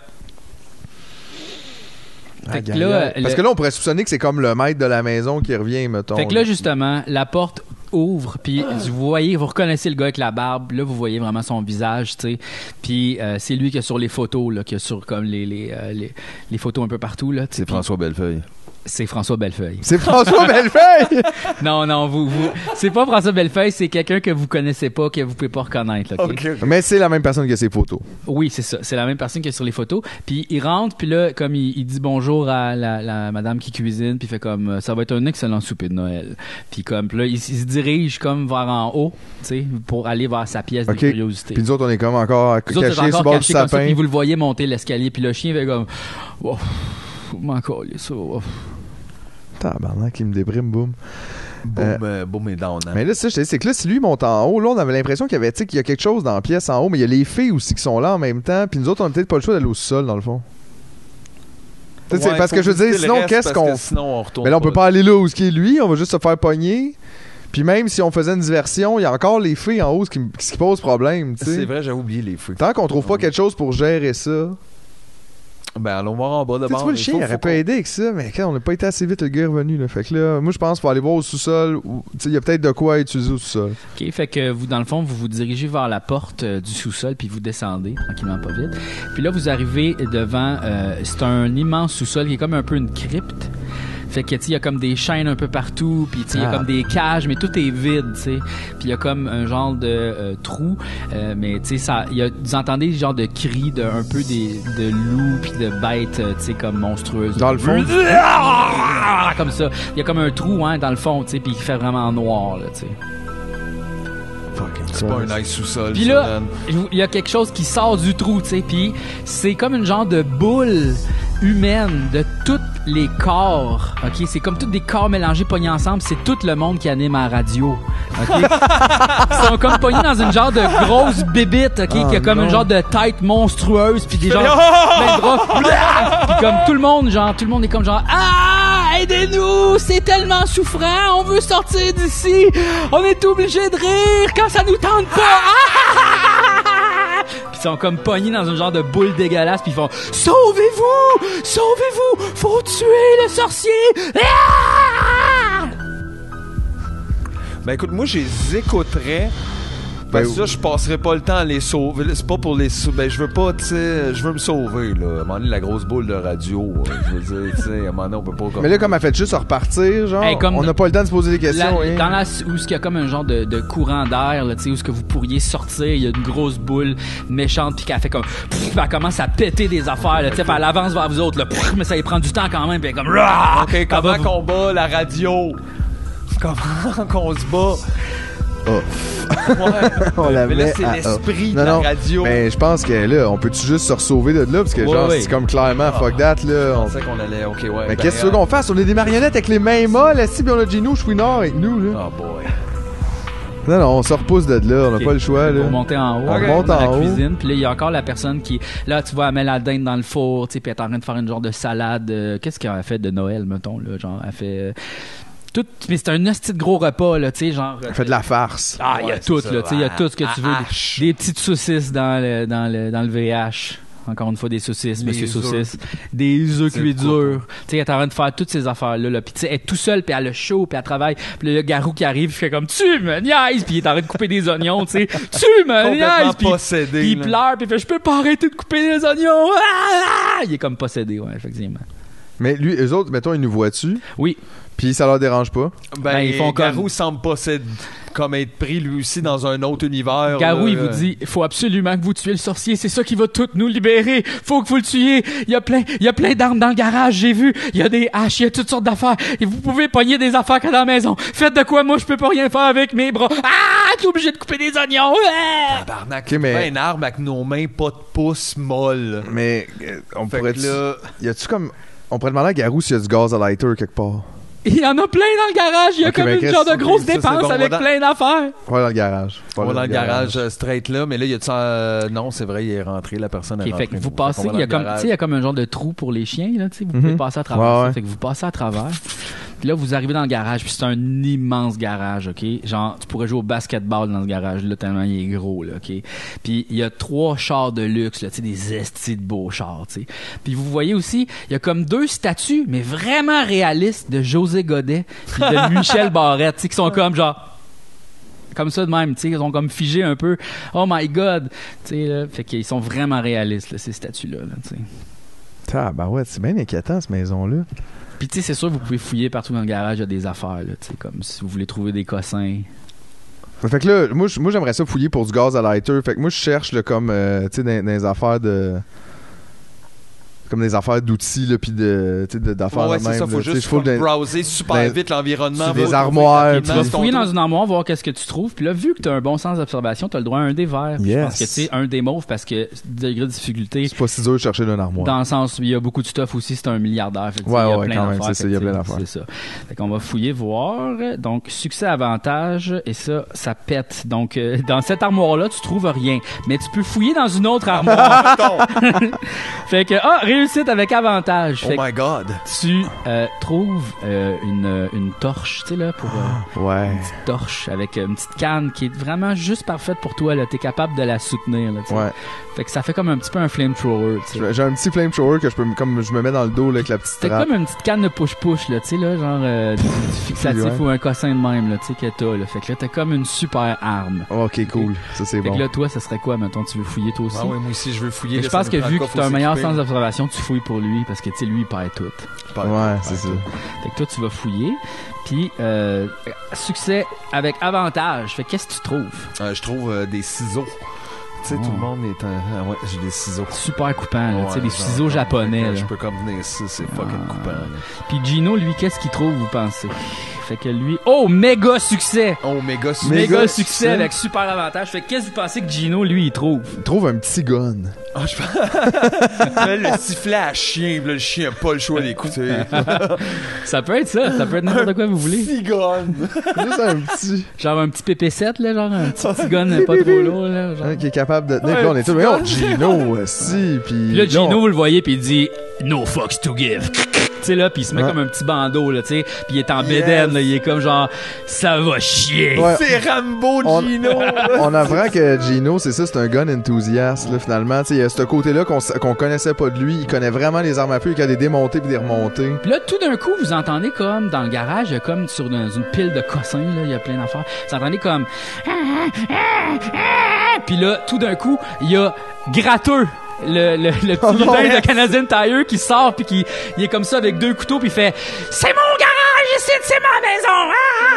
Ah, Fait que là, Parce le- que là, on pourrait soupçonner que c'est comme le maître de la maison qui revient, mettons. Fait que là, justement, la porte ouvre, puis vous voyez, vous reconnaissez le gars avec la barbe. Là, vous voyez vraiment son visage, tu sais. Puis euh, c'est lui qui est sur les photos, là, qui est sur comme les, les, euh, les, les photos un peu partout, là. C'est François Bellefeuille. C'est François Bellefeuille. C'est François Bellefeuille! non, non, vous, vous, c'est pas François Bellefeuille, c'est quelqu'un que vous connaissez pas, que vous pouvez pas reconnaître, là? Mais c'est la même personne que ses photos. Oui, c'est ça. C'est la même personne qui est sur les photos. Puis il rentre, puis là, comme il, il dit bonjour à la, la madame qui cuisine, puis il fait comme euh, ça va être un excellent souper de Noël. Puis comme puis là, il, il se dirige comme vers en haut, tu sais, pour aller vers sa pièce de curiosité. Puis nous autres, on est comme encore cachés sur le bord du ça, sapin. puis vous le voyez monter l'escalier, puis le chien fait comme oh, m'en coller ça. oh. Tabarnak, qui me déprime, boum. Boum, Euh, euh, boum et down. hein. Mais là, c'est ça, je te dis, c'est que là, si lui monte en haut, là, on avait l'impression qu'il y avait, tu sais, qu'il y a quelque chose dans la pièce en haut, mais il y a les filles aussi qui sont là en même temps, puis nous autres, on n'a peut-être pas le choix d'aller au sol, dans le fond. Ouais, parce que je veux dire, sinon, qu'est-ce qu'on. Sinon, on retourne. Mais là, on peut pas aller là où ce qui est lui, on va juste se faire pogner. Puis même si on faisait une diversion, il y a encore les filles en haut, ce qui, ce qui pose problème, tu sais. C'est vrai, j'ai oublié les feux. Tant qu'on trouve pas quelque chose pour gérer ça. Ben, allons voir en bas sais, d'abord. tu vois, le chien aurait qu'on- aider avec ça, mais quand on n'a pas été assez vite, le gars est revenu. Là. Fait que là, moi, je pense qu'il faut aller voir au sous-sol. il y a peut-être de quoi utiliser au sous-sol. OK, fait que vous, dans le fond, vous vous dirigez vers la porte euh, du sous-sol, puis vous descendez tranquillement, pas vite. Puis là, vous arrivez devant, euh, c'est un immense sous-sol qui est comme un peu une crypte. Fait que, tu il y a comme des chaînes un peu partout, puis tu il y a Ah. comme des cages, mais tout est vide, tu sais. Puis il y a comme un genre de euh, trou, euh, mais tu sais, ça, y a, vous entendez le genre de cris de un peu des de loups puis de bêtes, euh, tu sais, comme monstrueuses. Dans le fond. comme ça. Il y a comme un trou, hein, dans le fond, tu sais, puis il fait vraiment noir, là, tu sais. C'est pas un nice sous-sol. Puis là, il y a quelque chose qui sort du trou, tu sais, puis c'est comme une genre de boule humaine de tous les corps, ok? C'est comme tous des corps mélangés, pognés ensemble. C'est tout le monde qui anime à la radio, ok? Ils sont comme pognés dans une genre de grosse bébite, ok? Ah, qui a comme non. une genre de tête monstrueuse, puis des gens Oh! plein de bras. puis comme tout le monde, genre, tout le monde est comme genre, ah, aidez-nous, c'est tellement souffrant, on veut sortir d'ici, on est obligé de rire quand ça nous tente pas. Puis ils sont comme pognés dans une genre de boule dégueulasse, puis ils font Sauvez-vous! Sauvez-vous! Faut tuer le sorcier! Ah! Ben écoute, moi, je les écouterais. Ben, Ben, ça, je passerais pas le temps à les sauver. C'est pas pour les sauver. Ben, je veux pas, tu sais, je veux me sauver, là. À un moment donné, la grosse boule de radio, euh, je veux dire, tu sais, à un moment donné, on peut pas comme. Mais là, comme elle fait juste repartir, genre, Hey, comme- on n'a pas le temps de se poser des questions. La- hein. dans la où il y a comme un genre de, de courant d'air là, tu sais où ce que vous pourriez sortir, il y a une grosse boule méchante puis qu'elle fait comme pff, elle commence à péter des affaires là, tu sais, puis elle avance vers vous autres là, pff, mais ça y prend du temps quand même puis elle est comme Rah! Ok, Elle comment vous- qu'on bat la radio? Comment qu'on se bat? Oh. Ouais. On la mais là, c'est à l'esprit off. de Non, la non, radio. Mais je pense que là, on peut-tu juste se sauver de là? Parce que, Ouais, genre, ouais. c'est comme clairement, fuck that, là. On- pensais qu'on allait. Ok, ouais. Mais ben, qu'est-ce que tu veux qu'on fasse? On est des marionnettes avec les mains molles, si, puis on a Gino Chouinard avec nous, là. Oh boy. Non, non, on se repousse de là, on n'a Ok. pas le choix, là. Pour monter en haut, On on monte dans en la haut. cuisine. Puis là, il y a encore la personne qui, là, tu vois, elle met la dinde dans le four, tu sais, puis elle est en train de faire une genre de salade. euh, Qu'est-ce qu'elle a fait de Noël, mettons, là, genre, elle fait euh, tout, mais c'est un hostie de gros repas, là, tu sais, genre. Fait de la farce. Ah, il y a Ouais, tout, ça. là, tu sais, il y a tout ce que À- tu veux. Des, hache. des petites saucisses dans le, dans le, dans le VH. Encore une fois, des saucisses, Les monsieur œufs. saucisse. Des œufs cuits durs. Tu sais, elle est en train de faire toutes ces affaires-là, là. Puis tu sais, elle est tout seul, puis elle a chaud, puis elle travaille. Puis là, le garou qui arrive, il fait comme, tu me niaises! Puis il est en train de couper des oignons, tu sais. Tu me Complètement niaises! Puis possédé. puis il là. pleure, puis il fait, je peux pas arrêter de couper des oignons! Ah! Ah! Il est comme possédé, ouais, effectivement. Mais lui, eux autres, mettons, ils nous voient-tu? Oui. Puis ça leur dérange pas? Ben, Ben, ils font comme- Garou semble posséder comme être pris lui aussi dans un autre univers. Garou, là. il vous dit, il faut absolument que vous tuiez le sorcier, c'est ça qui va tout nous libérer. Faut que vous le tuiez. Il y a plein, il y a plein d'armes dans le garage, j'ai vu. Il y a des haches, il y a toutes sortes d'affaires. Et vous pouvez pogner des affaires qu'à la maison. Faites de quoi, moi, je peux pas rien faire avec mes bras. Ah, t'es obligé de couper des oignons. Ah! Tabarnak, Ok, mais- une arme avec nos mains pas de pouce molle. Mais euh, on Fait pourrait. que là, Y a-tu comme. On pourrait demander à Garou s'il y a du gaz à lighter quelque part. Il y en a plein dans le garage. Il y a comme ben, une genre de grosse dépense bon, avec plein d'affaires. Pas dans le garage. Pas dans le garage euh, straight là, mais là, il y a euh, Non, c'est vrai, il est rentré, la personne est rentrée. fait que vous passez, il y a comme, tu sais, garage. il y a comme un genre de trou pour les chiens, là, tu sais, vous pouvez Mhm. passer à travers Ouais, ça. ouais. Fait que vous passez à travers. Puis là, vous arrivez dans le garage, puis c'est un immense garage, OK? Genre, tu pourrais jouer au basketball dans ce garage-là, tellement il est gros, là, OK? Puis il y a trois chars de luxe, là, tu sais, des estis de beaux chars, tu sais. Puis vous voyez aussi, il y a comme deux statues, mais vraiment réalistes, de José Godet puis de Michel Barrette, tu sais, qui sont comme genre comme ça de même, tu sais, ils sont comme figés un peu. Oh my god, tu sais, là. fait qu'ils sont vraiment réalistes là, ces statues là, là tu sais. Ah, bah ouais, c'est bien inquiétant, cette maison-là. Puis tu sais, c'est sûr vous pouvez fouiller partout dans le garage, il y a des affaires là, comme si vous voulez trouver des cossins. Fait que là, moi j'aimerais ça fouiller pour du gaz à lighter. Fait que moi, je cherche, là, comme, euh, tu sais, dans, dans les affaires de. Comme des affaires d'outils, là, pis de. D'affaires Ouais, de c'est même. ça, faut là. Tu sais, juste je browser super vite l'environnement. des armoires, puis fouiller dans une armoire, voir qu'est-ce que tu trouves. Puis là, vu que tu as un bon sens d'observation, tu as le droit à un des verts. Puis Je Yes. pense que tu sais, un des mauves parce que degré de difficulté, C'est pas si dur de chercher dans une armoire. dans le sens où il y a beaucoup de stuff aussi, c'est un milliardaire. Fait Ouais, il y a ouais, plein quand même, c'est ça, il y a que, plein d'affaires. C'est ça. Fait qu'on va fouiller, voir. Donc, succès, avantage, et ça, ça pète. Donc, euh, dans cette armoire-là, tu trouves rien. Mais tu peux fouiller dans une autre armoire. fait que, ah, réussite avec avantage. Oh Fait que my god. tu euh, trouves euh, une, une torche, tu sais, là, pour... euh, Ouais. une petite torche avec euh, une petite canne qui est vraiment juste parfaite pour toi. Là, t'es capable de la soutenir. Là, tu sais. Ouais. Fait que ça fait comme un petit peu un flamethrower. tu sais. J'ai j'ai un petit flamethrower que je peux, me- comme je me mets dans le dos, là, avec la petite C'est trappe. comme une petite canne de push-push, là, tu sais, là, genre euh, du, du fixatif Ouais. ou un cossin de même, là, tu sais, que t'as, là. Fait que là, t'as comme une super arme. Ok, cool. Ça, c'est Fait bon. que là, toi, ça serait quoi, mettons, tu veux fouiller toi aussi? Ah ouais, moi aussi, je veux fouiller. Fait que là, je pense que prend vu quoi, que faut t'as un meilleur s'équiper. sens d'observation, tu fouilles pour lui parce que tu sais lui il perd tout. Ouais, c'est ça. Fait que toi tu vas fouiller. Puis euh, succès avec avantage. Fait que qu'est-ce que tu trouves? Euh, je trouve euh, des ciseaux. Tu sais, Oh. tout le monde est un. Ah ouais, j'ai des ciseaux. Super coupant, là, tu sais, des genre, ciseaux japonais. là. Je peux comme venir ici, c'est fucking Ah. coupant. là. Puis Gino, lui, qu'est-ce qu'il trouve, vous pensez? Fait que lui, oh méga succès, Oh, méga ciseaux. méga, succès, succès. avec super avantage. Fait que qu'est-ce que vous pensez que Gino, lui, il trouve? Trouve un petit gun. Ah, je le sifflet à chien, puis là, le chien a pas le choix d'écouter. Ça peut être ça, ça peut être n'importe quoi vous voulez. Cigone. Juste un petit. Genre un petit PP7 là, genre un petit, petit gun pas trop lourd là. Genre. hein, qui est capable de tenir. Ouais, Puis là, on est tous. petit Mais oh, gun. Gino, euh, si. Puis. Puis là, Gino, vous le voyez, puis il dit No fucks to give. Tu sais là, puis il se met Ouais. comme un petit bandeau là, tu sais, puis il est en Yes. bédaine là, il est comme genre ça va chier. Ouais. C'est Rambo On- Gino. On apprend que Gino, c'est ça, c'est un gun enthousiaste, là, finalement. Tu sais, il y a ce côté-là qu'on qu'on connaissait pas de lui. Il connaît vraiment les armes à feu, il a des démonter puis des remonter. Puis là, tout d'un coup, vous entendez comme dans le garage, il y a comme sur une, une pile de cossins, là, il y a plein d'affaires. Vous entendez comme. Puis là, tout d'un coup, il y a gratteux. Le, le, le petit lutin de. Canadian Tire qui sort puis qui il est comme ça avec deux couteaux puis il fait c'est mon garage ici c'est ma maison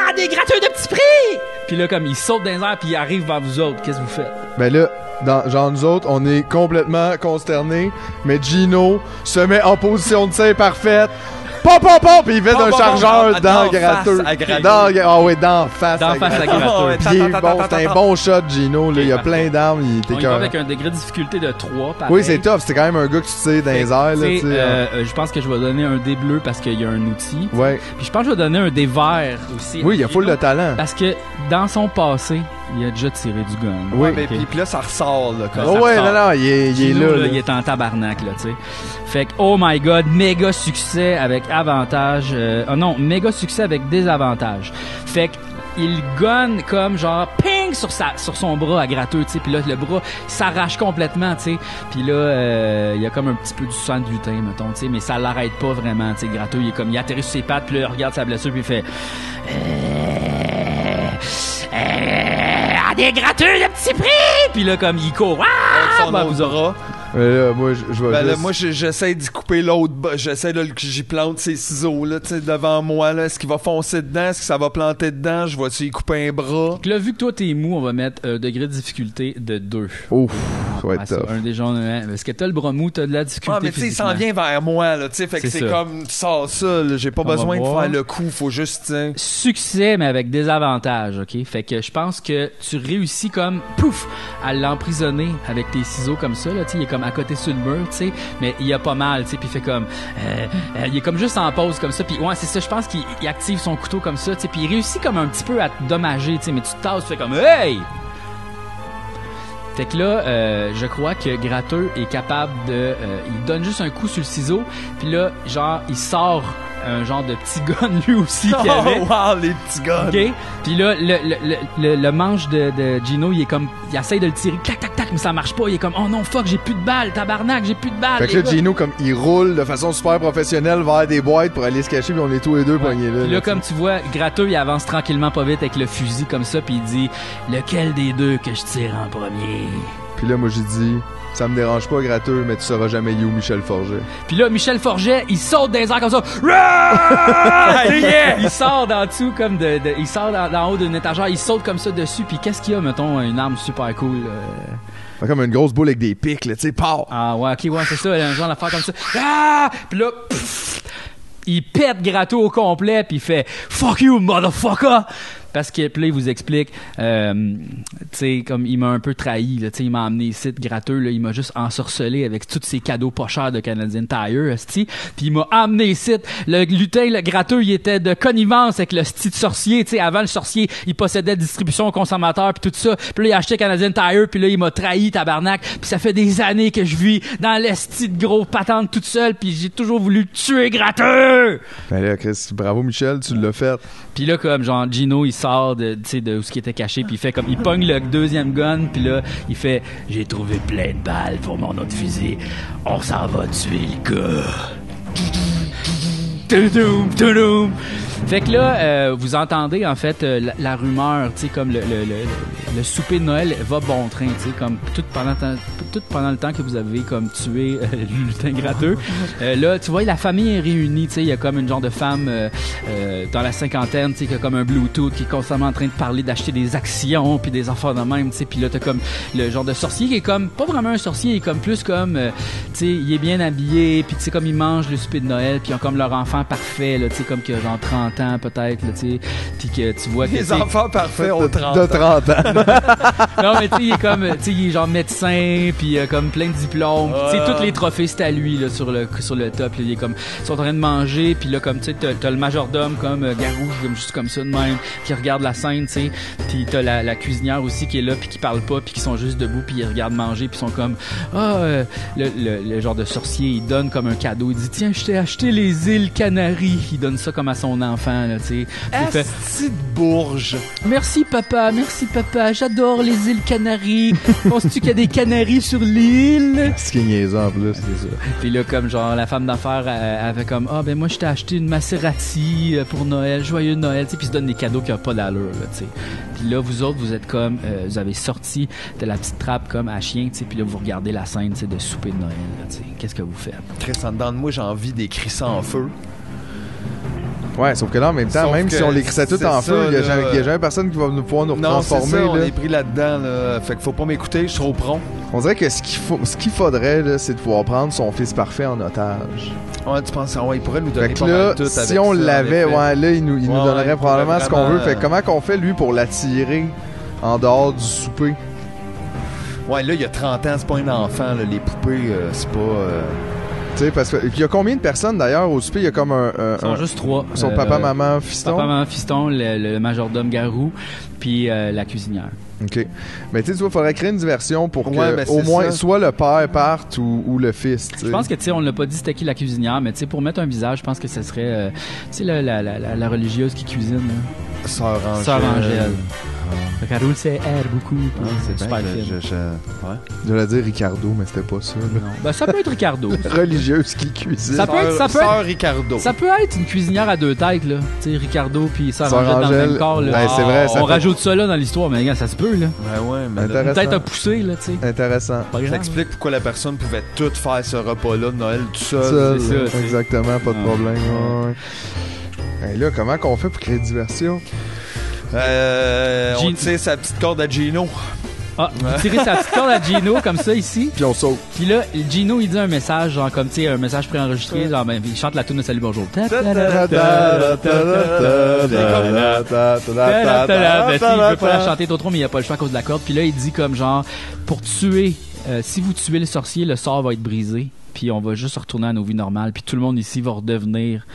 ah des gratteux de petit prix puis là comme il saute dans les airs puis il arrive vers vous autres qu'est-ce que vous faites? Ben là, dans, genre nous autres, on est complètement consternés, mais Gino se met en position de tir parfaite. Pop, pop, pop! Puis il fait un chargeur pop, dans gratteux. face à gratteux. Dans, ah ouais, dans face Dans à face à gratteux. ta, c'est un bon shot, Gino. Là. Il y a plein d'armes, il était avec un degré de difficulté de 3 Oui, c'est tough. C'est quand même un gars que tu tires dans les airs, sais, sais. je pense que je vais donner un dé bleu parce qu'il y a un outil. Ouais. Puis je pense que je vais donner un dé vert aussi. Oui, il y a full de talent. Parce que dans son passé, il a déjà tiré du gun. Oui. Mais Ok. puis, puis là, ça ressort, là. Comme Oh ça ouais, ressort. non, non, il est, il est là, là. il est en tabarnak, là, tu sais. Fait que, oh my god, méga succès avec avantage. Euh, oh non, méga succès avec désavantage. Fait que, il gonne comme genre ping sur sa sur son bras à gratteux tu sais puis là le bras s'arrache complètement tu sais puis là euh, il y a comme un petit peu du sang de lutin mettons tu sais mais ça l'arrête pas vraiment tu sais gratteux il est comme il atterrit sur ses pattes puis là il regarde sa blessure puis il fait euh, des gratteux de petit prix puis là comme il court ah, Avec son ben, aurez- bras. Mais là, moi, je, Ben là, moi, je- j'essaie d'y couper l'autre bas. J'essaie de le- que j'y plante ces ciseaux, là, devant moi, là. Est-ce qu'il va foncer dedans? Est-ce que ça va planter dedans? Je vais-tu y couper un bras? Donc là, vu que toi t'es mou, on va mettre un degré de difficulté de 2. Ouf, ça va Ah, être ça, tough. un des gens, hein, Est-ce que t'as le bras mou, t'as de la difficulté Ah, mais tu sais, il s'en vient vers moi, là. Fait que C'est ça. comme, ça, là. J'ai pas On besoin de faire le coup. Faut juste. Succès, mais avec des avantages, ok? Fait que je pense que tu réussis comme, pouf, à l'emprisonner avec tes ciseaux comme ça, là, il est comme à côté sur le mur, tu sais, mais il a pas mal, tu sais, puis fait comme, euh, euh, il est comme juste en pause comme ça, puis ouais, c'est ça, je pense qu'il il active son couteau comme ça, tu sais, puis il réussit comme un petit peu à te dommager, tu sais, mais tu te tasses, tu fais comme, hey! Fait que là, euh, je crois que Gratteux est capable de... euh, il donne juste un coup sur le ciseau, puis là, genre, il sort un genre de petit gun lui aussi qu'il avait. Oh, wow, les petits gars. OK? Puis là, le, le, le, le, le manche de, de Gino, il est comme... Il essaye de le tirer, clac, tac, tac, mais ça marche pas. Il est comme, oh non, fuck, j'ai plus de balles, tabarnak, j'ai plus de balles. Fait que là. Gino, comme, il roule de façon super professionnelle vers des boîtes pour aller se cacher, puis on est tous les deux poignés là. Puis là, là, comme tu vois, Gratteux, il avance tranquillement pas vite avec le fusil comme ça, puis il dit, lequel des deux que je tire en premier? Puis là, moi, j'ai dit, ça me dérange pas, gratteux, mais tu sauras jamais you, Michel Forget. Puis là, Michel Forget, il saute dans les airs comme ça. Il sort d'en dessous comme de, de- il sort d'en d'en haut d'une étagère, il saute comme ça dessus. Puis qu'est-ce qu'il y a, mettons, une arme super cool. euh, Fait comme une grosse boule avec des pics, là, tu sais, pow! Ah ouais, ok, ouais, c'est ça, un genre d'affaire comme ça. Ah! Puis là, pff, il pète Gratto au complet, puis il fait Fuck you, motherfucker! Parce que, puis là, il vous explique, euh, tu sais, comme il m'a un peu trahi, là, tu sais, il m'a amené ici, gratteux, là, il m'a juste ensorcelé avec tous ses cadeaux pas chers de Canadian Tire. Puis il m'a amené ici, le lutin, le gratteux, il était de connivence avec le style sorcier, tu sais, avant le sorcier, il possédait distribution aux consommateurs, puis tout ça. Puis là, il a acheté Canadian Tire, puis là, il m'a trahi, tabarnak. Puis ça fait des années que je vis dans l'esti de gros patente toute seule, puis j'ai toujours voulu tuer, gratteux! Ben là, Chris, bravo, Michel, tu l'as fait. Puis là, comme genre Gino, il de, tu sais, de où ce qui était caché, puis il fait comme il pogne le deuxième gun, puis là, il fait j'ai trouvé plein de balles pour mon autre fusil. On s'en va tuer le gars. Toudoum, toudoum. Fait que là, euh, vous entendez en fait euh, la, rumeur, tu sais, comme le, le, le, le souper de Noël va bon train, tu sais, comme tout pendant, tout pendant le temps que vous avez comme tué euh, le lutin gratteux. Euh, là, tu vois, la famille est réunie, tu sais, il y a comme une genre de femme euh, dans la cinquantaine, tu sais, qui a comme un Bluetooth, qui est constamment en train de parler d'acheter des actions puis des affaires de même, tu sais, puis là t'as comme le genre de sorcier qui est comme pas vraiment un sorcier, il est comme plus comme, tu sais, il est bien habillé, puis tu sais comme ils mangent le souper de Noël, puis ils ont comme leur enfant parfait, là, tu sais, comme que genre 30 ans peut-être, tu sais, puis que tu vois que Les enfants parfaits ont 30 de ans. 30 ans. non, mais tu sais, il est comme, tu sais, il est genre médecin, puis euh, comme plein de diplômes. Tu sais, tous les trophées, c'est à lui, là, sur le, sur le top. là. il est comme, ils sont en train de manger, puis là, comme, tu sais, t'as, t'as le majordome, comme, euh, Garou, comme, juste comme ça de même, qui regarde la scène, tu sais. Puis t'as la, la cuisinière aussi qui est là, puis qui parle pas, puis qui sont juste debout, puis ils regardent manger, puis ils sont comme, ah, euh, le, le, le genre de sorcier, il donne comme un cadeau. Il dit, tiens, je t'ai acheté les îles Canaries. Il donne ça comme à son enfant, là, tu sais. Fait, Asti de bourge. Merci papa, merci papa, j'adore les îles Canaries. Penses-tu qu'il y a des canaries sur l'île? Ce qui est en plus. Puis là, comme genre, la femme d'affaires fait comme, ah ben moi je t'ai acheté une Maserati euh, pour Noël, joyeux Noël, tu sais, puis ils se donne des cadeaux qui n'ont pas d'allure, là, tu sais. Puis là, vous autres, vous êtes comme, euh, vous avez sorti de la petite trappe comme à chien, tu sais, puis là, vous regardez la scène, tu sais, de souper de Noël, là, tu sais. Qu'est-ce que vous faites? Chris, en dedans de moi, j'ai envie d'écrire ça en feu. Ouais, sauf que là, en même temps, Sauf même si on l'écrissait tout en ça, feu, il y a jamais- personne qui va nous pouvoir nous Non, transformer. ça, on là. est pris là-dedans, là. Fait qu'il faut pas m'écouter, je suis trop prompt. On dirait que ce qu'il faut, ce qu'il faudrait, là, c'est de pouvoir prendre son fils parfait en otage. Ouais, tu penses, ouais, il pourrait nous donner Fait que pas là, mal tout si avec on ça, l'avait, ouais, là, il nous, il nous Ouais, donnerait il probablement ce qu'on veut. Fait que comment qu'on fait, lui, pour l'attirer en dehors du souper? Ouais, là, il y a 30 ans, c'est pas un enfant, là. Les poupées, euh, c'est pas. euh, Tu sais, parce que. Il y a combien de personnes d'ailleurs au souper? Il y a comme un. un- Ils sont un- juste trois. Son Euh, papa, maman, fiston? Papa, maman, fiston, le, le majordome Garou, puis euh, la cuisinière. OK. Mais tu sais, il faudrait créer une diversion pour que Ouais, mais au c'est moins ça. soit le père parte ou, ou le fils. Je pense que, tu sais, on l'a pas dit c'était qui la cuisinière, mais tu sais, pour mettre un visage, je pense que ce serait, euh, tu sais, la, la, la, la- la religieuse qui cuisine, là. Sœur Angèle. Sœur Angèle. Fait qu'elle roule ses airs beaucoup. Ah, c'est super bien, film. je, je, je- ouais. J'allais dire Ricardo, mais c'était pas ça. là. Non. Ben, ça peut être Ricardo. Religieuse qui cuisine. Ça peut être- ça peut Sœur être- Ricardo. Ça peut être une cuisinière à deux têtes, là. Tu sais, Ricardo puis Sœur Sœur Angèle dans le Angèle. même corps, là. Ben, c'est vrai, ça On fait- rajoute ça, là, dans l'histoire, mais regarde, ça se peut, là. Ben ouais, mais là, Intéressant. Peut-être à pousser, là, tu sais. Intéressant. Pas ça grave. explique pourquoi la personne pouvait tout faire ce repas-là de Noël tout seul. Seul, c'est ça, c'est- exactement, pas de Ah. problème. ouais, ouais. Hey, là, comment qu'on fait pour créer diversion? Euh, on tire sa petite corde à Gino. Ah, sa petite corde à Gino comme ça ici. Puis on saute. Puis là, Gino il dit un message, genre comme tu sais, un message préenregistré, genre ben, il chante la tune de Salut Bonjour. Il veut pas la chanter trop trop, mais il a pas le choix à cause de la corde. Puis là, il dit comme genre, pour tuer, si vous tuez le sorcier, le sort va être brisé. Puis on va juste retourner à nos vies normales. Puis tout le monde ici va redevenir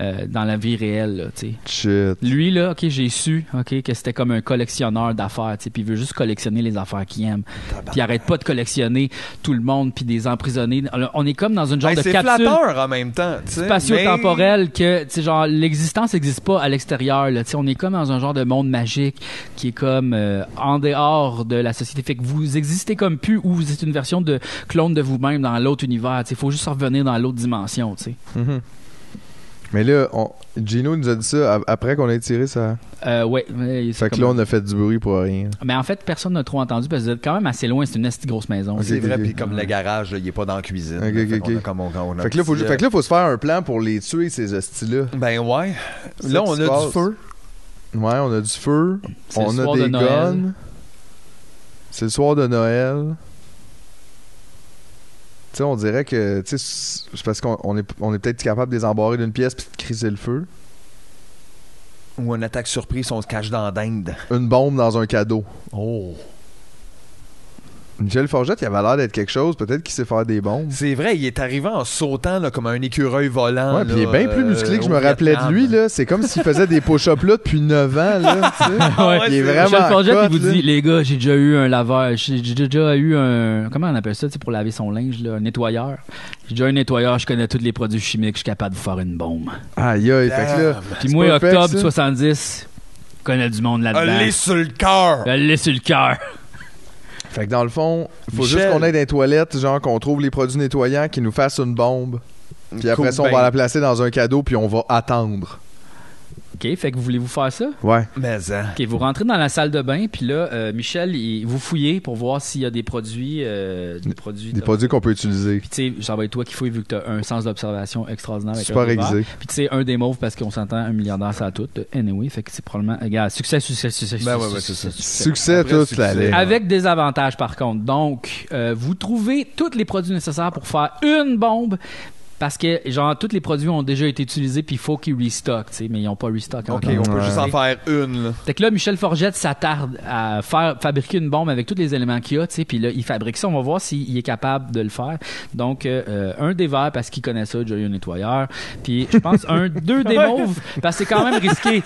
euh, dans la vie réelle, là, tu sais. Shit. Lui, là, OK, j'ai su, OK, que c'était comme un collectionneur d'affaires, tu sais, puis il veut juste collectionner les affaires qu'il aime. Puis il arrête pas de collectionner tout le monde, puis des emprisonnés. Alors, On est comme dans une genre Hey, de c'est capsule flatteur en même temps. spatio-temporelle que, tu sais, genre, l'existence n'existe pas à l'extérieur, là. Tu sais, on est comme dans un genre de monde magique qui est comme euh, en dehors de la société. Fait que vous existez comme plus ou vous êtes une version de clone de vous-même dans l'autre univers. Tu sais, faut juste revenir dans l'autre dimension, tu sais. Mhm. Mais là, on... Gino nous a dit ça après qu'on ait tiré ça. Euh, ouais. mais Fait que là, on a fait du bruit pour rien. Mais en fait, personne n'a trop entendu parce que vous êtes quand même assez loin. C'est une esti grosse maison. C'est vrai, puis comme le garage, il est pas dans la cuisine. Ok, là, fait a ok. comme on- on a Fait que là, faut, fait que là, faut se faire un plan pour les tuer, ces hosties-là. Ben ouais. Là, on a du feu. Ouais, on a du feu. On a de des guns. C'est le soir de Noël. Sais, on dirait que, tu sais, c'est parce qu'on on est, on est peut-être capable de les embarrer d'une pièce puis de criser le feu. Ou une attaque surprise, on se cache dans la dinde. Une bombe dans un cadeau. Oh. Michel Forgette, il avait l'air d'être quelque chose. Peut-être qu'il sait faire des bombes. C'est vrai, il est arrivé en sautant là, comme un écureuil volant. Ouais, puis il est bien plus euh, musclé que je au me rappelais de lui, là. C'est comme s'il faisait des push-ups là depuis 9 ans, là. tu sais. Ouais, il est vraiment. Michel Forget, il vous là. dit, les gars, j'ai déjà eu un laveur, j'ai déjà eu un, comment on appelle ça, pour laver son linge, là, un nettoyeur. J'ai déjà eu un nettoyeur, je connais tous les produits chimiques, je suis capable de faire une bombe. Aïe, aïe. Fait que là. Puis moi, fait, octobre ça. 70, je connais du monde là-dedans. Allez sur le cœur. Je l'ai sur le cœur. Fait que dans le fond, faut Michel. juste qu'on dans les toilettes, genre qu'on trouve les produits nettoyants qui nous fassent une bombe. Puis après Cool, ça, on ben, va la placer dans un cadeau, puis on va attendre. OK, fait que voulez-vous faire ça? Ouais. Mais, hein. OK, vous rentrez dans la salle de bain, puis là, euh, Michel, il- vous fouillez pour voir s'il y a des produits. euh, des produits. Des de- produits qu'on peut utiliser. Puis tu sais, ça va être toi qui fouille vu que tu as un sens d'observation extraordinaire. Avec Super un aiguisé. Puis tu sais, un des mauves parce qu'on s'entend un milliardaire ça a tout. Anyway, fait que c'est probablement. Regarde, succès, succès, succès. Ben ouais, c'est ça. succès. Succès Après, toute succès. la. Avec des avantages par contre. Donc, euh, vous trouvez tous les produits nécessaires pour faire une bombe. Parce que, genre, tous les produits ont déjà été utilisés, puis il faut qu'ils restockent, tu sais, mais ils n'ont pas restock Ok, on peut juste en faire une, là. Fait que là, Michel Forgette s'attarde à faire fabriquer une bombe avec tous les éléments qu'il y a, tu sais, puis là, il fabrique ça. On va voir s'il est capable de le faire. Donc, euh, euh, un des verts parce qu'il connaît ça, un nettoyeur. Puis, je pense un, deux des mauves parce que c'est quand même risqué.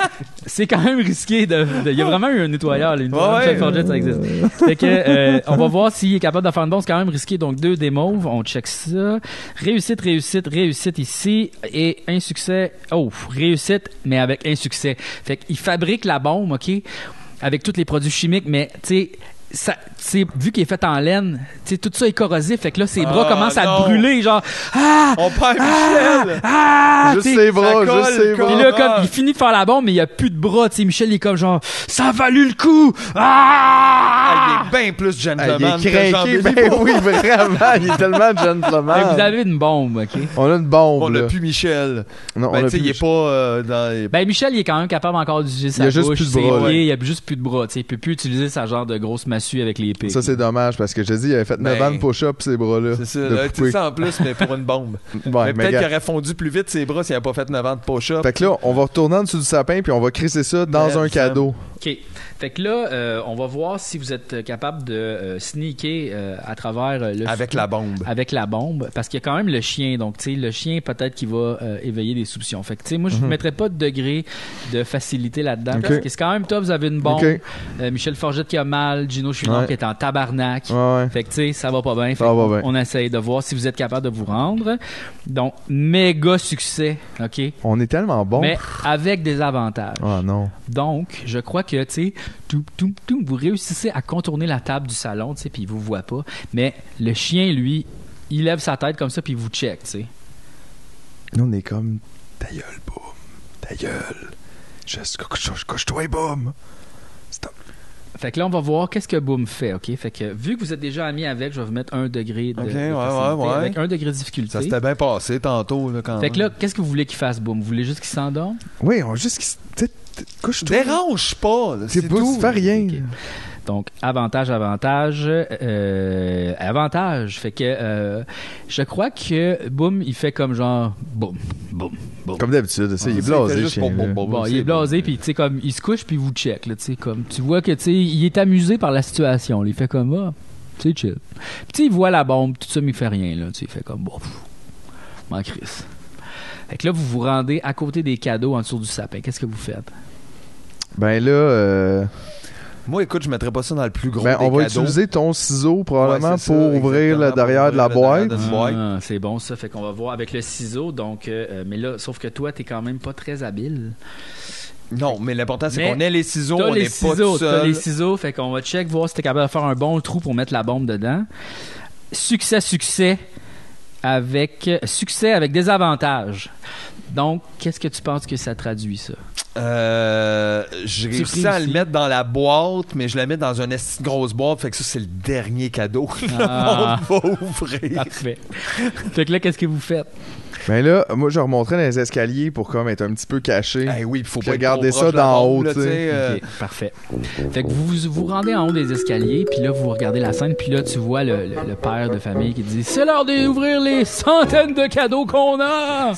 C'est quand même risqué de. de- Il y a vraiment eu un nettoyeur. Là, une Ouais, Michel. Forgette, ça existe. Fait que, euh, on va voir s'il est capable de faire une bombe. C'est quand même risqué. Donc, deux des mauves. On check ça. Réussite, réussite, réussite ici. Et un succès. Oh, réussite, mais avec un succès. Fait qu'il fabrique la bombe, OK? Avec tous les produits chimiques, mais, tu sais, ça, vu qu'il est fait en laine, tout ça est corrosif. Fait que là, ses bras Ah, commencent à non. brûler, genre, ah! On perd Ah! Michel! Ah! Juste ses bras, colle, juste ses colle. puis bras. là, comme, il finit de faire la bombe, mais il n'y a plus de bras. Tu sais, Michel, il est comme genre, ça a valu le coup! Ah! Ah, il est bien plus Ah, gentleman il est que craqué, ben oui, vraiment, il est tellement gentleman. vous avez une bombe, OK? On a une bombe, On n'a plus Michel. Non, on Ben, a sais, plus il est pas euh, dans... Ben, Michel, il est quand même capable encore d'utiliser sa Il a juste bouche, plus de bras, ouais. il a juste plus de bras, tu sais. Il peut plus utiliser sa genre de grosse massue avec les pieds. Ça, c'est dommage, parce que je te dis, il avait fait 9 Ben, ans de push-up, ces bras-là. C'est ça, là, ça en plus, mais pour une bombe. Ouais, mais mais peut-être qu'il aurait fondu plus vite ses bras s'il n'avait pas fait 9 ans de push-up. Fait que là, on va retourner en dessous du sapin, puis on va crisser ça dans Ouais, un ça- cadeau. OK. Fait que là, euh, on va voir si vous êtes capable de euh, sneaker euh, à travers euh, le Avec la bombe. avec la bombe parce qu'il y a quand même le chien donc tu sais le chien peut-être qu'il va euh, éveiller des soupçons fait que tu sais moi je ne Mhm. mettrais pas de degré de facilité là-dedans parce que c'est quand même top vous avez une bombe Ok. Euh, Michel Forgette qui a mal Gino Chouinard Ouais. qui est en tabarnak Ouais, fait que tu sais ça va pas bien Fait Ça va qu'on- pas bien. on essaye de voir si vous êtes capable de vous rendre donc méga succès ok? On est tellement bon. mais avec des avantages Ah non. donc, je crois que, tu sais, tout, tout, tout, vous réussissez à contourner la table du salon, tu sais, puis il vous voit pas. Mais le chien, lui, il lève sa tête comme ça, puis il vous check, tu sais. Nous, on est comme ta gueule, boum. Ta gueule. Juste couche-toi, boum. Fait que là, on va voir qu'est-ce que Boom fait, OK? Fait que, vu que vous êtes déjà amis avec, je vais vous mettre un degré de, Ok, de ouais, facilité, ouais, ouais. avec un degré de difficulté. Ça s'était bien passé tantôt, là, quand Fait que là, qu'est-ce que vous voulez qu'il fasse, Boom? Vous voulez juste qu'il s'endorme? Oui, on juste. qu'il Couche-toi. Dérange pas, là, C'est tout. fais rien. Donc, avantage, avantage, euh, avantage. Fait que euh, je crois que Boom, il fait comme genre Boom, Boom, Boom. Comme d'habitude, tu sais, il est Ah, blasé, juste chien, bon, bon, là. bon, Bon, c'est il est blasé, puis tu sais, comme, il se couche, puis il vous check, là, tu sais, comme, tu vois que, tu sais, il est amusé par la situation, là, il fait comme, ah, c'est chill. Puis, tu sais, il voit la bombe, tout ça, mais il fait rien, là, tu sais, il fait comme, bon, m'en crisse. Fait que là, vous vous rendez à côté des cadeaux en dessous du sapin. Qu'est-ce que vous faites? Ben là, euh, Moi, écoute, je mettrais pas ça dans le plus gros ben, des on va cadeaux. utiliser ton ciseau probablement Ouais, c'est ça, pour ouvrir le derrière de la boîte. Ah, c'est bon, ça. Fait qu'on va voir avec le ciseau, donc, euh, euh, mais là, sauf que toi, t'es quand même pas très habile. Non, mais l'important, c'est qu'on ait les ciseaux, T'as on les n'est pas ciseaux, tout t'as seul. les ciseaux, fait qu'on va check, voir si t'es capable de faire un bon trou pour mettre la bombe dedans. Succès, succès, avec succès avec des avantages. Donc, qu'est-ce que tu penses que ça traduit ça? Euh, j'ai réussi à le mettre dans la boîte, mais je la mets dans une grosse boîte, fait que ça, c'est le dernier cadeau que Ah. le monde va ouvrir. Parfait. fait que là, qu'est-ce que vous faites? Ben là, moi, je remonterais dans les escaliers pour comme être un petit peu caché. Eh oui, il faut pas regarder ça d'en haut, là, tu sais. euh, Ok, parfait. Fait que vous, vous rendez en haut des escaliers, puis là, vous regardez la scène, puis là, tu vois le, le- le père de famille qui dit C'est l'heure d'ouvrir les centaines de cadeaux qu'on a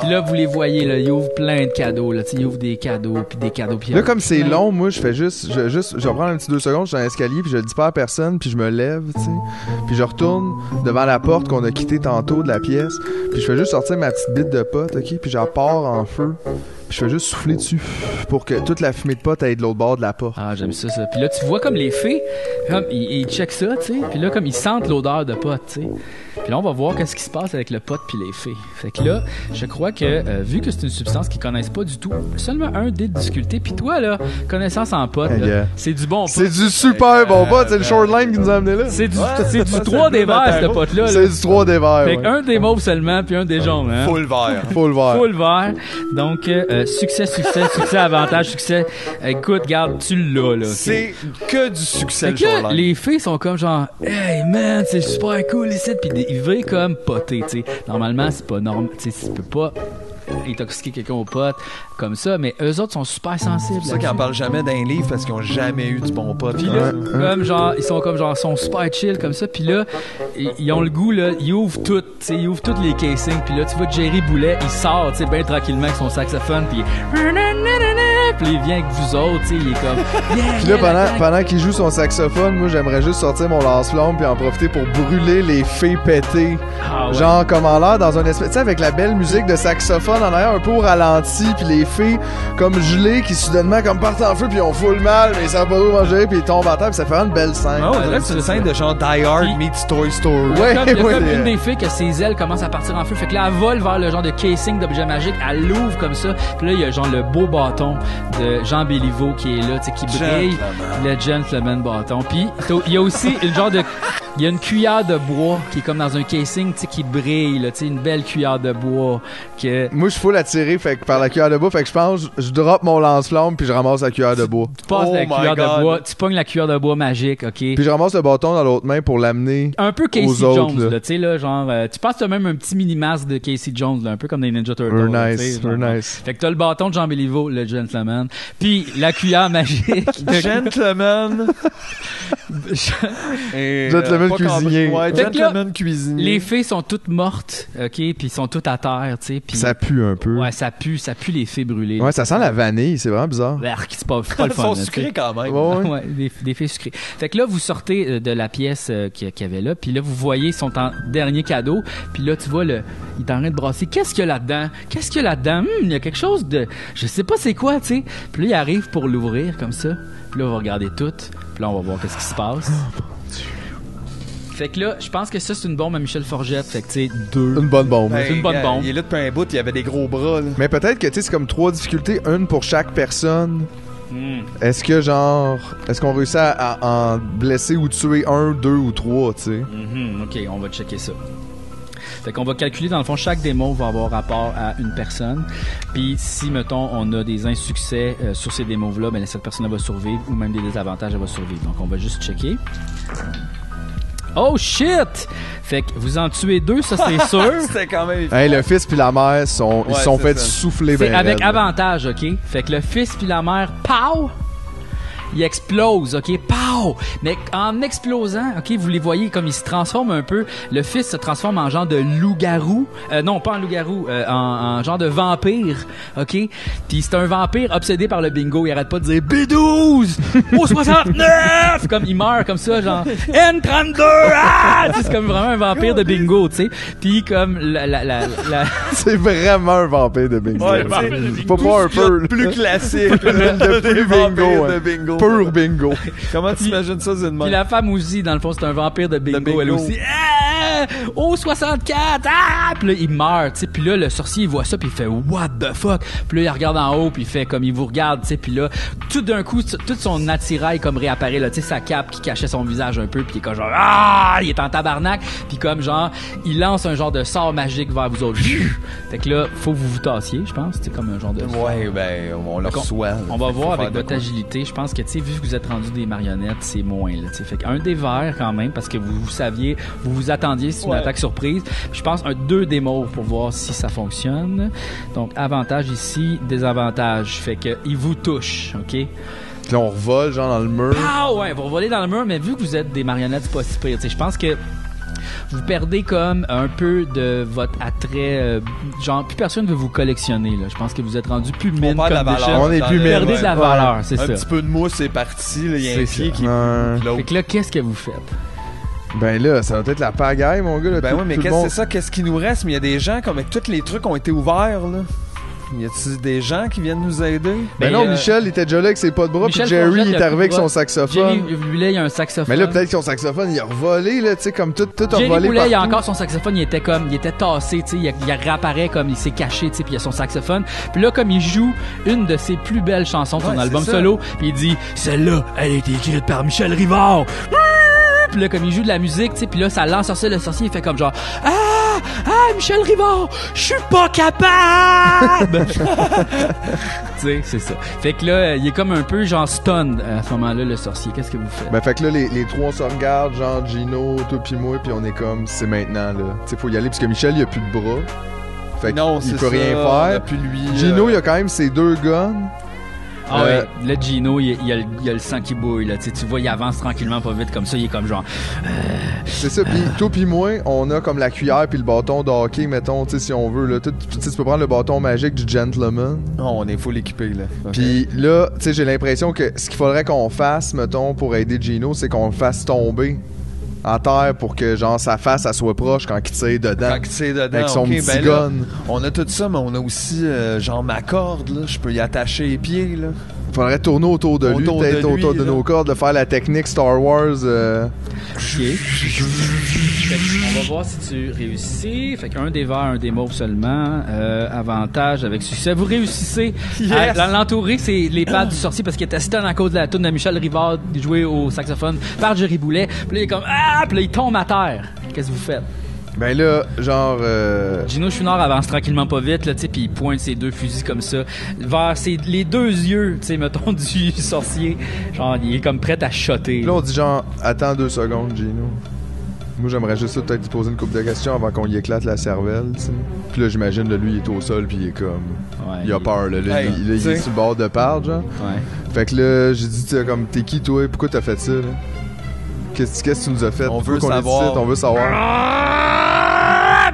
Puis là, vous les voyez, là, il ouvre plein de cadeaux, là, tu sais, il ouvre des cadeaux, puis des cadeaux, puis Là, comme c'est plein- long, moi, je fais juste, je, juste, je prendre un petit deux secondes, je suis dans l'escalier, puis je le dis pas à personne, puis je me lève, tu sais. Puis je retourne devant la porte qu'on a quittée tantôt de la pièce, puis je fais juste sortir ma petite bite de pote, ok, puis j'en pars en feu, puis je fais juste souffler dessus pour que toute la fumée de pote aille de l'autre bord de la porte. Ah, j'aime ça, ça. Puis là, tu vois comme les fées, comme, ils, ils checkent ça, tu sais. Puis là, comme ils sentent l'odeur de pote, tu sais. Puis là, on va voir qu'est-ce qui se passe avec le pote puis les fées. Fait que là, je crois que, euh, vu que c'est une substance qu'ils connaissent pas du tout, seulement un dé de difficulté. Puis toi, là, connaissance en pote, Hey, là, yeah. c'est du bon C'est pote. du super bon pote, c'est le shoreline qui nous a amené là. C'est du, Ouais, c'est du c'est 3 des verts, ce Mataro. pote-là. là. C'est du 3 des verts. Fait ouais. qu'un des mauves seulement, puis un des jaunes, hein. Full vert. Le voir. Full vert. Donc, euh, euh, succès, succès, succès, avantage, succès. Écoute, garde, tu l'as, là. C'est que du succès, Fait le que là, les filles sont comme genre Hey man, c'est super cool ici puis ils veulent comme poter, tu sais. Normalement, c'est pas normal, tu sais, tu peux pas intoxiquer quelqu'un au pot comme ça, mais eux autres sont super sensibles. C'est ça qu'ils en parlent jamais d'un livre parce qu'ils ont jamais eu du bon pote. Puis là, comme genre, ils sont comme genre, sont super chill comme ça. Puis là, ils, ils ont le goût là, ils ouvrent tout, tu sais, ils ouvrent tous les casings. Puis là, tu vois Jerry Boulet, il sort, tu sais, bien tranquillement avec son saxophone. Puis puis il vient avec vous autres, tu sais, il est comme. Yeah, Puis là, pendant, pendant qu'il joue son saxophone, moi, j'aimerais juste sortir mon lance-flamme puis en profiter pour brûler les fées pétées. Ah ouais. Genre, comme en l'air dans un espèce... Tu sais, avec la belle musique de saxophone en arrière, un peu au ralenti, puis les fées comme gelées qui soudainement comme partent en feu puis on fout le mal, mais ils savent pas où manger puis ils tombent à terre puis ça fait une belle scène. Ah, on dirait que c'est une scène de genre Die Hard meets Toy Story. A comme, il y a ouais, comme ouais. une des filles que ses ailes commencent à partir en feu. Fait que là, elle vole vers le genre de casing d'objet magique. Elle l'ouvre comme ça. Puis là, il y a genre le beau bâton de Jean Béliveau qui est là, tu sais, qui brille. Le gentleman bâton. Puis il y a aussi une genre de... Il y a une cuillère de bois qui est comme dans un casing, tu sais, qui brille, là, tu sais, une belle cuillère de bois que... Moi, je fous la tirer fait que par la cuillère de bois, fait que je pense, je drop mon lance-flamme puis je ramasse la cuillère de bois. Tu passes Oh la cuillère God. de bois, tu pognes la cuillère de bois magique, OK? Puis je ramasse le bâton dans l'autre main pour l'amener. un peu Casey aux autres, Jones, là. là, tu sais, là, genre, euh, tu passes t'as même un petit mini-masque de Casey Jones, là, un peu comme des Ninja Turtles. Very là, nice, very genre. nice. Fait que t'as le bâton de Jean Béliveau, le gentleman, puis la cuillère magique. Gentleman. Et, Gentleman cuisinier. Ouais, gentleman cuisinier. Les fées sont toutes mortes, ok, puis ils sont toutes à terre, tu sais, puis Ça pue un peu. ouais, ça pue, ça pue les fées brûlées. Ouais, ça sent la vanille, c'est vraiment bizarre. Arc, c'est pas, c'est pas le Ils fun. sont là, tu sais. sucrés quand même. Ouais, ouais. Ouais, des, des fées sucrées. Fait que là, vous sortez euh, de la pièce euh, qu'il y- qu'il y avait là, puis là, vous voyez, ils sont en dernier cadeau, puis là, tu vois, le, il est en train de brasser. Qu'est-ce qu'il y a là-dedans? Qu'est-ce qu'il y a là-dedans? Hum, il y a quelque chose de... Je sais pas c'est quoi, tu sais. Puis là, il arrive pour l'ouvrir, comme ça. Puis là, on va regarder tout. Puis là, on va voir qu'est-ce qui se passe. Fait que là, je pense que ça, c'est une bombe à Michel Forgette. Fait que, tu sais, deux. Une bonne bombe. Une bonne gars, bombe. Il est là depuis un bout, il avait des gros bras. Là. Mais peut-être que tu sais, c'est comme trois difficultés, une pour chaque personne. Hmm. Est-ce que genre, est-ce qu'on réussit à, à en blesser ou tuer un, deux ou trois, tu sais? Mhm, ok, on va checker ça. Fait qu'on va calculer, dans le fond, chaque démo va avoir rapport à une personne. Puis si, mettons, on a des insuccès euh, sur ces démos-là, ben cette personne va survivre ou même des désavantages, elle va survivre. Donc on va juste checker. Oh shit! Fait que vous en tuez deux, ça c'est sûr. C'était quand même. Hey, le fils puis la mère sont, ils Ouais, sont c'est fait ça. souffler C'est ben avec raide. avantage, ok? Fait que le fils puis la mère, pow! Il explose, ok? Pow! Mais en explosant, ok, vous les voyez comme ils se transforment un peu. Le fils se transforme en genre de loup-garou. Euh, non, pas en loup-garou, euh, en, en genre de vampire, ok? Puis c'est un vampire obsédé par le bingo. Il arrête pas de dire B12! Au 69! Comme il meurt comme ça, genre N32! Ah! C'est comme vraiment un vampire de bingo, tu sais. Puis comme la... la, la, la- C'est vraiment un vampire de bingo. Ouais, Pas pas un peu. plus classique. de Des plus vampires bingo. de hein. bingo. Pur bingo. Comment tu imagines ça, Zinman? Puis la femme aussi, dans le fond, c'est un vampire de bingo, bingo. elle aussi. Ah! Oh, 64! Ah! Puis là, il meurt, tu sais. Puis là, le sorcier, il voit ça, puis il fait What the fuck? Puis là, il regarde en haut, puis il fait comme il vous regarde, tu sais. Puis là, tout d'un coup, tout son attirail comme réapparaît, là, tu sais, sa cape qui cachait son visage un peu, puis il est comme genre Ah! Il est en tabarnak. Puis comme genre, il lance un genre de sort magique vers vous autres. fait que là, faut que vous vous tassiez, je pense. C'est comme un genre de. Ouais, ben, on le reçoit. là. On va voir avec votre agilité. Je pense que, tu sais, vu que vous êtes rendu des marionnettes, c'est moins, là, tu sais. Fait qu'un des verts, quand même, parce que vous, vous saviez, vous vous attendiez, c'est une Ouais. attaque surprise. Je pense un 2 des morts pour voir si ça fonctionne. Donc, avantage ici, désavantage. Fait que, il vous touche, OK? Puis là, on revole, genre, dans le mur. Ah ouais, vous revolez dans le mur, mais vu que vous êtes des marionnettes, c'est pas si pire. Je pense que vous perdez comme un peu de votre attrait. euh, genre, plus personne veut vous collectionner. Là. Je pense que vous êtes rendu plus mine de la valeur. On est plus mine, Perdez ouais. de la Ouais. valeur, c'est Un ça. petit peu de mousse, c'est parti. Il y a un C'est pied ça. qui. Fait que là, qu'est-ce que vous faites? Ben là, ça va être la pagaille, mon gars. Là, Ben tout, oui, mais qu'est-ce monde- c'est ça? Qu'est-ce qui nous reste? Mais il y a des gens, comme avec tous les trucs ont été ouverts, là. Y a-t-il des gens qui viennent nous aider? Ben Ben, non, euh, Michel, il était déjà là avec ses pas de bras, puis Michel Jerry, Forget, il est arrivé avec son saxophone. Jerry Boulet, il y a un saxophone. Mais là, peut-être que son saxophone, il a revolé, là, tu sais, comme tout, tout a Jerry revolé Boulet, il a partout. encore son saxophone, il était comme, il était tassé, tu sais, il, il réapparaît comme il s'est caché, tu sais, puis il a son saxophone. Puis là, comme il joue une de ses plus belles chansons de son Ouais, album ça. solo, puis il dit, celle-là, elle a été écrite par Michel Rivard. Puis là, comme il joue de la musique, tu sais, puis là, ça lance sorcier, le sorcier, il fait comme genre, ah, Ah, Michel Rivard, je suis pas capable! tu sais, c'est ça. Fait que là, il est comme un peu genre stun à ce moment-là, le sorcier. Qu'est-ce que vous faites? Ben, fait que là, les, les trois, on se regarde, genre Gino, toi pis moi, puis on est comme, c'est maintenant, là. Tu sais, faut y aller, parce que Michel, il a plus de bras. Fait Non, qu'il c'est peut ça, rien faire. plus lui, Gino, euh, il a quand même ses deux guns. Ah Euh, ouais, là, Gino, il, il a, le- il a le sang qui bouille, là. Tu sais, tu vois, il avance tranquillement, pas vite, comme ça. Il est comme genre. C'est ça, pis toi pis moi, on a comme la cuillère puis le bâton de hockey, mettons, tu sais, si on veut, là. Tu peux prendre le bâton magique du gentleman. Oh, on est full équipé, là. Ok. Puis là, tu sais, j'ai l'impression que ce qu'il faudrait qu'on fasse, mettons, pour aider Gino, c'est qu'on le fasse tomber en terre pour que, genre, sa face, elle soit proche quand il tire dedans. Quand c'est dedans, Avec son petit ben là, gun. on a tout ça, mais on a aussi, euh, genre, ma corde, là. Je peux y attacher les pieds, là. Faudrait tourner autour de lui, Autour de peut-être lui, autour de là. nos cordes, de faire la technique Star Wars. euh, Ok. Fait que on va voir si tu réussis. Fait qu'un des verts, un des mauves seulement. Euh, avantage avec succès. Vous réussissez Yes! à l'entourer, c'est les pattes du sorcier parce qu'il était stun à cause de la tune de Michel Rivard joué au saxophone par Jerry Boulet. Puis là, il est comme Ah! Puis là, il tombe à terre. Qu'est-ce que vous faites? Ben là, genre. euh, Gino Chouinard avance tranquillement pas vite, là, tu sais, puis il pointe ses deux fusils comme ça vers ses, les deux yeux, tu sais, mettons, du sorcier. Genre, il est comme prêt à shotter. Là, on dit genre, attends deux secondes, Gino. Moi, j'aimerais juste ça, peut-être lui poser une couple de questions avant qu'on y éclate la cervelle, tu sais. Puis là, j'imagine, là, lui, il est au sol, puis il est comme. Ouais, il a peur, là. Là, Hey, il, là, il tu est sur le bord de part, genre. Ouais. Fait que là, j'ai dit, tu sais, comme, t'es qui, toi? Pourquoi t'as fait ça, là? Qu'est-ce que tu nous as fait? On veut qu'on est savoir. On veut savoir.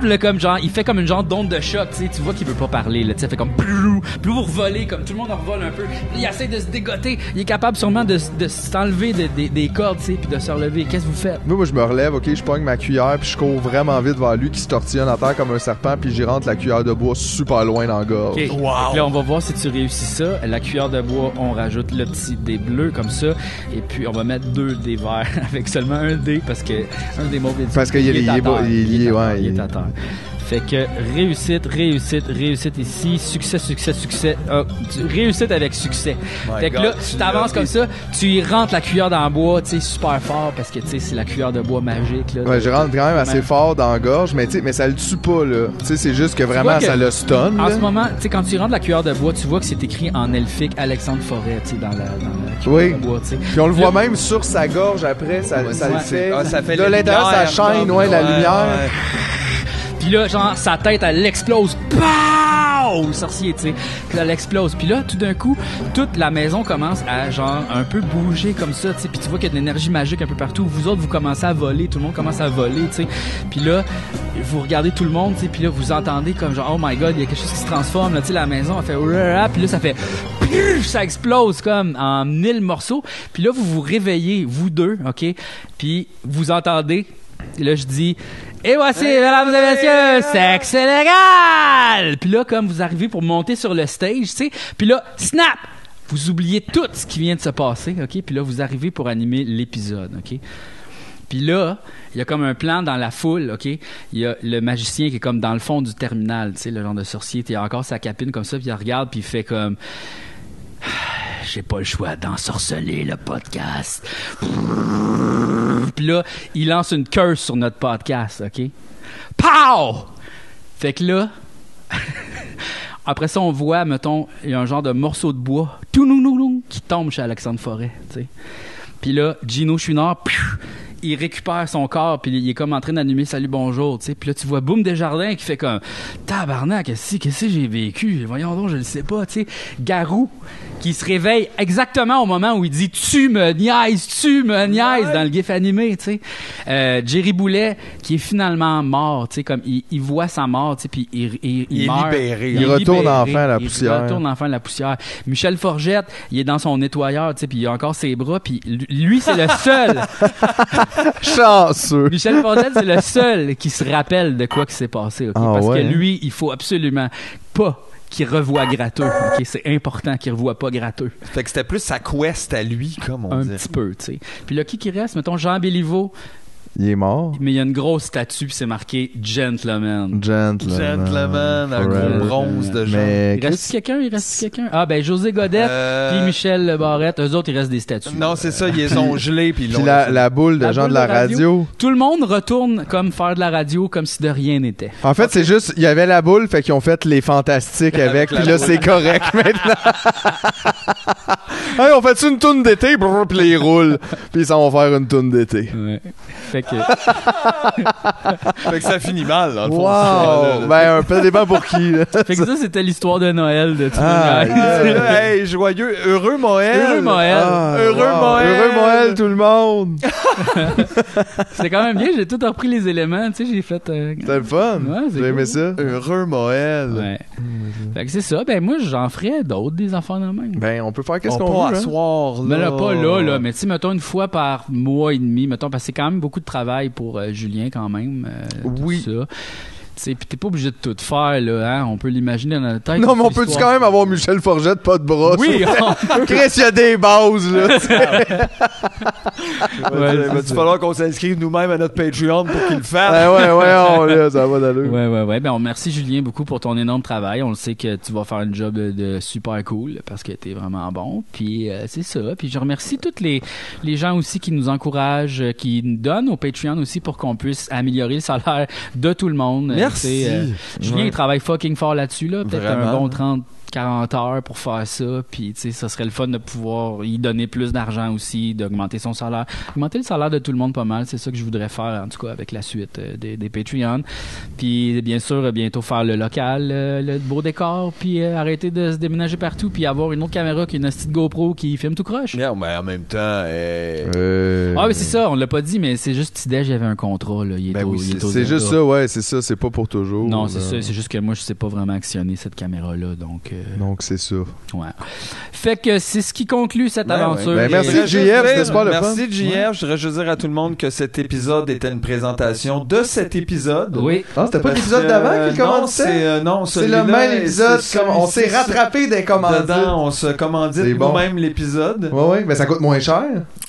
Là, comme genre, il fait comme une genre d'onde de choc, tu sais, tu vois qu'il veut pas parler, là, tu sais, fait comme plou, plou, vous revolez, comme tout le monde en revole un peu. Il essaie de se dégoter, il est capable sûrement de, de s'enlever de- de- des cordes, tu sais, puis de se relever. Qu'est-ce que vous faites? Moi, moi, je me relève, ok, je pogne ma cuillère, puis je cours vraiment vite vers lui qui se tortillonne à terre comme un serpent, puis j'y rentre la cuillère de bois super loin dans la gorge. Ok. Fait que Là, on va voir si tu réussis ça. La cuillère de bois, on rajoute le petit dé bleu comme ça. Et puis, on va mettre deux dés verts avec seulement un dé parce que un des mauvais Parce qu'il il est- lié, il- est à terre. Fait que réussite, réussite, réussite ici, succès, succès, succès, Ah, tu- réussite avec succès. My fait que God, là, tu tu t'avances comme ça, tu y rentres la cuillère dans le bois, tu sais, super fort parce que tu sais, c'est la cuillère de bois magique. Là, Ouais, je rentre quand même assez Ouais. fort dans la gorge, mais tu sais, mais ça le tue pas, là. Tu sais, c'est juste que vraiment, vois que ça le stun. En là. ce moment, tu sais, quand tu rentres la cuillère de bois, tu vois que c'est écrit en elfique Alexandre Forêt, tu sais, dans la, dans la cuillère Oui. de bois, tu sais. Puis on le voit même sur sa gorge après, ça, Ouais, ça le ouais, fait. ah, ça fait de la l'intérieur, ça lumière, chaîne, ouais, la ouais, lumière. Puis là, genre, sa tête, elle explose. Pow! Le sorcier, tu sais. Puis là, elle explose. Puis là, tout d'un coup, toute la maison commence à, genre, un peu bouger comme ça, tu sais. Puis tu vois qu'il y a de l'énergie magique un peu partout. Vous autres, vous commencez à voler. Tout le monde commence à voler, tu sais. Puis là, vous regardez tout le monde, tu sais. Puis là, vous entendez comme genre, oh my god, il y a quelque chose qui se transforme, là, tu sais. La maison, elle fait, puis là, ça fait, ça explose comme en mille morceaux. Puis là, vous vous réveillez, vous deux, OK? Puis vous entendez, là, je dis, et voici, mesdames et messieurs, sexe légal! Puis là, comme vous arrivez pour monter sur le stage, tu sais, puis là, snap! Vous oubliez tout ce qui vient de se passer, OK? Puis là, vous arrivez pour animer l'épisode, OK? Puis là, il y a comme un plan dans la foule, OK? Il y a le magicien qui est comme dans le fond du terminal, tu sais, le genre de sorcier. Il a encore sa capine comme ça, puis il regarde, puis il fait comme... J'ai pas le choix d'ensorceler le podcast. Puis là, il lance une curse sur notre podcast, OK? Pow! Fait que là, après ça, on voit, mettons, il y a un genre de morceau de bois qui tombe chez Alexandre Forêt, tu sais. Puis là, Gino Chouinard, il récupère son corps, puis il est comme en train d'animer Salut Bonjour, tu sais. Puis là, tu vois Boom Desjardins qui fait comme Tabarnak, qu'est-ce que qu'est-ce que j'ai vécu? Voyons donc, je le sais pas, tu sais. Garou, qui se réveille exactement au moment où il dit Tu me niaises, tu me niaises dans le gif animé, tu sais. Euh, Jerry Boulet, qui est finalement mort, tu sais, comme il, il voit sa mort, tu sais, puis il, il, Il est meurt. libéré. Il retourne libéré. enfin à la Il poussière. retourne enfin à la poussière. Michel Forgette, il est dans son nettoyeur, tu sais, puis il a encore ses bras, puis lui, c'est le seul. Chanceux. Michel Forgette, c'est le seul qui se rappelle de quoi qui s'est passé? Ah Parce ouais, que hein? lui, il faut absolument pas qu'il revoie gratteux? C'est important qu'il revoie pas gratteux. Fait que c'était plus sa quest à lui, comme on Un dit. petit peu, tu sais. Puis là, qui qui reste? Mettons Jean Béliveau. Il est mort. Mais il y a une grosse statue, puis c'est marqué Gentleman. Gentleman. Gentleman, un gros bronze de gens. Mais Il reste quelqu'un, il reste quelqu'un? Ah, ben José Godette, Euh, puis Michel Barrette, eux autres, il reste des statues. Non, c'est ça, ils les ont gelés puis ils Puis l'ont la, la boule de La gens boule de la radio. radio. Tout le monde retourne comme faire de la radio, comme si de rien n'était. En fait, c'est juste, il y avait la boule, fait qu'ils ont fait les fantastiques avec, puis là, c'est correct maintenant. hey, on fait une toune d'été, puis ils roulent, puis ils s'en vont faire une toune d'été. Ouais. Fait que, Fait que ça finit mal, dans le fond. Wow! Ben, un peu débat pour qui, là? fait que ça, c'était l'histoire de Noël de tout Ah, le monde. Euh, hey, joyeux, heureux Moël. Heureux Moël. Ah, Heureux wow. Moël. Heureux Moël, tout le monde! C'était quand même bien, j'ai tout repris les éléments, tu sais, j'ai fait... euh, C'était le fun! Ouais, J'ai aimé ça. Heureux Moël. Ouais. Fait que c'est ça, ben moi, j'en ferais d'autres, des enfants de même. Ben, on peut faire qu'est-ce On qu'on veut, hein? asseoir, Mais là. là, pas là, là. Mais tu sais, mettons une fois par mois et demi, mettons, parce que c'est quand même beaucoup de travail pour euh, Julien quand même. euh, tout Oui. ça. Tu sais, puis t'es pas obligé de tout faire, là, hein. On peut l'imaginer dans notre tête. Non, mais on peut-tu quand même avoir Michel Forgette, pas de bras? Oui, Chris, il y a des bases, là. Il va, Ouais, va-tu falloir qu'on s'inscrive nous-mêmes à notre Patreon pour qu'il le fasse? ouais, ouais, ouais, on, là, ça va d'allure. Ouais, ouais, ouais. Ben, on merci Julien beaucoup pour ton énorme travail. On le sait que tu vas faire un job de, de super cool parce que t'es vraiment bon. Puis euh, c'est ça. Puis je remercie tous les, les gens aussi qui nous encouragent, euh, qui nous donnent au Patreon aussi pour qu'on puisse améliorer le salaire de tout le monde. Merci. euh, Julien, il travaille fucking fort là-dessus, là. Peut-être un bon 30, 40 heures pour faire ça. Puis, tu sais, ça serait le fun de pouvoir y donner plus d'argent aussi, d'augmenter son salaire. Augmenter le salaire de tout le monde pas mal. C'est ça que je voudrais faire, en tout cas, avec la suite euh, des, des Patreon. Puis, bien sûr, euh, bientôt faire le local, euh, le beau décor, puis euh, arrêter de se déménager partout, puis avoir une autre caméra qui est une petite GoPro qui filme tout croche. Yeah, mais en même temps, Ah, mais c'est ça, on l'a pas dit, mais c'est juste Tidej, j'avais un contrat, là. Il est Ben au- oui, c'est- juste ça, ouais, c'est ça, c'est pas pour toujours. Non, c'est là. ça. C'est juste que moi, je sais pas vraiment actionner cette caméra-là, donc. Euh, Donc, c'est ça. Ouais. Fait que c'est ce qui conclut cette Ben aventure. ouais. Ben, merci, JF, c'était super le fun. Merci JF. Je voudrais juste dire à tout le monde que cet épisode était une présentation de cet épisode. Oui. Ah, c'était pas l'épisode d'avant qui non, commençait? c'est euh, non, C'est le même épisode, on s'est rattrapé des commandes. Dedans, on se commandite C'est bon. nous-mêmes l'épisode. Ouais, ouais, mais ça coûte moins cher.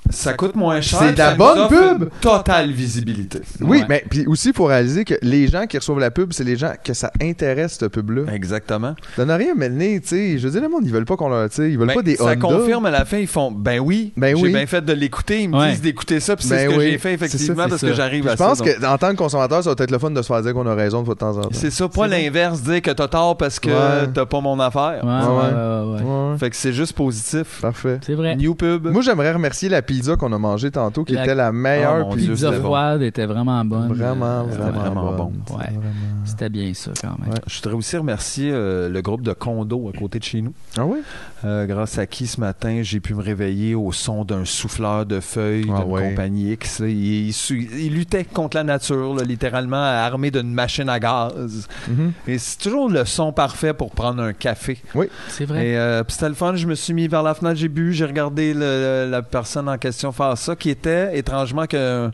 Ça coûte moins cher. C'est de la ça bonne pub. Totale visibilité. Oui, Ouais. mais puis aussi, il faut réaliser que les gens qui reçoivent la pub, c'est les gens que ça intéresse, cette pub-là. Exactement. Donne rien, mais tu sais, je veux dire, le monde, ils veulent pas qu'on leur, tu sais, ils veulent Ben, pas des ça Honda. confirme à la fin, ils font ben oui, Ben j'ai oui. bien fait de l'écouter, ils me Ouais. disent d'écouter ça, puis c'est Ben ce que oui. j'ai fait effectivement ça, parce que ça. j'arrive à je pense ça. donc. que en tant que consommateur, ça va être le fun de se faire dire qu'on a raison de fois de temps en temps. C'est ça, pas l'inverse, dire que t'as tort parce que Ouais. t'as pas mon affaire. Ouais, ouais, Ouais, ouais, ouais, ouais. Ouais, ouais. Fait que c'est juste positif. Parfait. C'est vrai. New pub. Moi, j'aimerais remercier la pizza qu'on a mangée tantôt, qui La- était la meilleure Oh, pizza. Dieu, bon. froide était vraiment bonne. Vraiment, vraiment, c'était vraiment bonne. bon. Ouais. Vraiment. C'était bien ça quand même. Je voudrais aussi remercier euh, le groupe de condos à côté de chez nous. Ah oui? Euh, grâce à qui ce matin j'ai pu me réveiller au son d'un souffleur de feuilles Ah d'une ouais. compagnie X. là. Il, il su- il luttait contre la nature, là, littéralement armé d'une machine à gaz. Mhm. Et c'est toujours le son parfait pour prendre un café. C'est vrai. Et euh, puis c'était le fun, je me suis mis vers la fenêtre, j'ai bu, j'ai regardé le- la personne en question faire ça, qui était étrangement que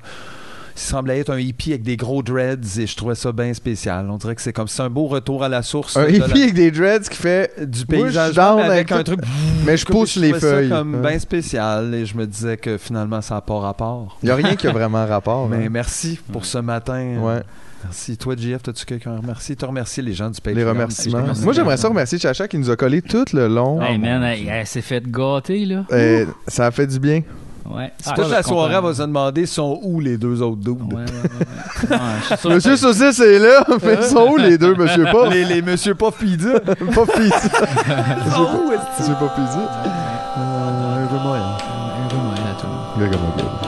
semblait être un hippie avec des gros dreads et je trouvais ça bien spécial. On dirait que c'est comme c'est un beau retour à la source Un la- hippie avec des dreads qui fait du paysage avec avec un truc Mais je pousse les trouvais ça feuilles. comme Ouais. bien spécial et je me disais que finalement ça n'a pas rapport. Il n'y a rien qui a vraiment rapport. Mais hein. merci pour ce matin. Ouais. Merci. Toi, JF, as-tu quelqu'un à remercier? Tu remercies les gens du Patreon. Les remerciements. Remercie Moi, j'aimerais ça remercier Chacha qui nous a collé tout le long. Hey man, elle s'est fait gâter là. Euh, ça a fait du bien. Ouais. Ah, toute la soirée, elle va se demander sont où les deux autres dudes. Ouais, ouais, ouais, Monsieur Saucisse est là, mais ils sont où les deux, Monsieur Pas? Les, les Monsieur Puff Pizza. Pas pizza. sont où, est-ce Monsieur Pas pizza. Un peu Noël à tout le monde.